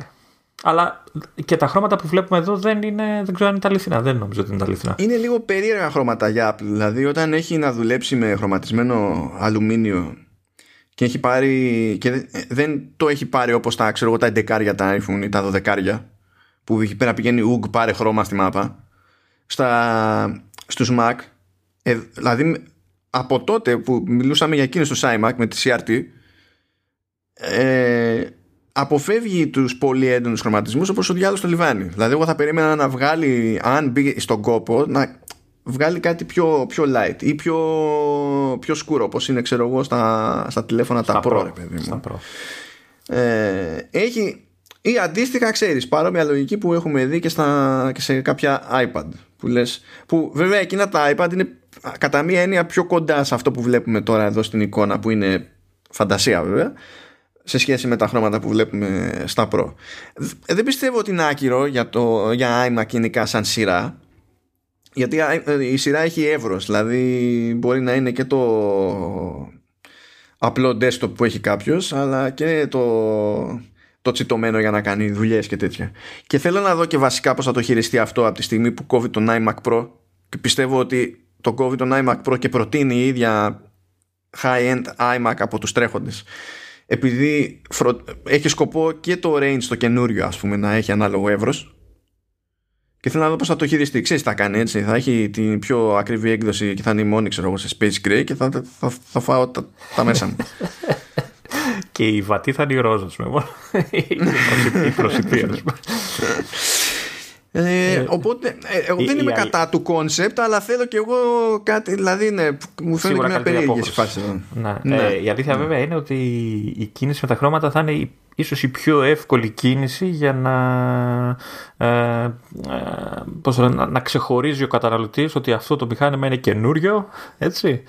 Αλλά και τα χρώματα που βλέπουμε εδώ δεν, είναι, δεν ξέρω αν είναι τα αληθινά. Δεν νομίζω ότι είναι τα αληθινά. Είναι λίγο περίεργα χρώματα για Apple. Δηλαδή, όταν έχει να δουλέψει με χρωματισμένο αλουμίνιο και έχει πάρει και δεν το έχει πάρει όπως τα ξέρω εγώ τα 11 τα iPhone ή τα 12 που εκεί πέρα πηγαίνει ουγ πάρε χρώμα στη μάπα στα, στους Mac ε, δηλαδή από τότε που μιλούσαμε για εκείνες στο iMac με τη CRT ε, αποφεύγει τους πολύ έντονους χρωματισμούς όπως ο διάλογος στο λιβάνι δηλαδή εγώ θα περίμενα να βγάλει αν μπει στον κόπο να βγάλει κάτι πιο, πιο light ή πιο, πιο σκούρο όπως είναι ξέρω εγώ στα, στα τηλέφωνα τα Pro, ρε παιδί μου. Pro. Ε, έχει ή αντίστοιχα ξέρεις παρόμοια λογική που έχουμε δει και, στα, και σε κάποια iPad που, λες, που βέβαια εκείνα τα iPad είναι κατά μία έννοια πιο κοντά σε αυτό που βλέπουμε τώρα εδώ στην εικόνα που είναι φαντασία βέβαια σε σχέση με τα χρώματα που βλέπουμε στα Pro. Δεν πιστεύω ότι είναι άκυρο για, το, για iMac γενικά σαν σειρά γιατί η σειρά έχει εύρος δηλαδή μπορεί να είναι και το απλό desktop που έχει κάποιος αλλά και το, το τσιτωμένο για να κάνει δουλειές και τέτοια και θέλω να δω και βασικά πως θα το χειριστεί αυτό από τη στιγμή που κόβει τον iMac Pro και πιστεύω ότι το κόβει τον iMac Pro και προτείνει η ίδια high-end iMac από τους τρέχοντες επειδή έχει σκοπό και το range το καινούριο ας πούμε να έχει ανάλογο εύρος και θέλω να δω πώς θα το χειριστεί. Ξέρεις, θα κάνει έτσι. Θα έχει την πιο ακριβή έκδοση και θα είναι η μόνη, ξέρω εγώ, σε Space Gray και θα, θα, θα φάω τα, τα μέσα μου. <laughs> και η βατή θα είναι η ρόζα, πούμε. <laughs> η προσιτή, <laughs> ε, ε, οπότε, ε, εγώ δεν είμαι κατά του κόνσεπτ, αλλά θέλω κι εγώ κάτι. Δηλαδή, ναι, μου φαίνεται μια περίεργη φάση. Ναι. ναι. Ε, η αλήθεια βέβαια είναι ότι η κίνηση με τα χρώματα θα είναι ίσως η πιο εύκολη κίνηση για να, ε, ε, πώς να, να ξεχωρίζει ο καταναλωτής ότι αυτό το μηχάνημα είναι καινούριο. Έτσι.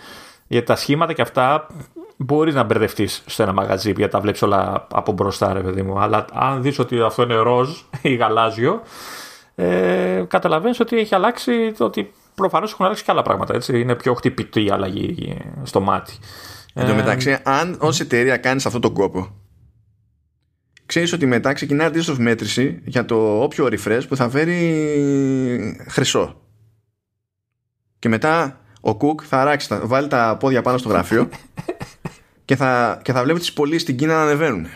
Γιατί τα σχήματα και αυτά μπορείς να μπερδευτείς σε ένα μαγαζί γιατί τα βλέπεις όλα από μπροστά, ρε παιδί μου. Αλλά αν δεις ότι αυτό είναι ροζ ή γαλάζιο, ε, καταλαβαίνεις ότι έχει αλλάξει, ότι προφανώς έχουν αλλάξει και άλλα πράγματα. Έτσι. Είναι πιο χτυπητή η αλλαγή στο μάτι. Εν τω μεταξύ, αν ως εταιρεία κάνεις αυτόν τον κόπο, ξέρεις ότι μετά ξεκινάει αντίστοιχη μέτρηση για το όποιο refresh που θα φέρει χρυσό. Και μετά ο Κουκ θα αράξει, θα βάλει τα πόδια πάνω στο γραφείο <laughs> και θα, και θα βλέπει τις πωλήσεις στην Κίνα να ανεβαίνουν.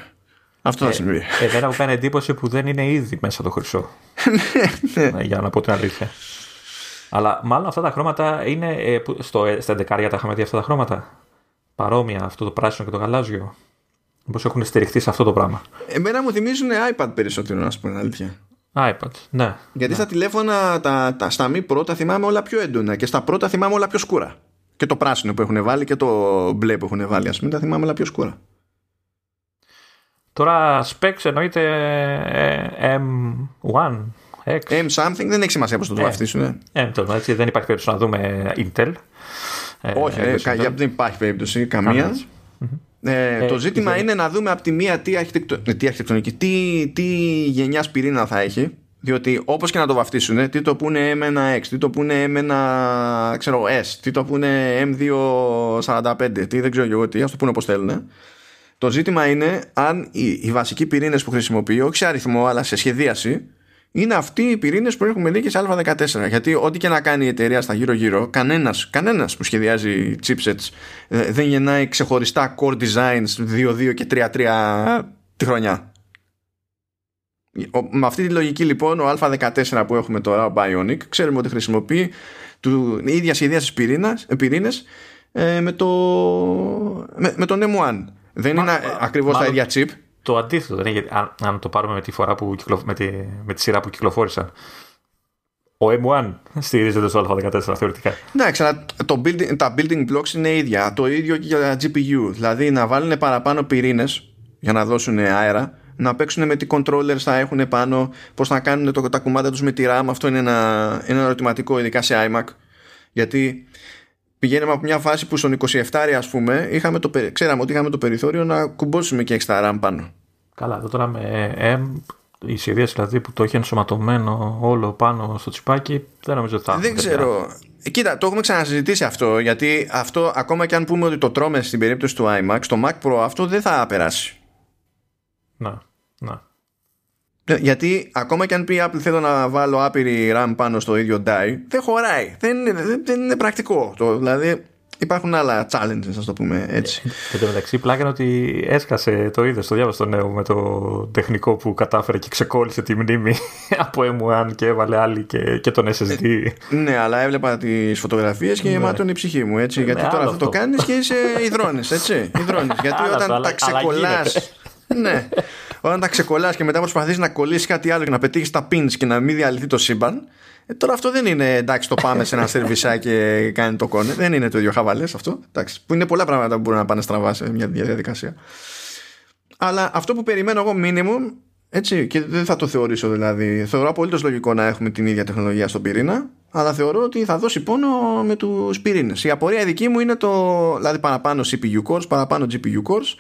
Αυτό θα ε, συμβεί. Εμένα μου κάνει εντύπωση που δεν είναι ήδη μέσα το χρυσό. <laughs> Ναι, ναι. Για να πω την αλήθεια. Αλλά μάλλον αυτά τα χρώματα είναι. Ε, στο, στα δεκάρια τα είχαμε δει αυτά τα χρώματα. Παρόμοια αυτό το πράσινο και το γαλάζιο. Μήπως έχουν στηριχθεί σε αυτό το πράγμα. Εμένα μου θυμίζουν iPad περισσότερο, να σου πω την αλήθεια. iPad, ναι. Γιατί ναι. στα τηλέφωνα, τα, τα, στα μη πρώτα θυμάμαι όλα πιο έντονα και στα πρώτα θυμάμαι όλα πιο σκούρα. Και το πράσινο που έχουν βάλει και το μπλε που έχουν βάλει, ας πούμε, τα θυμάμαι όλα πιο σκούρα. Τώρα specs εννοείται ε, M1, X. M something δεν έχει σημασία πώς το βαφτίσουν. Ε, ε, έτσι, δεν υπάρχει περίπτωση να δούμε Intel. Ε, Όχι, ε, ε, δεν υπάρχει περίπτωση καμία. Ε, το ζήτημα είναι να δούμε από τη μία τι, αρχιτεκτο... τι αρχιτεκτονική, τι, τι γενιά πυρήνα θα έχει. Διότι όπως και να το βαφτίσουν, τι το πούνε M1X, τι το πούνε M1 ξέρω, S, τι το πούνε M245, τι δεν ξέρω εγώ τι, ας το πούνε όπως θέλουν. Το ζήτημα είναι αν οι, οι βασικοί πυρήνες που χρησιμοποιεί, όχι σε αριθμό αλλά σε σχεδίαση, είναι αυτοί οι πυρήνες που έχουμε δει και σε Α14. Γιατί ό,τι και να κάνει η εταιρεία στα γύρω-γύρω, κανένας κανένας που σχεδιάζει chipsets ε, δεν γεννάει ξεχωριστά core designs 2-2 και 3-3 τη χρονιά. Με αυτή τη λογική λοιπόν ο Α14 που έχουμε τώρα, ο Bionic, ξέρουμε ότι χρησιμοποιεί του, ίδια σχεδίαση πυρήνες ε, με, το, με, με τον M1. Δεν είναι ακριβώς τα ίδια chip. Το αντίθετο δεν είναι, αν, αν το πάρουμε με τη, φορά που κυκλο, με, τη, με τη σειρά που κυκλοφόρησαν. Ο M1 στηρίζεται στο Α14 θεωρητικά. Εντάξει, αλλά το building, τα building blocks είναι ίδια. Το ίδιο και για τα GPU. Δηλαδή να βάλουν παραπάνω πυρήνες για να δώσουν αέρα, να παίξουν με τι controllers θα έχουν πάνω, πώς θα κάνουν το, τα κουμάντα τους με τη RAM. Αυτό είναι ένα, ένα ερωτηματικό, ειδικά σε iMac. Γιατί πηγαίναμε από μια φάση που στον 27 ας πούμε είχαμε το, ξέραμε ότι είχαμε το περιθώριο να κουμπώσουμε και extra RAM πάνω. Καλά, εδώ τώρα με M, η σχεδία δηλαδή που το έχει ενσωματωμένο όλο πάνω στο τσιπάκι, δεν νομίζω ότι θα Δεν ξέρω. Κοίτα, το έχουμε ξανασυζητήσει αυτό, γιατί αυτό ακόμα και αν πούμε ότι το τρώμε στην περίπτωση του iMac, στο Mac Pro αυτό δεν θα περάσει. Να, να. Γιατί ακόμα και αν πει η Apple θέλω να βάλω άπειρη RAM πάνω στο ίδιο die, δεν χωράει. Δεν είναι, δεν είναι πρακτικό. Το, δηλαδή υπάρχουν άλλα challenges, ας το πούμε έτσι. Εν τω μεταξύ, πλάκα είναι ότι έσκασε το είδες το διάβασες το νέο με το τεχνικό που κατάφερε και ξεκόλλησε τη μνήμη <laughs> από M1 και έβαλε άλλη και, και τον SSD. Ε, ναι, αλλά έβλεπα τις φωτογραφίες και ναι. γεμάτον η ψυχή μου. Έτσι, ναι, γιατί τώρα αυτό το κάνεις και είσαι υδρώνεις. <laughs> Γιατί όταν τα ξεκολλάς. ναι. Όταν τα ξεκολλάς και μετά προσπαθείς να κολλήσεις κάτι άλλο και να πετύχεις τα pins και να μην διαλυθεί το σύμπαν. Ε, τώρα αυτό δεν είναι εντάξει, το πάμε σε ένα σερβισά και κάνει το κόνε. Δεν είναι το ίδιο χαβαλές αυτό. Εντάξει, που είναι πολλά πράγματα που μπορούν να πάνε στραβά σε μια διαδικασία. Αλλά αυτό που περιμένω εγώ minimum έτσι, και δεν θα το θεωρήσω δηλαδή. Θεωρώ απολύτως λογικό να έχουμε την ίδια τεχνολογία στον πυρήνα, αλλά θεωρώ ότι θα δώσει πόνο με τους πυρήνες. Η απορία δική μου είναι το. δηλαδή παραπάνω CPU cores, παραπάνω GPU cores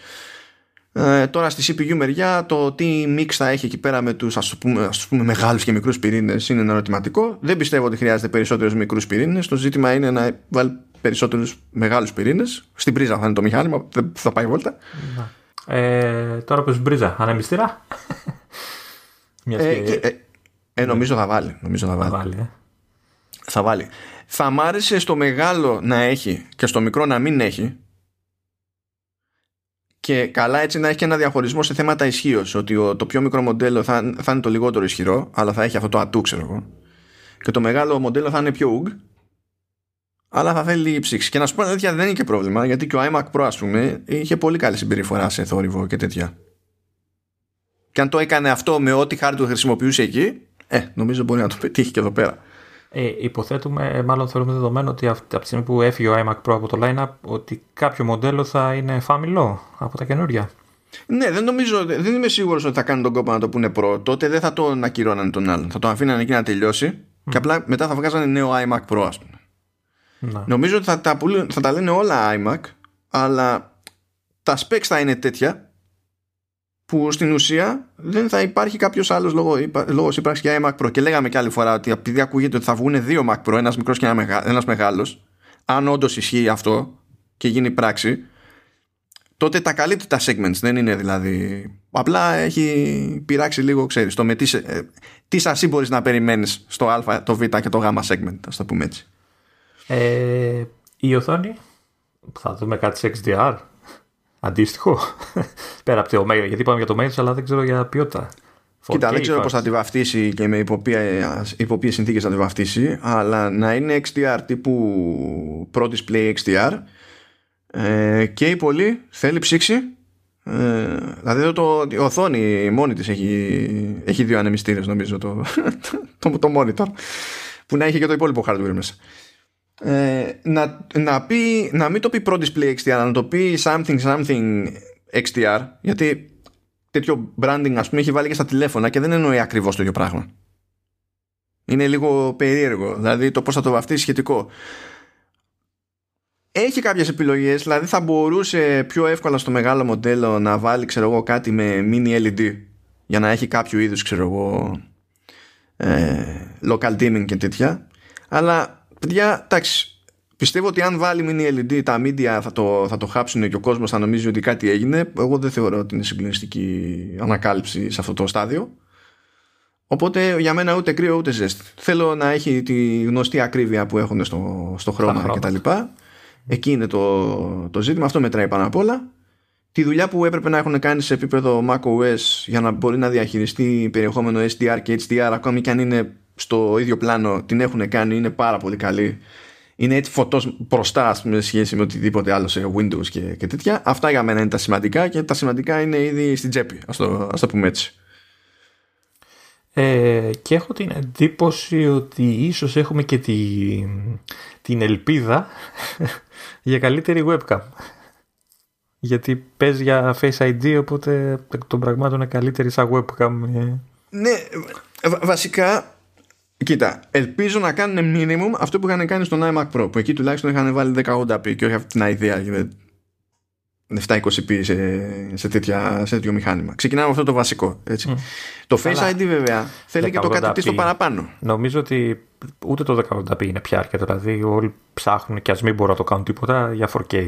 Ε, τώρα στη CPU μεριά το τι mix θα έχει εκεί πέρα με τους ας πούμε, ας πούμε μεγάλους και μικρούς πυρήνες είναι ένα ερωτηματικό. Δεν πιστεύω ότι χρειάζεται περισσότερους μικρούς πυρήνες. Το ζήτημα είναι να βάλει περισσότερους μεγάλους πυρήνες. Στην πρίζα θα είναι το μηχάνημα, δεν θα πάει βόλτα. Ε, τώρα που μπρίζα, ανεμιστήρα. <laughs> ε, και, ε, ε, νομίζω θα βάλει. Νομίζω θα βάλει. Θα βάλει, ε. θα βάλει. Θα μ' άρεσε στο μεγάλο να έχει και στο μικρό να μην έχει και καλά έτσι να έχει και ένα διαχωρισμό σε θέματα ισχύως. Ότι το πιο μικρό μοντέλο θα, θα είναι το λιγότερο ισχυρό, αλλά θα έχει αυτό το ατού, ξέρω εγώ. Και το μεγάλο μοντέλο θα είναι πιο ουγ, αλλά θα θέλει λίγη ψήξη. Και να σου πω τέτοια δεν είναι και πρόβλημα, γιατί και ο iMac Pro, ας πούμε, είχε πολύ καλή συμπεριφορά σε θόρυβο και τέτοια. Και αν το έκανε αυτό με ό,τι χάρη του χρησιμοποιούσε εκεί, ε, νομίζω μπορεί να το πετύχει και εδώ πέρα. Ε, υποθέτουμε, μάλλον θεωρούμε δεδομένο ότι από τη στιγμή που έφυγε ο iMac Pro από το line-up, ότι κάποιο μοντέλο θα είναι φάμιλο από τα καινούρια. Ναι, δεν νομίζω, δεν είμαι σίγουρος ότι θα κάνουν τον κόπο να το πούνε Pro. Τότε δεν θα τον ακυρώνανε τον άλλον. Θα τον αφήνανε εκεί να τελειώσει mm. και απλά μετά θα βγάζανε νέο iMac Pro, ας πούμε. Ναι. Νομίζω ότι θα τα, θα τα λένε όλα iMac, αλλά τα specs θα είναι τέτοια που στην ουσία δεν θα υπάρχει κάποιος άλλος λόγο, λόγος ύπαρξης για iMac Pro. Και λέγαμε και άλλη φορά ότι επειδή ακούγεται ότι θα βγουν δύο Mac Pro, ένας μικρός και ένα μεγάλος, αν όντως ισχύει αυτό και γίνει πράξη, τότε τα καλύπτει τα segments. Δεν είναι δηλαδή. Απλά έχει πειράξει λίγο, ξέρεις, το με τι, ε, τι σασί μπορείς να περιμένεις στο Α, το Β και το Γ segment, ας το πούμε έτσι. Ε, η οθόνη, θα δούμε κάτι σε XDR αντίστοιχο; <laughs> Πέρα από το μέγεθο. Γιατί είπαμε για το μέγεθο, αλλά δεν ξέρω για ποιότητα. Κοίτα, δεν ξέρω πώς θα τη βαφτίσει και με υπό ποιε συνθήκες θα τη βαφτίσει, αλλά να είναι XDR τύπου Pro Display XDR ε, και η πολύ θέλει ψήξη. Ε, δηλαδή εδώ το, η οθόνη μόνη της έχει, έχει δύο ανεμιστήρες, νομίζω, <laughs> το, το, το, monitor, που να έχει και το υπόλοιπο hardware μέσα ε, να, να, πει, να μην το πει Pro Display XDR, να το πει something something XDR, γιατί τέτοιο branding ας πούμε έχει βάλει και στα τηλέφωνα και δεν εννοεί ακριβώς το ίδιο πράγμα. Είναι λίγο περίεργο, δηλαδή το πώς θα το βαφτίσει σχετικό. Έχει κάποιες επιλογές, δηλαδή θα μπορούσε πιο εύκολα στο μεγάλο μοντέλο να βάλει ξέρω εγώ κάτι με mini LED για να έχει κάποιο είδους ξέρω εγώ ε, local dimming και τέτοια αλλά παιδιά, εντάξει, πιστεύω ότι αν βάλει mini LED τα media θα το, θα το χάψουν και ο κόσμος θα νομίζει ότι κάτι έγινε. Εγώ δεν θεωρώ ότι είναι συγκλονιστική ανακάλυψη σε αυτό το στάδιο. Οπότε για μένα ούτε κρύο ούτε ζέστη. Θέλω να έχει τη γνωστή ακρίβεια που έχουν στο, στο χρώμα κτλ. Εκεί είναι το, το ζήτημα. Αυτό μετράει πάνω απ' όλα. Τη δουλειά που έπρεπε να έχουν κάνει σε επίπεδο macOS για να μπορεί να διαχειριστεί περιεχόμενο SDR και HDR ακόμη και αν είναι στο ίδιο πλάνο την έχουν κάνει, είναι πάρα πολύ καλή. Είναι έτσι φωτός μπροστά σε σχέση με οτιδήποτε άλλο σε Windows και, και τέτοια. Αυτά για μένα είναι τα σημαντικά και τα σημαντικά είναι ήδη στην τσέπη. Α το, ας το πούμε έτσι. Ε, και έχω την εντύπωση ότι ίσως έχουμε και τη, την ελπίδα <laughs> για καλύτερη webcam. Γιατί παίζει για Face ID, οπότε των πραγμάτων είναι καλύτερη σαν webcam. Ναι, βασικά Κοίτα, ελπίζω να κάνουν minimum αυτό που είχαν κάνει στον iMac Pro που εκεί τουλάχιστον είχαν βάλει 1080p και όχι αυτή την ιδέα 720p σε, σε, τέτοια, σε τέτοιο μηχάνημα. Ξεκινάμε με αυτό το βασικό. Έτσι. Το Face ID βέβαια θέλει και το κάτι στο παραπάνω. Νομίζω ότι ούτε το 1080p είναι πια αρκετό. Δηλαδή όλοι ψάχνουν και ας μην μπορούν να το κάνουν τίποτα για 4K.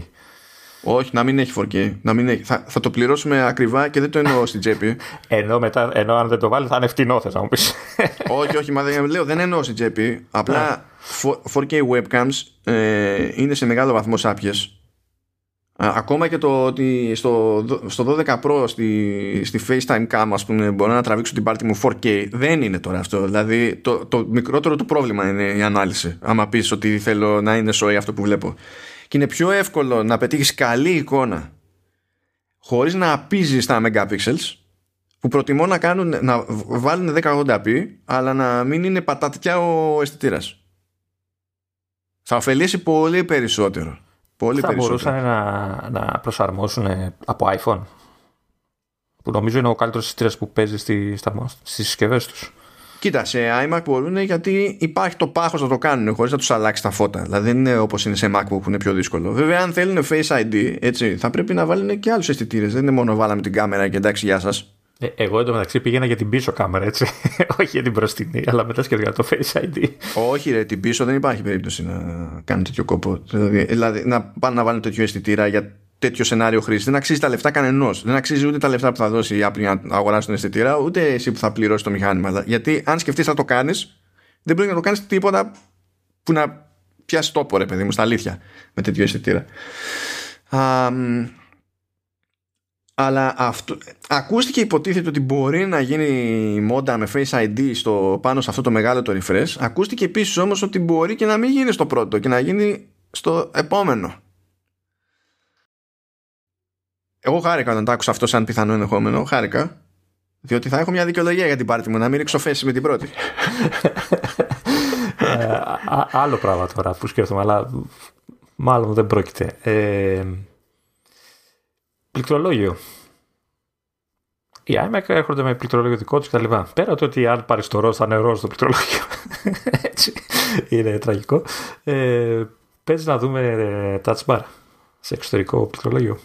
Όχι, να μην έχει 4K. Να μην έχει. Θα, θα το πληρώσουμε ακριβά και δεν το εννοώ στην τσέπη. ενώ, μετά, ενώ αν δεν το βάλει θα είναι φτηνό, θες να μου πεις. όχι, όχι, μα δεν, λέω, δεν εννοώ στην τσέπη. Απλά 4K webcams ε, είναι σε μεγάλο βαθμό σάπιες. Ακόμα και το ότι στο, στο 12 Pro στη, στη FaceTime Cam ας πούμε μπορώ να τραβήξω την πάρτι μου 4K δεν είναι τώρα αυτό δηλαδή το, το μικρότερο του πρόβλημα είναι η ανάλυση άμα πεις ότι θέλω να είναι σοή αυτό που βλέπω και είναι πιο εύκολο να πετύχεις καλή εικόνα χωρίς να απίζεις τα megapixels που προτιμώ να, κάνουν, να βάλουν 1080p αλλά να μην είναι πατατιά ο αισθητήρας. Θα ωφελήσει πολύ περισσότερο. Πολύ θα περισσότερο. μπορούσαν να, να προσαρμόσουν από iPhone που νομίζω είναι ο καλύτερος αισθητήρας που παίζει στις συσκευές τους. Κοίτα, σε iMac μπορούν γιατί υπάρχει το πάχος να το κάνουν χωρίς να τους αλλάξει τα φώτα. Δηλαδή δεν είναι όπως είναι σε MacBook που είναι πιο δύσκολο. Βέβαια, αν θέλουν Face ID, έτσι, θα πρέπει να βάλουν και άλλους αισθητήρες. Δεν είναι μόνο βάλαμε την κάμερα και εντάξει, γεια σας. Ε, εγώ εντωμεταξύ πήγαινα για την πίσω κάμερα, έτσι. <laughs> Όχι για την μπροστινή, αλλά μετά σκέφτηκα το Face ID. Όχι, ρε, την πίσω δεν υπάρχει περίπτωση να κάνουν τέτοιο κόπο. Δηλαδή, δηλαδή να πάνε να βάλουν τέτοιο αισθητήρα για τέτοιο σενάριο χρήσης. Δεν αξίζει τα λεφτά κανενός. Δεν αξίζει ούτε τα λεφτά που θα δώσει η Apple για να αγοράσει τον αισθητήρα, ούτε εσύ που θα πληρώσει το μηχάνημα. Γιατί αν σκεφτείς να το κάνεις, δεν μπορεί να το κάνεις τίποτα που να πιάσει τόπο, ρε παιδί μου, στα αλήθεια με τέτοιο αισθητήρα. Α, αλλά αυτό, ακούστηκε υποτίθεται ότι μπορεί να γίνει μόντα με Face ID στο, πάνω σε αυτό το μεγάλο το refresh. Ακούστηκε επίσης όμως ότι μπορεί και να μην γίνει στο πρώτο και να γίνει στο επόμενο. Εγώ χάρηκα όταν το άκουσα αυτό σαν πιθανό ενδεχόμενο. Χάρηκα. Διότι θα έχω μια δικαιολογία για την πάρτι μου, να μην ρίξω φέση με την πρώτη. ε, άλλο πράγμα τώρα που σκέφτομαι, αλλά μάλλον δεν πρόκειται. Ε, πληκτρολόγιο. Οι iMac έρχονται με πληκτρολόγιο δικό τους κτλ. Πέρα το ότι αν πάρεις το ροζ θα νερό στο πληκτρολόγιο. <laughs> Έτσι. Είναι τραγικό. Ε, Παίζει να δούμε ε, touch bar σε εξωτερικό πληκτρολόγιο.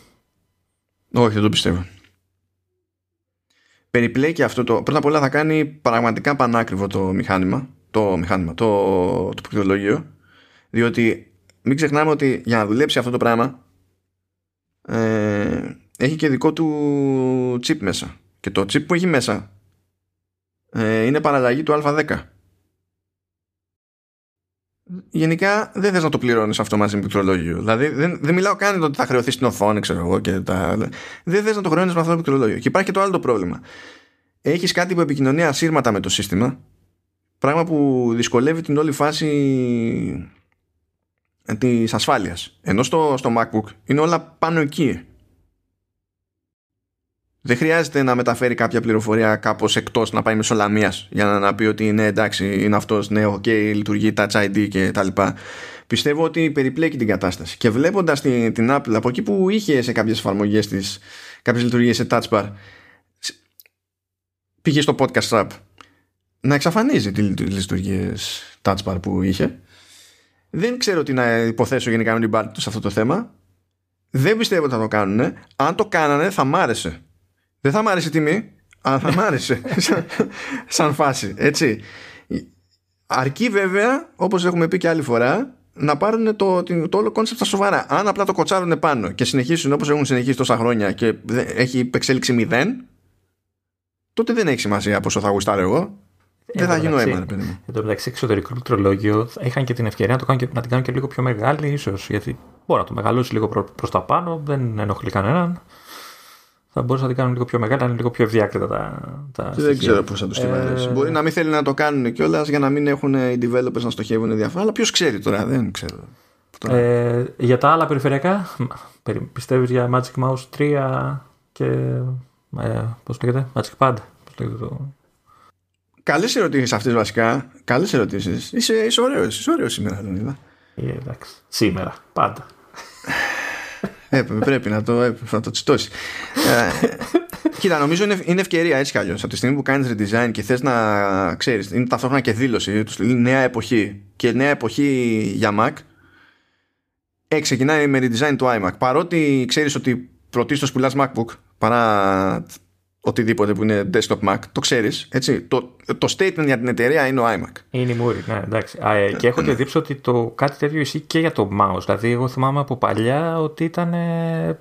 Όχι, δεν το πιστεύω. Περιπλέκει αυτό το. Πρώτα απ' όλα θα κάνει πραγματικά πανάκριβο το μηχάνημα. Το μηχάνημα, το, το πληκτρολόγιο. Διότι μην ξεχνάμε ότι για να δουλέψει αυτό το πράγμα ε, έχει και δικό του chip μέσα. Και το chip που έχει μέσα ε, είναι παραλλαγή του Α10. Γενικά δεν θες να το πληρώνεις αυτό μαζί με πληκτρολόγιο. Δηλαδή δεν, δεν μιλάω καν ότι θα χρεωθεί στην οθόνη, ξέρω εγώ. Και τα... Δεν θες να το χρεώνεις με αυτό το πληκτρολόγιο. Και υπάρχει και το άλλο το πρόβλημα. Έχεις κάτι που επικοινωνεί ασύρματα με το σύστημα. Πράγμα που δυσκολεύει την όλη φάση της ασφάλειας. Ενώ στο, στο MacBook είναι όλα πάνω εκεί. Δεν χρειάζεται να μεταφέρει κάποια πληροφορία κάπως εκτός να πάει μέσω λαμία για να, να πει ότι είναι εντάξει, είναι αυτός, ναι, OK, λειτουργεί Touch ID και τα λοιπά. Πιστεύω ότι περιπλέκει την κατάσταση. Και βλέποντας την, την Apple από εκεί που είχε σε κάποιες εφαρμογές της κάποιες λειτουργίες σε Touch Bar, πήγε στο Podcast App να εξαφανίζει τις λειτουργίες Touch Bar που είχε. Δεν ξέρω τι να υποθέσω γενικά με την πάρτη του σε αυτό το θέμα. Δεν πιστεύω ότι θα το κάνουν. Αν το κάνανε θα μ' άρεσε. Δεν θα μ' άρεσε η τιμή, αλλά θα μ' άρεσε. <laughs> σαν, φάση. Έτσι. Αρκεί βέβαια, όπως έχουμε πει και άλλη φορά, να πάρουν το, το όλο κόνσεπτ στα σοβαρά. Αν απλά το κοτσάρουν πάνω και συνεχίσουν όπως έχουν συνεχίσει τόσα χρόνια και έχει εξέλιξη μηδέν, τότε δεν έχει σημασία πόσο θα γουστάρω εγώ. Δεν θα γίνω αίμα, παιδί μου. Εν τω μεταξύ, εξωτερικό πληκτρολόγιο είχαν και την ευκαιρία να, το κάνουν και, να την κάνουν και λίγο πιο μεγάλη, ίσως. Γιατί μπορεί να το μεγαλώσει λίγο προς τα πάνω, δεν ενοχλεί κανέναν. Θα μπορούσαν να την κάνουν λίγο πιο μεγάλη, να είναι λίγο πιο ευδιάκριτα τα, τα Δεν ξέρω πώς θα το στιβαρέσει. Ε... Μπορεί να μην θέλει να το κάνουν κιόλας για να μην έχουν οι developers να στοχεύουν διάφορα. Αλλά ποιος ξέρει τώρα, δεν ξέρω. Ε, για τα άλλα περιφερειακά, πιστεύεις για Magic Mouse 3 και. Ε, πώς λέγεται, Magic Pad. Πώς λέγεται το... Καλές ερωτήσεις αυτές βασικά. Καλές ερωτήσεις. Είσαι, είσαι ωραίος είσαι ωραίος σήμερα, Λονίδα. Ε, εντάξει. Σήμερα. Πάντα. <laughs> Έπρεπε, πρέπει να το, να το τσιτώσεις. ε, κοίτα, νομίζω είναι, είναι ευκαιρία έτσι κι αλλιώς. Από τη στιγμή που κάνεις redesign και θες να ξέρεις, είναι ταυτόχρονα και δήλωση τους νέα εποχή. Και νέα εποχή για Mac. Ε, ξεκινάει με redesign του iMac. Παρότι ξέρεις ότι πρωτίστως πουλάς MacBook παρά οτιδήποτε που είναι desktop Mac, το ξέρεις, έτσι. Το, το statement για την εταιρεία είναι ο iMac. Είναι η μούρη, ναι, εντάξει. Α, ε, και έχω και δείξει ότι το κάτι τέτοιο ισχύει και για το mouse. Δηλαδή, εγώ θυμάμαι από παλιά ότι ήταν ε,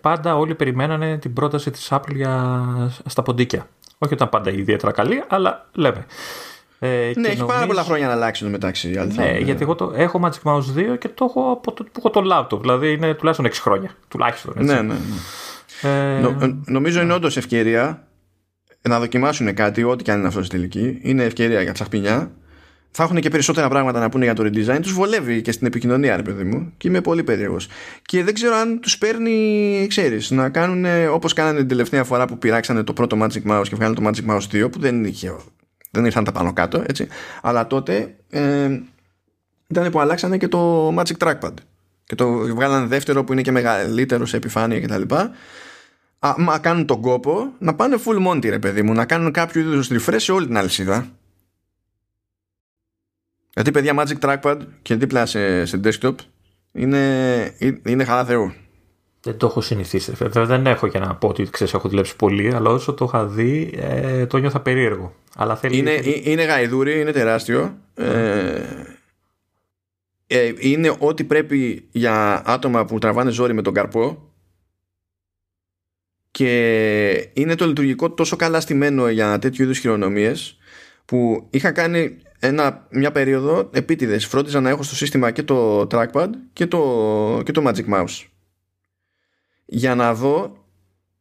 πάντα όλοι περιμένανε την πρόταση της Apple για, στα ποντίκια. Όχι ήταν πάντα ιδιαίτερα καλή, αλλά λέμε. Ε, ναι, έχει νομίζω... πάρα πολλά χρόνια να αλλάξουν μεταξύ. Ναι, γιατί εγώ το, έχω Magic Mouse 2 και το έχω από το που έχω το laptop. Δηλαδή είναι τουλάχιστον 6 χρόνια. Τουλάχιστον. Έτσι. Ναι, ναι, ναι. Ε, Νο, νομίζω είναι όντως ευκαιρία να δοκιμάσουν κάτι, ό,τι και αν είναι αυτό στη τελική. Είναι ευκαιρία για τσαχπινιά. Θα έχουν και περισσότερα πράγματα να πούνε για το redesign. Τους βολεύει και στην επικοινωνία, ρε παιδί μου. Και είμαι πολύ περίεργος. Και δεν ξέρω αν τους παίρνει, ξέρεις, να κάνουν όπως κάνανε την τελευταία φορά που πειράξανε το πρώτο Magic Mouse και βγάλανε το Magic Mouse 2, που δεν, είχε, δεν ήρθαν τα πάνω κάτω, έτσι. Αλλά τότε ε, ήταν που αλλάξανε και το Magic Trackpad. Και το βγάλανε δεύτερο που είναι και μεγαλύτερο σε επιφάνεια κτλ άμα κάνουν τον κόπο να πάνε full monty ρε παιδί μου να κάνουν κάποιο είδους refresh σε όλη την αλυσίδα Γιατί παιδιά Magic Trackpad και δίπλα σε, σε desktop είναι, είναι χαρά Θεού. Δεν το έχω συνηθίσει. Βέβαια δεν έχω για να πω ότι ξέρεις, έχω δουλέψει πολύ, αλλά όσο το είχα δει ε, το νιώθα περίεργο. Αλλά θέλει... είναι, είναι γαϊδούρι, είναι τεράστιο. Ε, ε, είναι ό,τι πρέπει για άτομα που τραβάνε ζόρι με τον καρπό και είναι το λειτουργικό τόσο καλά στημένο για τέτοιου είδους χειρονομίες που είχα κάνει ένα, μια περίοδο επίτηδες. Φρόντιζα να έχω στο σύστημα και το trackpad και το, και το magic mouse. Για να δω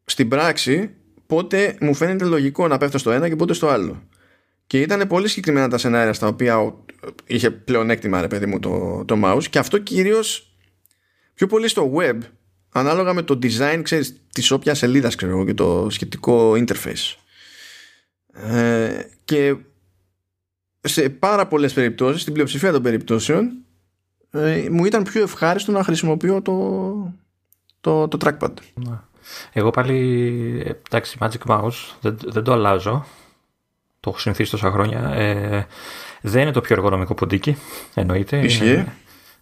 στην πράξη πότε μου φαίνεται λογικό να πέφτω στο ένα και πότε στο άλλο. Και ήταν πολύ συγκεκριμένα τα σενάρια στα οποία είχε πλεονέκτημα ρε παιδί μου το, το mouse. Και αυτό κυρίως πιο πολύ στο web ανάλογα με το design ξέρεις, της όποιας σελίδας ξέρω, και το σχετικό interface. Ε, και σε πάρα πολλές περιπτώσεις στην πλειοψηφία των περιπτώσεων ε, μου ήταν πιο ευχάριστο να χρησιμοποιώ το, το, το trackpad. Ναι. εγώ πάλι εντάξει Magic Mouse δεν, δεν το αλλάζω. Το έχω συνηθίσει τόσα χρόνια. Ε, δεν είναι το πιο εργονομικό ποντίκι εννοείται. Είναι,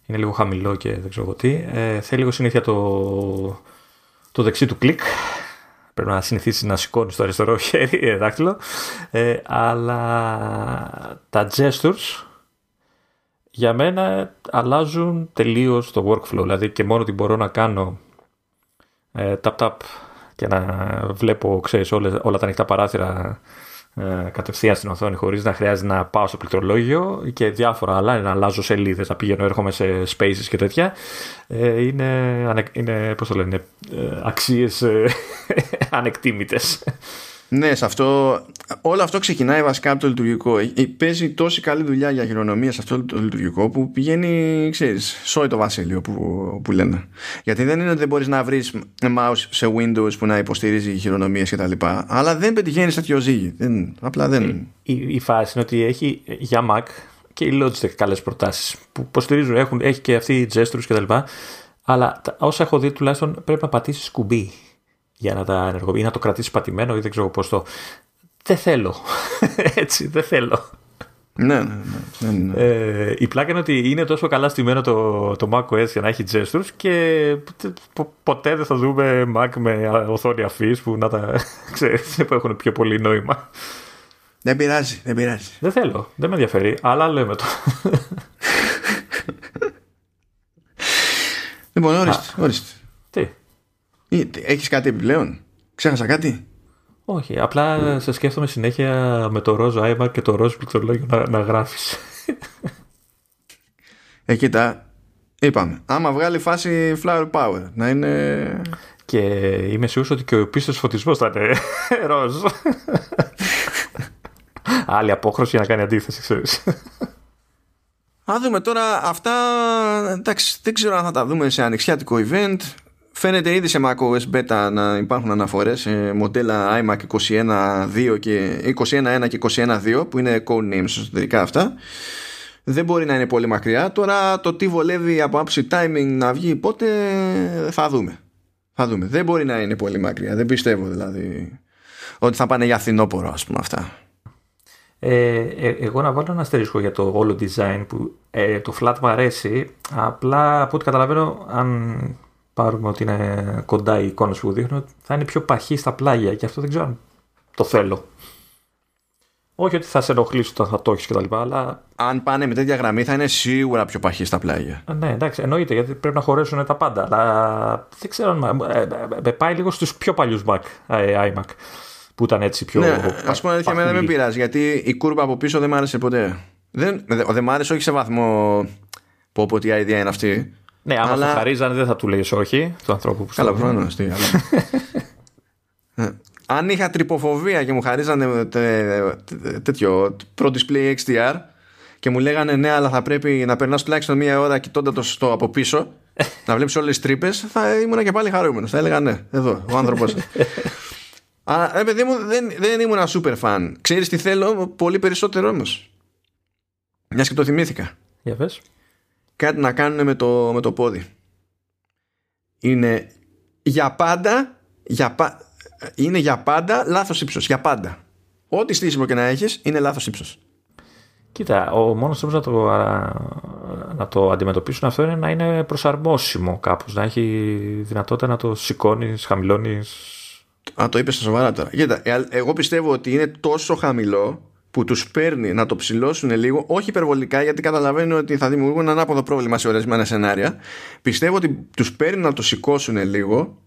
είναι λίγο χαμηλό και δεν ξέρω τι ε, θέλει λίγο συνήθεια το, το δεξί του κλικ Πρέπει να συνηθίσει να σηκώνει το αριστερό <laughs> χέρι, ε, δάχτυλο. Ε, αλλά τα gestures για μένα αλλάζουν τελείως το workflow. Δηλαδή και μόνο ότι μπορώ να κάνω ε, tap tap και να βλέπω ξέρεις, όλα, όλα τα ανοιχτά παράθυρα ε, κατευθείαν στην οθόνη χωρίς να χρειάζεται να πάω στο πληκτρολόγιο και διάφορα άλλα, να αλλάζω σελίδες, να πηγαίνω έρχομαι σε spaces και τέτοια ε, είναι, είναι πώς το λένε, ε, αξίες <laughs> ανεκτήμητες. Ναι, σε αυτό, όλο αυτό ξεκινάει βασικά από το λειτουργικό. Ε, παίζει τόση καλή δουλειά για χειρονομία σε αυτό το λειτουργικό που πηγαίνει, ξέρεις, σόι το βασίλειο που, που λένε. Γιατί δεν είναι ότι δεν μπορείς να βρεις mouse σε Windows που να υποστηρίζει χειρονομίες κτλ. Αλλά δεν πετυχαίνεις τέτοιο ζύγι. Δεν, απλά δεν. Η, η, η, φάση είναι ότι έχει για Mac και η Logitech καλές προτάσεις που υποστηρίζουν, έχουν, έχει και αυτή οι gestures κτλ. Αλλά όσα έχω δει τουλάχιστον πρέπει να πατήσεις κουμπί για να τα ενεργοποιήσει, να το κρατήσει πατημένο ή δεν ξέρω πώς το. Δεν θέλω. <laughs> Έτσι, δεν θέλω. Ναι, ναι, ναι, ναι. Ε, η πλάκα είναι ότι είναι τόσο καλά στημένο το, το macOS για να έχει gestures και ποτέ δεν θα δούμε Mac με οθόνη αφής που να τα <laughs> ξέρεις, που έχουν πιο πολύ νόημα. Δεν πειράζει, δεν πειράζει. Δεν θέλω, δεν με ενδιαφέρει, αλλά λέμε το. Λοιπόν, ορίστε, ορίστε. Τι; Έχεις κάτι επιπλέον; Ξέχασα κάτι; Όχι απλά σε σκέφτομαι συνέχεια Με το ροζ iMac και το ροζ πληκτρολόγιο να, να γράφεις. Ε κοίτα Είπαμε Άμα βγάλει φάση flower power Να είναι Και είμαι σίγουρος ότι και ο πίστος φωτισμός θα είναι <laughs> ροζ. Άλλη απόχρωση για να κάνει αντίθεση ξέρεις. Α δούμε τώρα αυτά εντάξει δεν ξέρω αν θα τα δούμε σε ανοιξιάτικο event Φαίνεται ήδη σε macOS Beta να υπάρχουν αναφορές σε μοντέλα iMac 21.2 και 21.1 και 21.2 που είναι code names εσωτερικά αυτά. Δεν μπορεί να είναι πολύ μακριά. Τώρα το τι βολεύει από άψη timing να βγει πότε θα δούμε. Θα δούμε. Δεν μπορεί να είναι πολύ μακριά. Δεν πιστεύω δηλαδή ότι θα πάνε για φθινόπωρο ας πούμε αυτά. Ε, ε, εγώ να βάλω ένα αστερίσκο για το όλο design που ε, το flat μου αρέσει απλά από ό,τι καταλαβαίνω αν πάρουμε ότι είναι κοντά οι εικόνες που δείχνουν, θα είναι πιο παχύ στα πλάγια και αυτό δεν ξέρω αν το θέλω. Όχι ότι θα σε ενοχλήσει όταν θα το έχεις κτλ. Αλλά... Αν πάνε με τέτοια γραμμή θα είναι σίγουρα πιο παχύ στα πλάγια. Ε, ναι, εντάξει, εννοείται γιατί πρέπει να χωρέσουν τα πάντα. Αλλά δεν ξέρω αν. Ε, με πάει λίγο στους πιο παλιούς Mac, ε, iMac. Που ήταν έτσι πιο. Ναι, ας πούμε αλήθεια, δεν με πειράζει γιατί η κούρπα από πίσω δεν μ' άρεσε ποτέ. Δεν, δεν μ' άρεσε όχι σε βαθμό. Πω πω τι idea είναι αυτή. Ναι, άμα αλλά... σου χαρίζανε δεν θα του λέει όχι του ανθρώπου που Καλά, προφανώς. Ε, αν είχα τρυποφοβία και μου χαρίζανε τέτοιο Pro Display XDR και μου λέγανε ναι, αλλά θα πρέπει να περνάς τουλάχιστον μία ώρα κοιτώντα το στο από πίσω, να βλέπεις όλες τις τρύπες, θα ήμουν και πάλι χαρούμενος. Θα έλεγα ναι, εδώ, ο άνθρωπος. <laughs> Αλλά ρε παιδί μου, δεν, δεν ήμουν ένα super fan. Ξέρεις τι θέλω, πολύ περισσότερο όμως. Μιας και το θυμήθηκα. Για πες κάτι να κάνουν με το, με το πόδι. Είναι για πάντα, για πα... είναι για πάντα λάθος ύψος. Για πάντα. Ό,τι στήσιμο και να έχεις είναι λάθος ύψος. Κοίτα, ο μόνος τρόπος να το, να το αντιμετωπίσουν αυτό είναι να είναι προσαρμόσιμο κάπως, να έχει δυνατότητα να το σηκώνεις, χαμηλώνεις. Α, το είπες στα σοβαρά τώρα. Κοίτα, ε, εγώ πιστεύω ότι είναι τόσο χαμηλό που τους παίρνει να το ψηλώσουν λίγο, όχι υπερβολικά, γιατί καταλαβαίνω ότι θα δημιουργούν ένα ανάποδο πρόβλημα σε ορισμένα σενάρια. Πιστεύω ότι τους παίρνει να το σηκώσουν λίγο,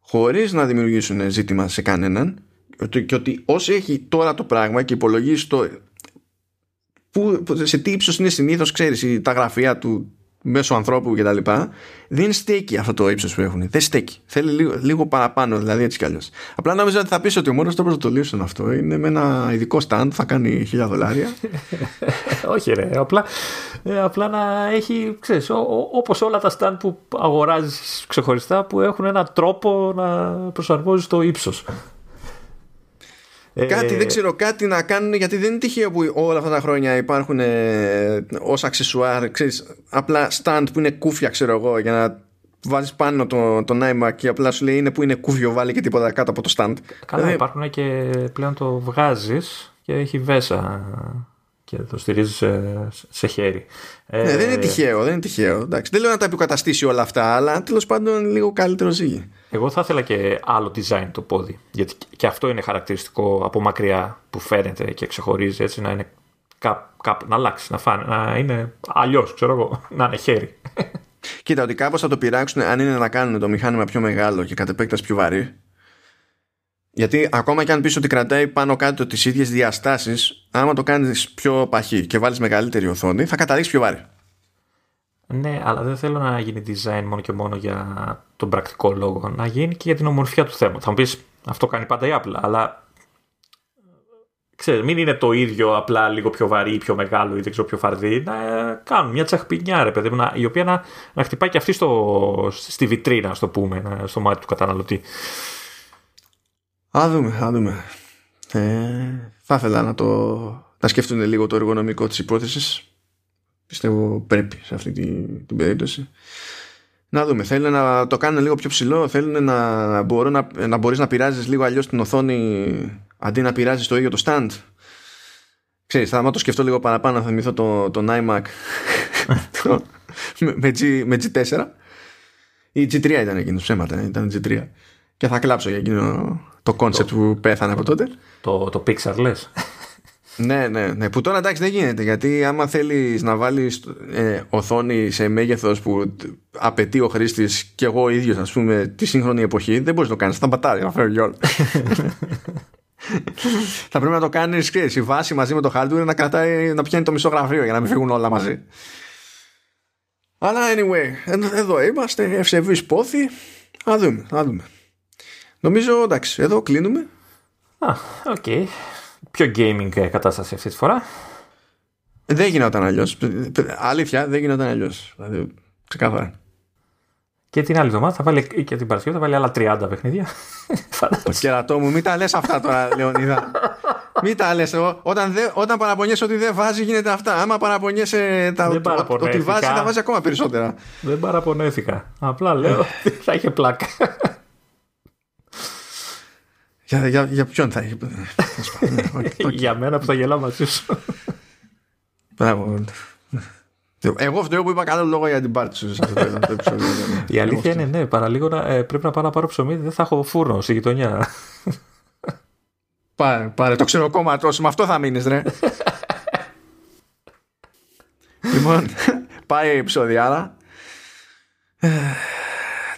χωρίς να δημιουργήσουν ζήτημα σε κανέναν, και ότι όσο έχει τώρα το πράγμα και υπολογίζει το. Που, σε τι ύψος είναι συνήθως, ξέρεις, τα γραφεία του μέσω ανθρώπου κτλ. Δεν στέκει αυτό το ύψος που έχουν. Δεν στέκει. Θέλει λίγο, λίγο παραπάνω, δηλαδή έτσι κι αλλιώς. Απλά νομίζω ότι θα πεις ότι ο μόνος τρόπος να το λύσουν αυτό είναι με ένα ειδικό stand, θα κάνει χίλια δολάρια. <laughs> Όχι, ρε. Απλά, ε, απλά να έχει, ξέρεις, όπως όλα τα stand που αγοράζεις ξεχωριστά που έχουν έναν τρόπο να προσαρμόζεις το ύψος. Ε, κάτι, δεν ξέρω, κάτι να κάνουν γιατί δεν είναι τυχαίο που όλα αυτά τα χρόνια υπάρχουν ε, ως αξεσουάρ, ξέρεις, απλά stand που είναι κούφια, ξέρω εγώ, για να βάζεις πάνω το, το iMac και απλά σου λέει είναι που είναι κούφιο, βάλει και τίποτα κάτω από το stand. Καλά, δηλαδή, υπάρχουν και πλέον το βγάζεις και έχει βέσα και το στηρίζεις σε, σε χέρι. Ναι, δεν είναι ε, τυχαίο, δεν είναι τυχαίο. Εντάξει, δεν λέω να τα επικαταστήσει όλα αυτά, αλλά τέλος πάντων λίγο καλύτερο ζύγι. Εγώ θα ήθελα και άλλο design το πόδι. Γιατί και αυτό είναι χαρακτηριστικό από μακριά που φαίνεται και ξεχωρίζει έτσι να είναι κάπου να αλλάξει, να, φάνε, να είναι αλλιώς, ξέρω εγώ, <laughs> να είναι χέρι. Κοίτα, ότι κάπως θα το πειράξουν αν είναι να κάνουν το μηχάνημα πιο μεγάλο και κατ' επέκταση πιο βαρύ. Γιατί ακόμα και αν πεις ότι κρατάει πάνω κάτω τις ίδιες διαστάσεις, άμα το κάνεις πιο παχύ και βάλεις μεγαλύτερη οθόνη, θα καταλήξει πιο βάρη. Ναι, αλλά δεν θέλω να γίνει design μόνο και μόνο για τον πρακτικό λόγο. Να γίνει και για την ομορφιά του θέματος. Θα μου πεις, αυτό κάνει πάντα η Apple, αλλά ξέρεις, μην είναι το ίδιο απλά λίγο πιο βαρύ ή πιο μεγάλο ή δεν ξέρω πιο φαρδί. Να κάνουν μια τσαχπινιά, ρε παιδί μου, η οποία να, να χτυπάει και αυτή στο, στη βιτρίνα, ας το πούμε, στο μάτι του καταναλωτή. Α δούμε, α δούμε. Ε, θα ήθελα να, το, να σκεφτούν λίγο το εργονομικό της υπόθεσης. Πιστεύω πρέπει σε αυτή την, την περίπτωση. Να δούμε. Θέλουν να το κάνουν λίγο πιο ψηλό. Θέλουν να, μπορώ να, να μπορείς να πειράζεις λίγο αλλιώς την οθόνη αντί να πειράζεις το ίδιο το stand. Ξέρεις, θα το σκεφτώ λίγο παραπάνω θα θυμηθώ το, <laughs> το iMac με, G, με G4 ή G3 ήταν εκείνος ψέματα, ήταν G3 και θα κλάψω για εκείνο το concept που πέθανε από τότε. Το, το Pixar λες. Ναι, ναι, ναι. Που τώρα εντάξει δεν γίνεται γιατί άμα θέλεις να βάλεις ε, οθόνη σε μέγεθος που απαιτεί ο χρήστης και εγώ ίδιος, ας πούμε, τη σύγχρονη εποχή, δεν μπορείς να το κάνεις. Θα πατάρει, να φέρει όλα. θα πρέπει να το κάνεις η βάση μαζί με το hardware να, κρατάει, να πιάνει το μισό γραφείο για να μην φύγουν όλα μαζί. Αλλά anyway, εδώ είμαστε, ευσεβείς πόθη. Α δούμε, α δούμε. Νομίζω εντάξει, εδώ κλείνουμε. Α, οκ. Okay. Πιο gaming κατάσταση αυτή τη φορά. Δεν γινόταν αλλιώς. Αλήθεια, δεν γινόταν αλλιώς. Δηλαδή, ξεκάθαρα. Και την άλλη εβδομάδα θα βάλει και την Παρασκευή θα βάλει άλλα 30 παιχνίδια. <laughs> Το κερατό μου, μην τα λες αυτά τώρα, Λεωνίδα. Μην τα λες. Όταν, όταν παραπονιέσαι ότι δεν βάζει, γίνεται αυτά. Άμα παραπονιέσαι τα, ότι βάζει, θα βάζει ακόμα <laughs> περισσότερα. Δεν παραπονέθηκα. Απλά λέω ότι θα είχε πλάκα. Για, για, για ποιον θα έχει. <laughs> για μένα που θα γελάω μαζί σου. Μπράβο. Εγώ φταίω που είπα καλό λόγο για την πάρτι σου σε αυτό το επεισόδιο. Η αλήθεια είναι ναι, παραλίγο να, ε, πρέπει να πάω να πάρω ψωμί, δεν θα έχω φούρνο στη γειτονιά. <laughs> Πάρε, πάρε, το ξέρω κόμμα τόσο, με αυτό θα μείνεις, ρε. <laughs> λοιπόν, πάει η επεισόδια.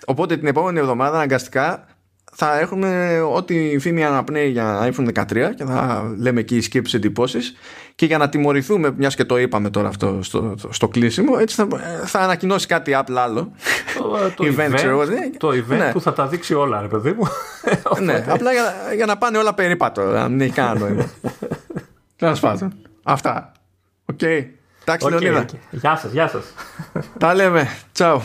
Οπότε την επόμενη εβδομάδα αναγκαστικά θα έχουμε ό,τι φήμη αναπνέει για iPhone 13 και θα λέμε εκεί σκέψεις εντυπώσεις. και για να τιμωρηθούμε μιας και το είπαμε τώρα αυτό στο, στο κλείσιμο έτσι θα, θα ανακοινώσει κάτι Apple άλλο το, το <laughs> event, event, το event ναι. που θα τα δείξει όλα ρε παιδί μου <laughs> ναι, απλά για, για, να πάνε όλα περίπατο να μην έχει κανένα νόημα <laughs> τέλος πάντων αυτά OK. Okay. Εντάξει, okay, Γεια σας, γεια σας. Τα λέμε. Τσάου.